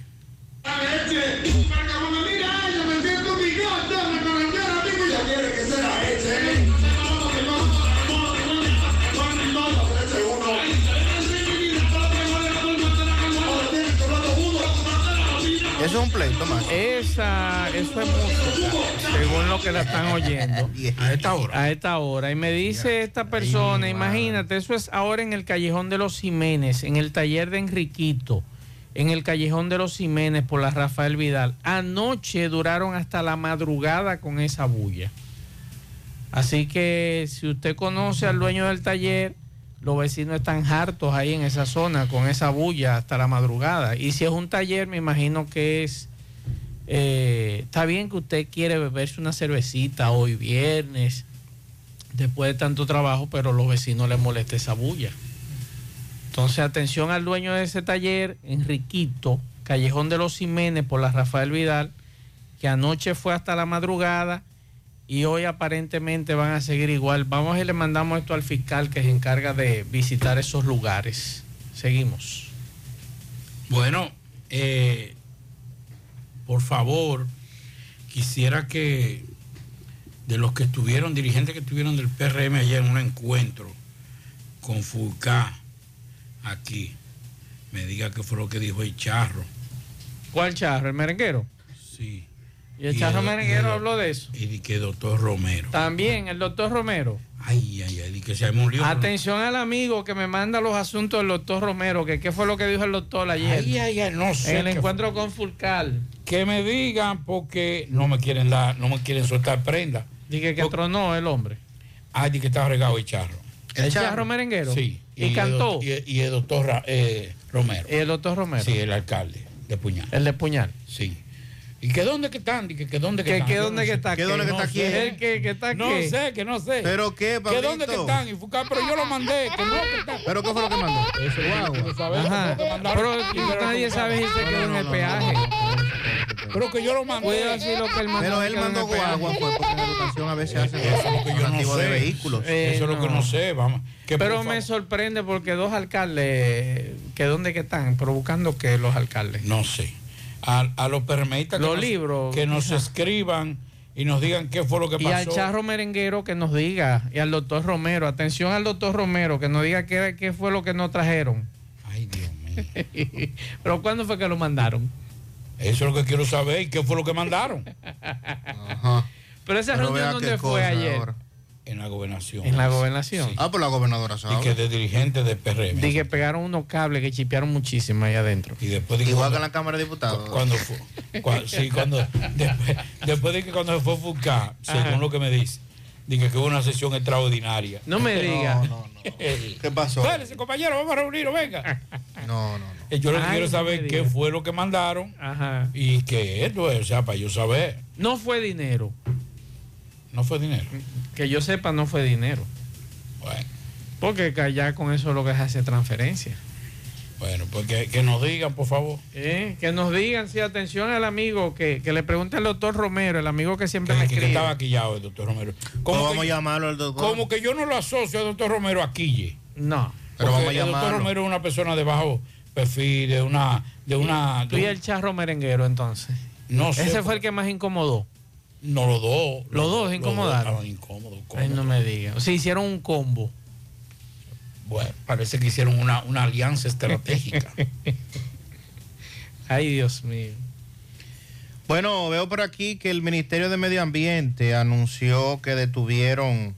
Eso es un pleito, más. Esa, eso es música, según lo que la están oyendo. A esta hora. A esta hora. Y me dice esta persona, imagínate, eso es ahora en el Callejón de los Jiménez, en el taller de Enriquito, en el Callejón de los Jiménez por la Rafael Vidal. Anoche duraron hasta la madrugada con esa bulla. Así que si usted conoce al dueño del taller, los vecinos están hartos ahí en esa zona con esa bulla hasta la madrugada. Y si es un taller, me imagino que es... eh, está bien que usted quiere beberse una cervecita hoy viernes, después de tanto trabajo, pero los vecinos les molesta esa bulla. Entonces, atención al dueño de ese taller, Enriquito, Callejón de los Jiménez por la Rafael Vidal, que anoche fue hasta la madrugada y hoy aparentemente van a seguir igual. Vamos y le mandamos esto al fiscal que se encarga de visitar esos lugares. Seguimos. Bueno, eh, por favor, quisiera que de los que estuvieron, dirigentes que estuvieron del PRM ayer en un encuentro con Fulcá aquí, me diga qué fue lo que dijo el charro. ¿Cuál charro? ¿El merenguero? Sí. ¿Y el charro merenguero habló de eso? Y di que doctor Romero. También el doctor Romero. Ay, ay, ay, di que se ha murió. Atención al amigo que me manda los asuntos del doctor Romero, que qué fue lo que dijo el doctor ayer. Ay, ay, ay, no sé En el encuentro con Fulcal. Que me digan porque no me quieren dar, no me quieren soltar prenda. Dije que tronó el hombre. Ay, di que estaba regado el charro. ¿El charro merenguero? Sí. ¿Y cantó? Y, y el doctor eh, Romero. ¿Y el doctor Romero? Sí, el alcalde de Puñal. El de Puñal. Sí. ¿Y que dónde que están? ¿Y que, que dónde que ¿Que- están? que dónde que sé. está? ¿Que dónde que no está sé. está No sé, que no sé. ¿Pero qué, ¿Que Pablito? dónde que están? Y Fucar, pero yo lo mandé. Que no, que están. ¿Pero qué fue lo que mandó? Eso sabemos, Ajá. Pero nadie sabe si se quedó en el peaje. Pero que yo lo mandé. Puede decir lo que él mandó. Pero que él mandó guagua, fue porque en educación a veces hacen Eso es lo que yo no donativo de sé. vehículos. Eh, Eso es lo que no. no sé, vamos. Que Pero me sorprende porque dos alcaldes, que dónde que están, pero buscando que los alcaldes. No sé. A, a los permeístas que Los nos- libros, que nos escriban y nos digan qué fue lo que Y pasó. al charro merenguero que nos diga, y al doctor Romero, atención al doctor Romero, que nos diga qué, qué fue lo que nos trajeron. Ay, Dios mío. Pero ¿cuándo fue que lo mandaron? Eso es lo que quiero saber y qué fue lo que mandaron. Ajá. Pero esa Pero reunión dónde fue ayer. ahora. En la gobernación. En la gobernación. Ah, pues la gobernadora Y sabe. que de dirigente de PRM. Dije que pegaron unos cables que chipearon muchísimo ahí adentro. Y después de Igual que en la Cámara de Diputados. Cuando fue, sí, cuando, después, después de que cuando se fue Fulcar, según lo que me dice, dije que hubo una sesión extraordinaria. No me diga. No, ¿Qué pasó? Espérese, compañero, vamos a reunirnos, venga. No, no, no. Eh, Yo lo que quiero no saber qué fue lo que mandaron Ajá. y qué esto es, o sea, para yo saber. No fue dinero. No fue dinero. Que yo sepa, no fue dinero. Bueno, Porque que allá con eso lo que es hacer transferencia. bueno, pues que, que nos digan, por favor. Eh, Que nos digan, sí, atención al amigo, que, que le pregunte al doctor Romero, el amigo que siempre Que, me que escribe. estaba quillado el doctor Romero. Como vamos a que, llamarlo al doctor. como que yo no lo asocio al doctor Romero a Quille. No. Pero vamos a el doctor llamarlo. Romero es una persona de bajo perfil, de una... De una Tú y el charro merenguero, entonces. no sé, Ese fue el que más incomodó. No, los dos. Los dos incomodaron. estaban incómodos. Ay, no me digas. O sea, hicieron un combo. Bueno, parece que hicieron una, una alianza estratégica. Ay, Dios mío. Bueno, veo por aquí que el Ministerio de Medio Ambiente anunció que detuvieron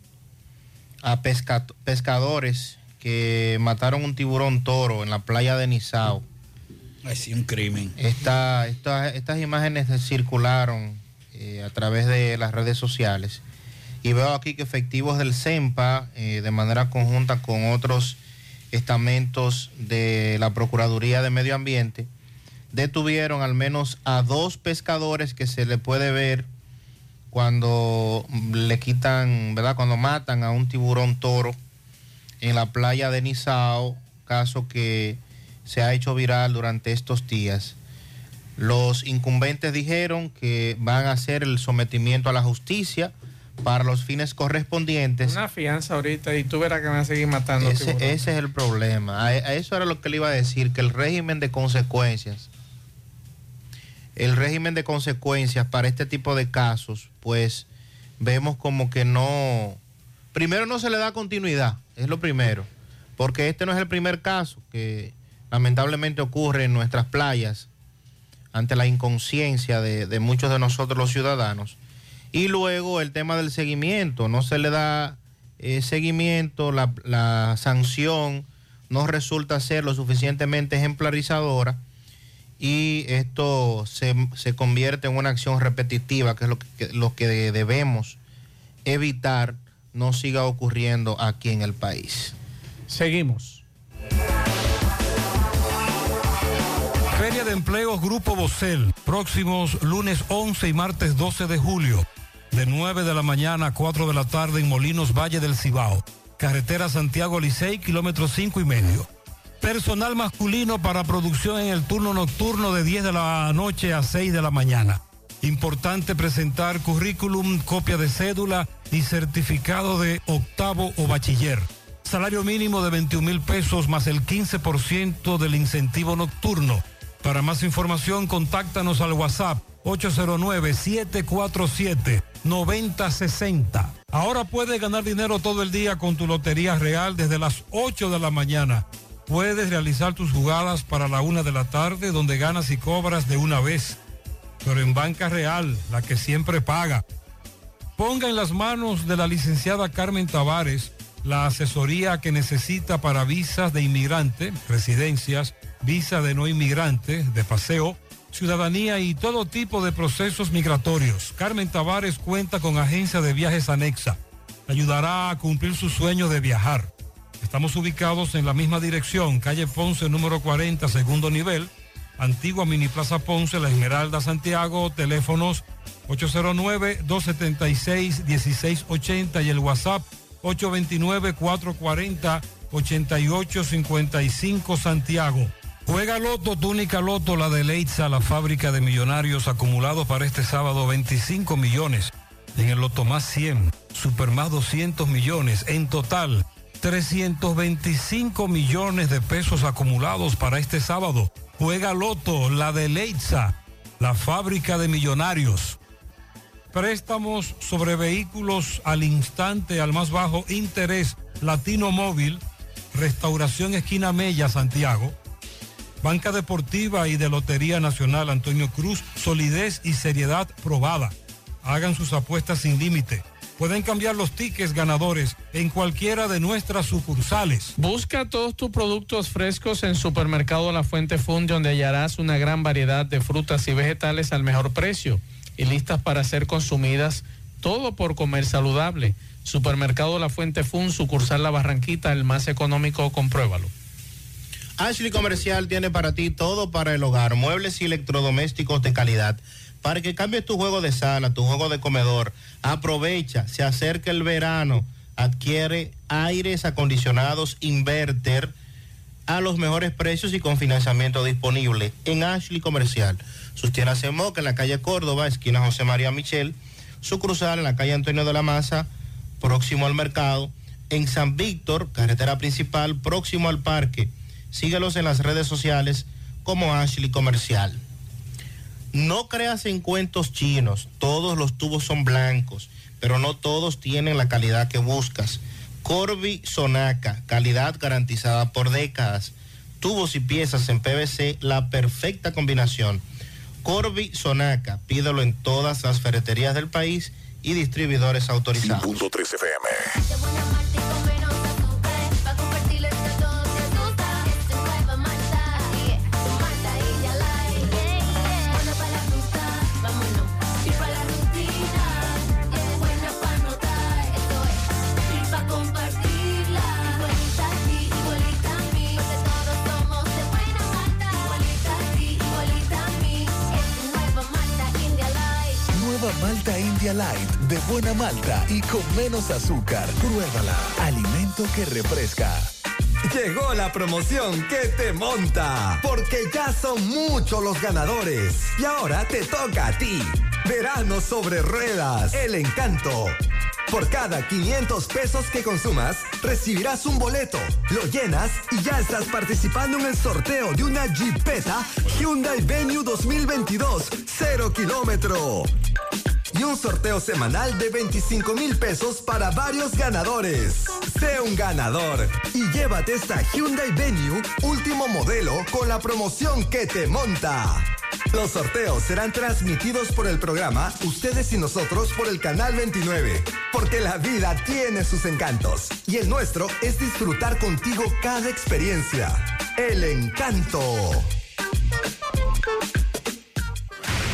a pesca- pescadores que mataron un tiburón toro en la playa de Nizao. Sí, un crimen. Esta- esta- estas imágenes circularon eh, a través de las redes sociales y veo aquí que efectivos del CEMPA, eh, de manera conjunta con otros estamentos de la Procuraduría de Medio Ambiente, detuvieron al menos a dos pescadores que se le puede ver cuando le quitan, ¿verdad? Cuando matan a un tiburón toro en la playa de Nizao, caso que se ha hecho viral durante estos días. Los incumbentes dijeron que van a hacer el sometimiento a la justicia para los fines correspondientes. Una fianza ahorita y tú verás que van a seguir matando. Ese es el problema. A, a eso era lo que le iba a decir, que el régimen de consecuencias, el régimen de consecuencias para este tipo de casos, pues vemos como que no, primero no se le da continuidad, es lo primero, porque este no es el primer caso que lamentablemente ocurre en nuestras playas ante la inconsciencia de, muchos de nosotros los ciudadanos. Y luego el tema del seguimiento, no se le da eh, seguimiento, la, sanción no resulta ser lo suficientemente ejemplarizadora y esto se, se convierte en una acción repetitiva, que es lo que- lo que debemos evitar no siga ocurriendo aquí en el país. Seguimos. Feria de Empleos Grupo Bocel, próximos lunes 11 y martes 12 de julio, de 9 de la mañana a 4 de la tarde en Molinos Valle del Cibao, carretera Santiago Licey, kilómetro 5 y medio. Personal masculino para producción en el turno nocturno de 10 de la noche a 6 de la mañana. Importante presentar currículum, copia de cédula y certificado de octavo o bachiller. Salario mínimo de 21 mil pesos más el 15% del incentivo nocturno. Para más información, contáctanos al WhatsApp 809-747-9060. Ahora puedes ganar dinero todo el día con tu Lotería Real desde las 8 de la mañana. Puedes realizar tus jugadas para la una de la tarde donde ganas y cobras de una vez. Pero en Banca Real, la que siempre paga. Ponga en las manos de la licenciada Carmen Tavares la asesoría que necesita para visas de inmigrante, residencias, visa de no inmigrante, de paseo, ciudadanía y todo tipo de procesos migratorios. Carmen Tavares cuenta con agencia de viajes anexa. Le ayudará a cumplir su sueño de viajar. Estamos ubicados en la misma dirección, calle Ponce número 40, segundo nivel, antigua Mini Plaza Ponce, La Esmeralda, Santiago, teléfonos 809-276-1680 y el WhatsApp 829-440-8855 Santiago. Juega Loto, túnica Loto, la de Leitza, la fábrica de millonarios acumulados para este sábado 25 millones. En el Loto más 100, Super más 200 millones. En total, 325 millones de pesos acumulados para este sábado. Juega Loto, la de Leitza, la fábrica de millonarios. Préstamos sobre vehículos al instante, al más bajo interés. Latino Móvil, Restauración Esquina Mella, Santiago. Banca Deportiva y de Lotería Nacional Antonio Cruz, solidez y seriedad probada. Hagan sus apuestas sin límite. Pueden cambiar los tickets ganadores en cualquiera de nuestras sucursales. Busca todos tus productos frescos en Supermercado La Fuente Fun, donde hallarás una gran variedad de frutas y vegetales al mejor precio y listas para ser consumidas, todo por comer saludable. Supermercado La Fuente Fun, sucursal La Barranquita, el más económico, compruébalo. Ashley Comercial tiene para ti todo para el hogar, muebles y electrodomésticos de calidad. Para que cambies tu juego de sala, tu juego de comedor, aprovecha, se acerca el verano, adquiere aires acondicionados inverter a los mejores precios y con financiamiento disponible en Ashley Comercial. Sus tiendas en Moca, en la calle Córdoba, esquina José María Michel, sucursal en la calle Antonio de la Maza, próximo al mercado, en San Víctor, carretera principal, próximo al parque. Síguelos en las redes sociales como Ashley Comercial. No creas en cuentos chinos, todos los tubos son blancos, pero no todos tienen la calidad que buscas. Corby Sonaca, calidad garantizada por décadas. Tubos y piezas en PVC, la perfecta combinación. Corby Sonaca, pídelo en todas las ferreterías del país y distribuidores autorizados. Punto 3 FM. Malta India Light de buena malta y con menos azúcar. Pruébala. Alimento que refresca. Llegó la promoción que te monta, porque ya son muchos los ganadores. Y ahora te toca a ti. Verano sobre ruedas, el encanto. Por cada 500 pesos que consumas, recibirás un boleto, lo llenas y ya estás participando en el sorteo de una Jeepeta Hyundai Venue 2022, 0 kilómetro. Y un sorteo semanal de 25 mil pesos para varios ganadores. Sé un ganador y llévate esta Hyundai Venue último modelo con la promoción que te monta. Los sorteos serán transmitidos por el programa Ustedes y nosotros por el canal 29, porque la vida tiene sus encantos y el nuestro es disfrutar contigo cada experiencia. El encanto.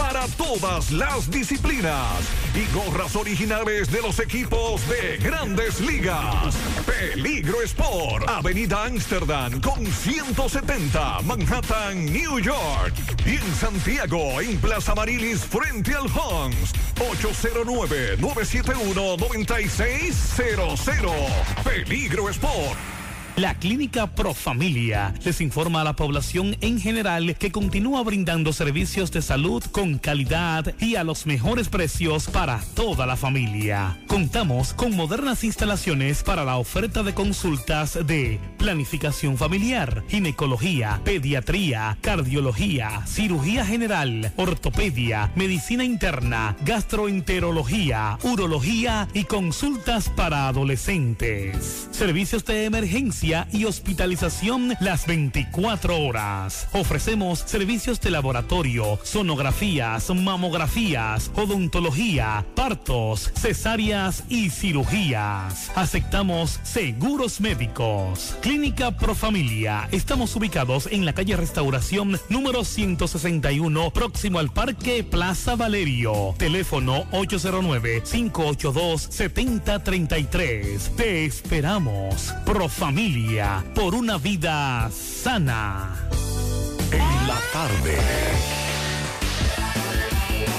para todas las disciplinas y gorras originales de los equipos de grandes ligas. Peligro Sport, Avenida Amsterdam con 170, Manhattan, New York. Y en Santiago, en Plaza Marilis, frente al Hans, 809-971-9600. Peligro Sport. La Clínica Profamilia les informa a la población en general que continúa brindando servicios de salud con calidad y a los mejores precios para toda la familia. Contamos con modernas instalaciones para la oferta de consultas de planificación familiar, ginecología, pediatría, cardiología, cirugía general, ortopedia, medicina interna, gastroenterología, urología y consultas para adolescentes. Servicios de emergencia y hospitalización las 24 horas. Ofrecemos servicios de laboratorio, sonografías, mamografías, odontología, partos, cesáreas y cirugías. Aceptamos seguros médicos. Clínica Profamilia. Estamos ubicados en la calle Restauración número 161, próximo al Parque Plaza Valerio. Teléfono 809-582-7033. Te esperamos. Profamilia por una vida sana. En la tarde.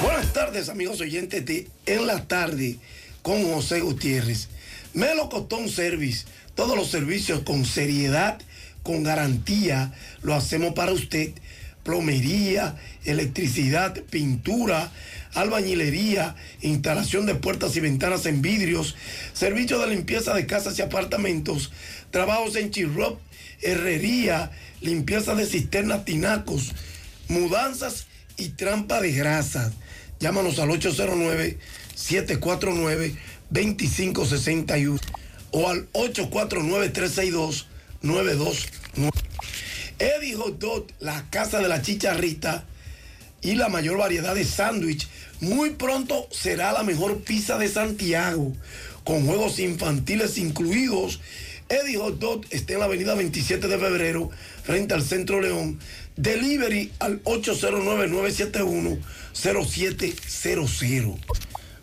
Buenas tardes, amigos oyentes de En la tarde con José Gutiérrez. Melo Cotón Service. Todos los servicios con seriedad, con garantía, lo hacemos para usted. plomería, electricidad, pintura, albañilería, instalación de puertas y ventanas en vidrios, servicio de limpieza de casas y apartamentos, trabajos en chirrop, herrería, limpieza de cisternas, tinacos, mudanzas y trampa de grasa. Llámanos al 809-749-2561 o al 849-362-929. Eddie Hot Dog, la casa de la chicharrita y la mayor variedad de sándwich. Muy pronto será la mejor pizza de Santiago, con juegos infantiles incluidos. Eddie Hot Dog está en la avenida 27 de febrero, frente al Centro León. Delivery al 809-971-0700.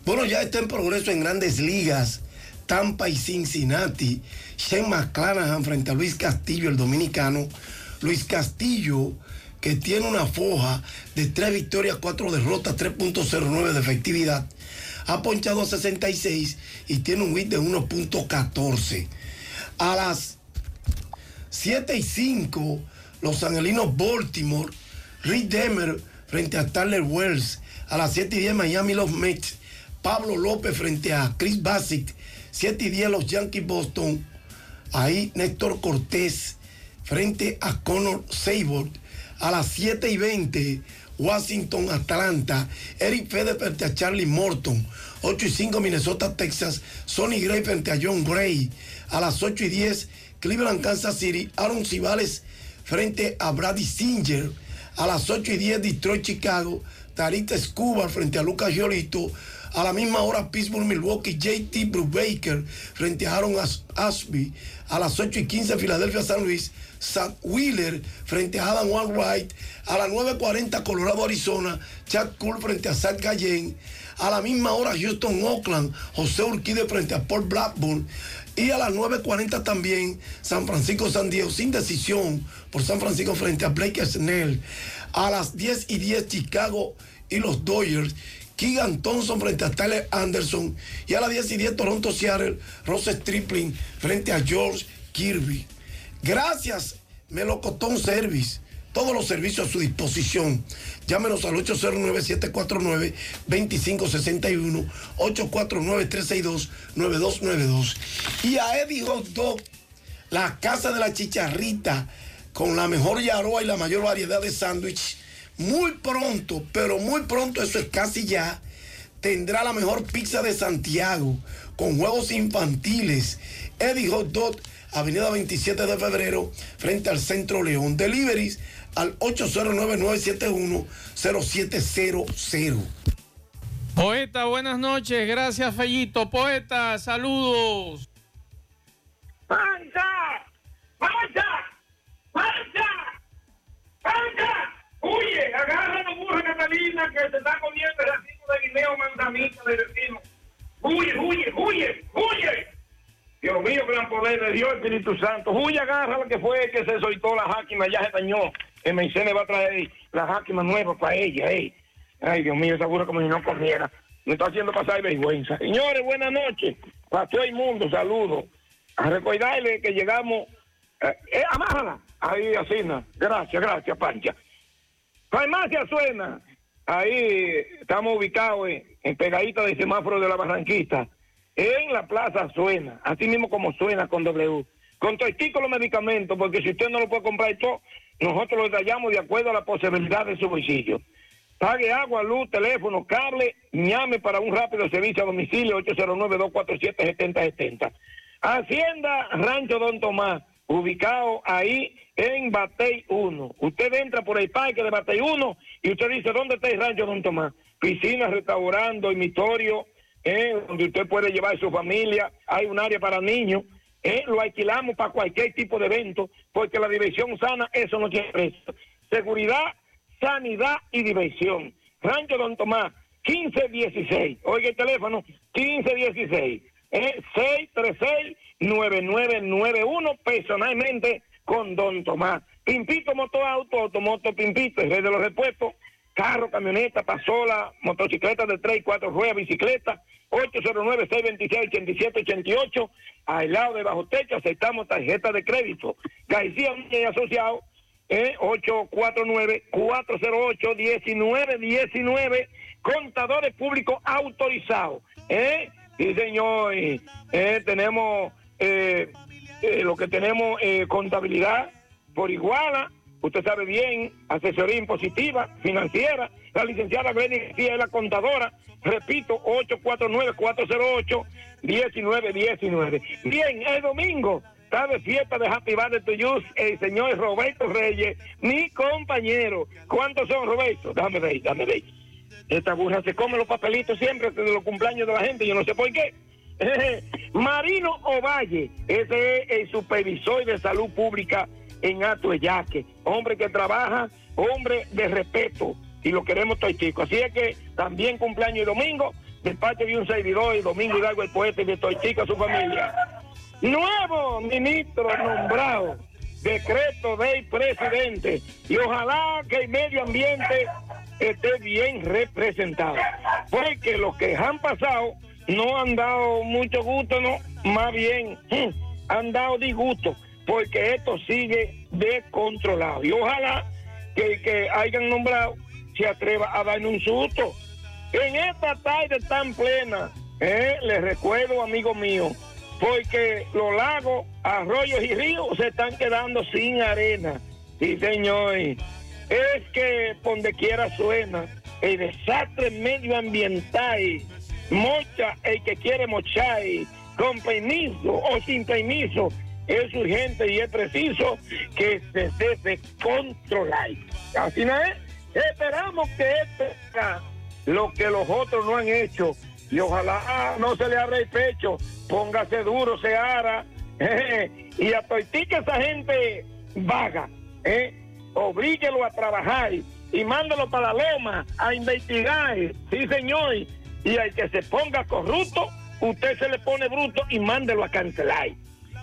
Bueno, ya está en progreso en grandes ligas. Tampa y Cincinnati. Shane McClanahan frente a Luis Castillo, el dominicano. Luis Castillo, que tiene una foja de 3 victorias, 4 derrotas, 3.09 de efectividad. Ha ponchado a 66 y tiene un hit de 1.14. A las 7 y 5, los angelinos Baltimore, Rick Demer frente a Tyler Wells. A las 7 y 10, Miami los Mets. Pablo López frente a Chris Bassitt. 7 y 10, los Yankees Boston. Ahí Néstor Cortés frente a Connor Seibert. A las 7 y 20, Washington, Atlanta. Eric Fede frente a Charlie Morton. 8 y 5, Minnesota, Texas. Sonny Gray frente a John Gray. A las 8 y 10, Cleveland, Kansas City. Aaron Cibales frente a Brady Singer. A las 8 y 10, Detroit, Chicago. Tarita Escobar frente a Lucas Giolito. A la misma hora, Pittsburgh, Milwaukee, JT Brubaker frente a Aaron As- Ashby. A las 8 y 15, Filadelfia, San Luis. Zach Wheeler frente a Adam Wainwright. A las 9.40, Colorado, Arizona. Chad Cool frente a Zach Gallen. A la misma hora, Houston, Oakland. José Urquide frente a Paul Blackburn. Y a las 9.40 también, San Francisco, San Diego, sin decisión por San Francisco frente a Blake Snell. A las 10 y 10, Chicago y los Dodgers. Keegan Thompson frente a Tyler Anderson. Y a las 10 y 10, Toronto, Seattle, Ross Stripling frente a George Kirby. Gracias, Melocotón Service. Todos los servicios a su disposición. Llámenos al 809-749-2561, 849-362-9292. Y a Eddie Hot Dog, la casa de la chicharrita, con la mejor yaroa y la mayor variedad de sándwich. Muy pronto, pero muy pronto, eso es casi ya, tendrá la mejor pizza de Santiago, con juegos infantiles. Eddie Hot Dog, Avenida 27 de febrero, frente al Centro León. Deliveries al 809-971-0700. Poeta, buenas noches. Gracias, Fellito. Poeta, saludos. ¡Pancha! ¡Pancha! ¡Pancha! ¡Pancha! ¡Huye! Agarra la burra Catalina que se está comiendo el racimo de guineo manzanita del vecino. ¡Huye, huye, huye, huye! Dios mío, gran poder de Dios, Espíritu Santo. Huye, agarra lo que fue que se soltó la jáquima, ya se dañó. El Mencene va a traer la jáquima nueva para ella. Ay, Dios mío, burra como si no comiera. Me está haciendo pasar vergüenza. Señores, buenas noches. Para todo el mundo, saludos. A recordarle que llegamos. Eh, eh, amárrala. Ahí, así. Gracias, gracias, Pancha. Farmacia suena. Ahí estamos ubicados en, pegadita del semáforo de la Barranquista. En la plaza suena. Así mismo como suena con W. Con todos los medicamentos, porque si usted no lo puede comprar todo, nosotros lo detallamos de acuerdo a la posibilidad de su bolsillo. Pague agua, luz, teléfono, cable, llame para un rápido servicio a domicilio 809-247-7070. Hacienda Rancho Don Tomás, ubicado ahí en Batey 1. Usted entra por el parque de Batey 1 y usted dice, ¿dónde está el Rancho Don Tomás? Piscina, restaurante, dormitorio, eh, donde usted puede llevar a su familia, hay un área para niños, eh, lo alquilamos para cualquier tipo de evento, porque la diversión sana, eso no tiene precio. Seguridad, sanidad y diversión. Rancho Don Tomás, 1516. Oiga el teléfono, 1516. Eh, 636-9991 personalmente con Don Tomás. Pimpito Motoauto, Automoto Pimpito, el rey de los repuestos, carro, camioneta, pasola, motocicleta de 3 y 4 ruedas, bicicleta, 809-626-8788, al lado de Bajo Techo, aceptamos tarjeta de crédito. García y Asociado, eh, 849-408-1919, contadores públicos autorizados. ¿eh? Sí, señor, y, eh, tenemos eh, eh, lo que tenemos eh, contabilidad por iguala, usted sabe bien, asesoría impositiva, financiera, la licenciada Glenny García es la contadora, repito, 849-408-1919. Bien, el domingo está de fiesta de Happy Birthday to You, el señor Roberto Reyes, mi compañero. ¿Cuántos son, Roberto? Déjame ver, déjame ver. Esta burra se come los papelitos siempre de los cumpleaños de la gente, yo no sé por qué. Marino Ovalle, ese es el supervisor de salud pública en Atueyaque, hombre que trabaja, hombre de respeto, y lo queremos todo chico. Así es que también cumpleaños y domingo, de parte de un servidor, y Domingo Hidalgo el poeta y de todo chico a su familia. Nuevo ministro nombrado, decreto del presidente, y ojalá que el medio ambiente esté bien representado, porque los que han pasado no han dado mucho gusto, no, más bien han dado disgusto, porque esto sigue descontrolado. Y ojalá que que hayan nombrado se atreva a darle un susto. En esta tarde tan plena, eh, les recuerdo, amigo mío, porque los lagos, arroyos y ríos se están quedando sin arena. Sí, señor. Es que donde quiera suena el desastre medioambiental mocha el que quiere mochar con permiso o sin permiso. Es urgente y es preciso que se debe controlar. Así no es. Esperamos que este haga lo que los otros no han hecho y ojalá no se le abra el pecho, póngase duro, se ara y atortique a esa gente vaga, ¿eh? obríguelo a trabajar y mándalo para la loma a investigar, sí señor, y al que se ponga corrupto, usted se le pone bruto y mándelo a cancelar.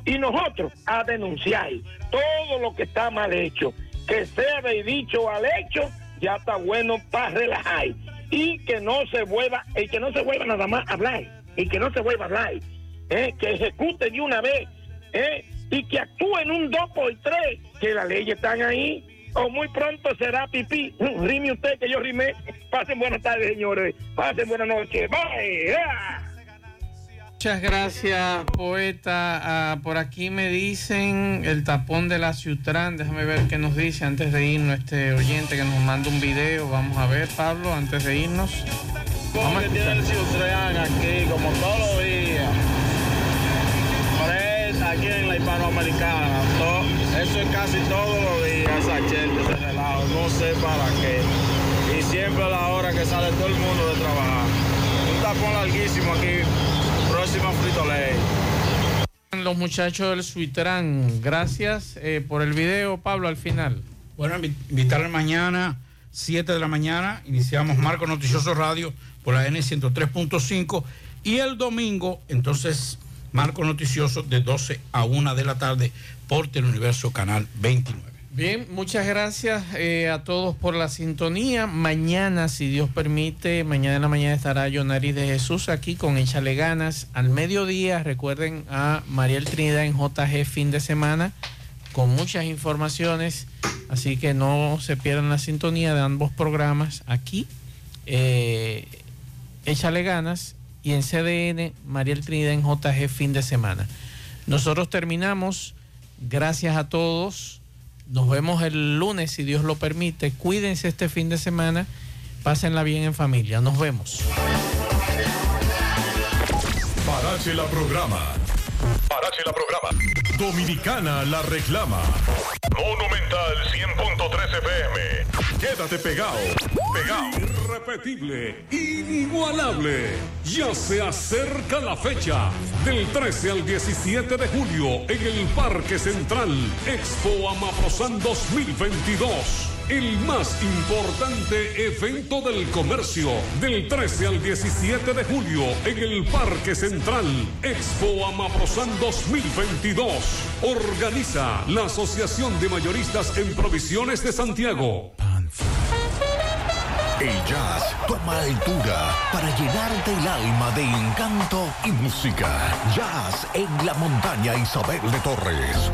Y nosotros a denunciar todo lo que está mal hecho, que sea de dicho al hecho, ya está bueno para relajar. Y que no se vuelva, y que no se vuelva nada más a hablar, y que no se vuelva a hablar, ¿eh? que ejecute de una vez, ¿eh? y que actúe en un 2 por 3 que las leyes están ahí, o muy pronto será pipí. Rime usted que yo rimé. Pasen buenas tardes, señores. Pasen buenas noches. Bye. Muchas gracias, poeta. Ah, por aquí me dicen el tapón de la Ciutrán. Déjame ver qué nos dice antes de irnos este oyente que nos manda un video. Vamos a ver, Pablo, antes de irnos. Vamos a tiene el Ciutrán aquí, como todos los días. Presa aquí en la hispanoamericana. To- eso es casi todos los días, esa gente, ese relajo. No sé para qué. Y siempre a la hora que sale todo el mundo de trabajar. Un tapón larguísimo aquí, próximo Frito Lay. Los muchachos del Suitrán, gracias eh, por el video, Pablo, al final. Bueno, invi- invitarle mañana, 7 de la mañana, iniciamos Marco Noticioso Radio por la N103.5 y el domingo, entonces, Marco Noticioso de 12 a 1 de la tarde por Teleuniverso Canal 29. Bien, muchas gracias eh, a todos por la sintonía. Mañana, si Dios permite, mañana en la mañana estará Yonari de Jesús aquí con Échale Ganas. Al mediodía, recuerden a Mariel Trinidad en JG fin de semana con muchas informaciones. Así que no se pierdan la sintonía de ambos programas aquí. Eh, Échale Ganas y en CDN Mariel Trinidad en JG fin de semana. Nosotros terminamos. Gracias a todos. Nos vemos el lunes, si Dios lo permite. Cuídense este fin de semana. Pásenla bien en familia. Nos vemos. Parache la programa. Parache la programa. Dominicana la reclama. Monumental 100.13 FM. Quédate pegado. Pegado. Irrepetible, inigualable. Ya se acerca la fecha. Del 13 al 17 de julio en el Parque Central. Expo Amaprosan 2022. El más importante evento del comercio. Del 13 al 17 de julio en el Parque Central. Expo Amaprosan 2022. Organiza la Asociación de Mayoristas en Provisiones de Santiago. El jazz toma altura para llenarte el alma de encanto y música. Jazz en la montaña Isabel de Torres.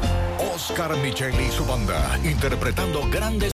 Oscar Micheli y su banda, interpretando grandes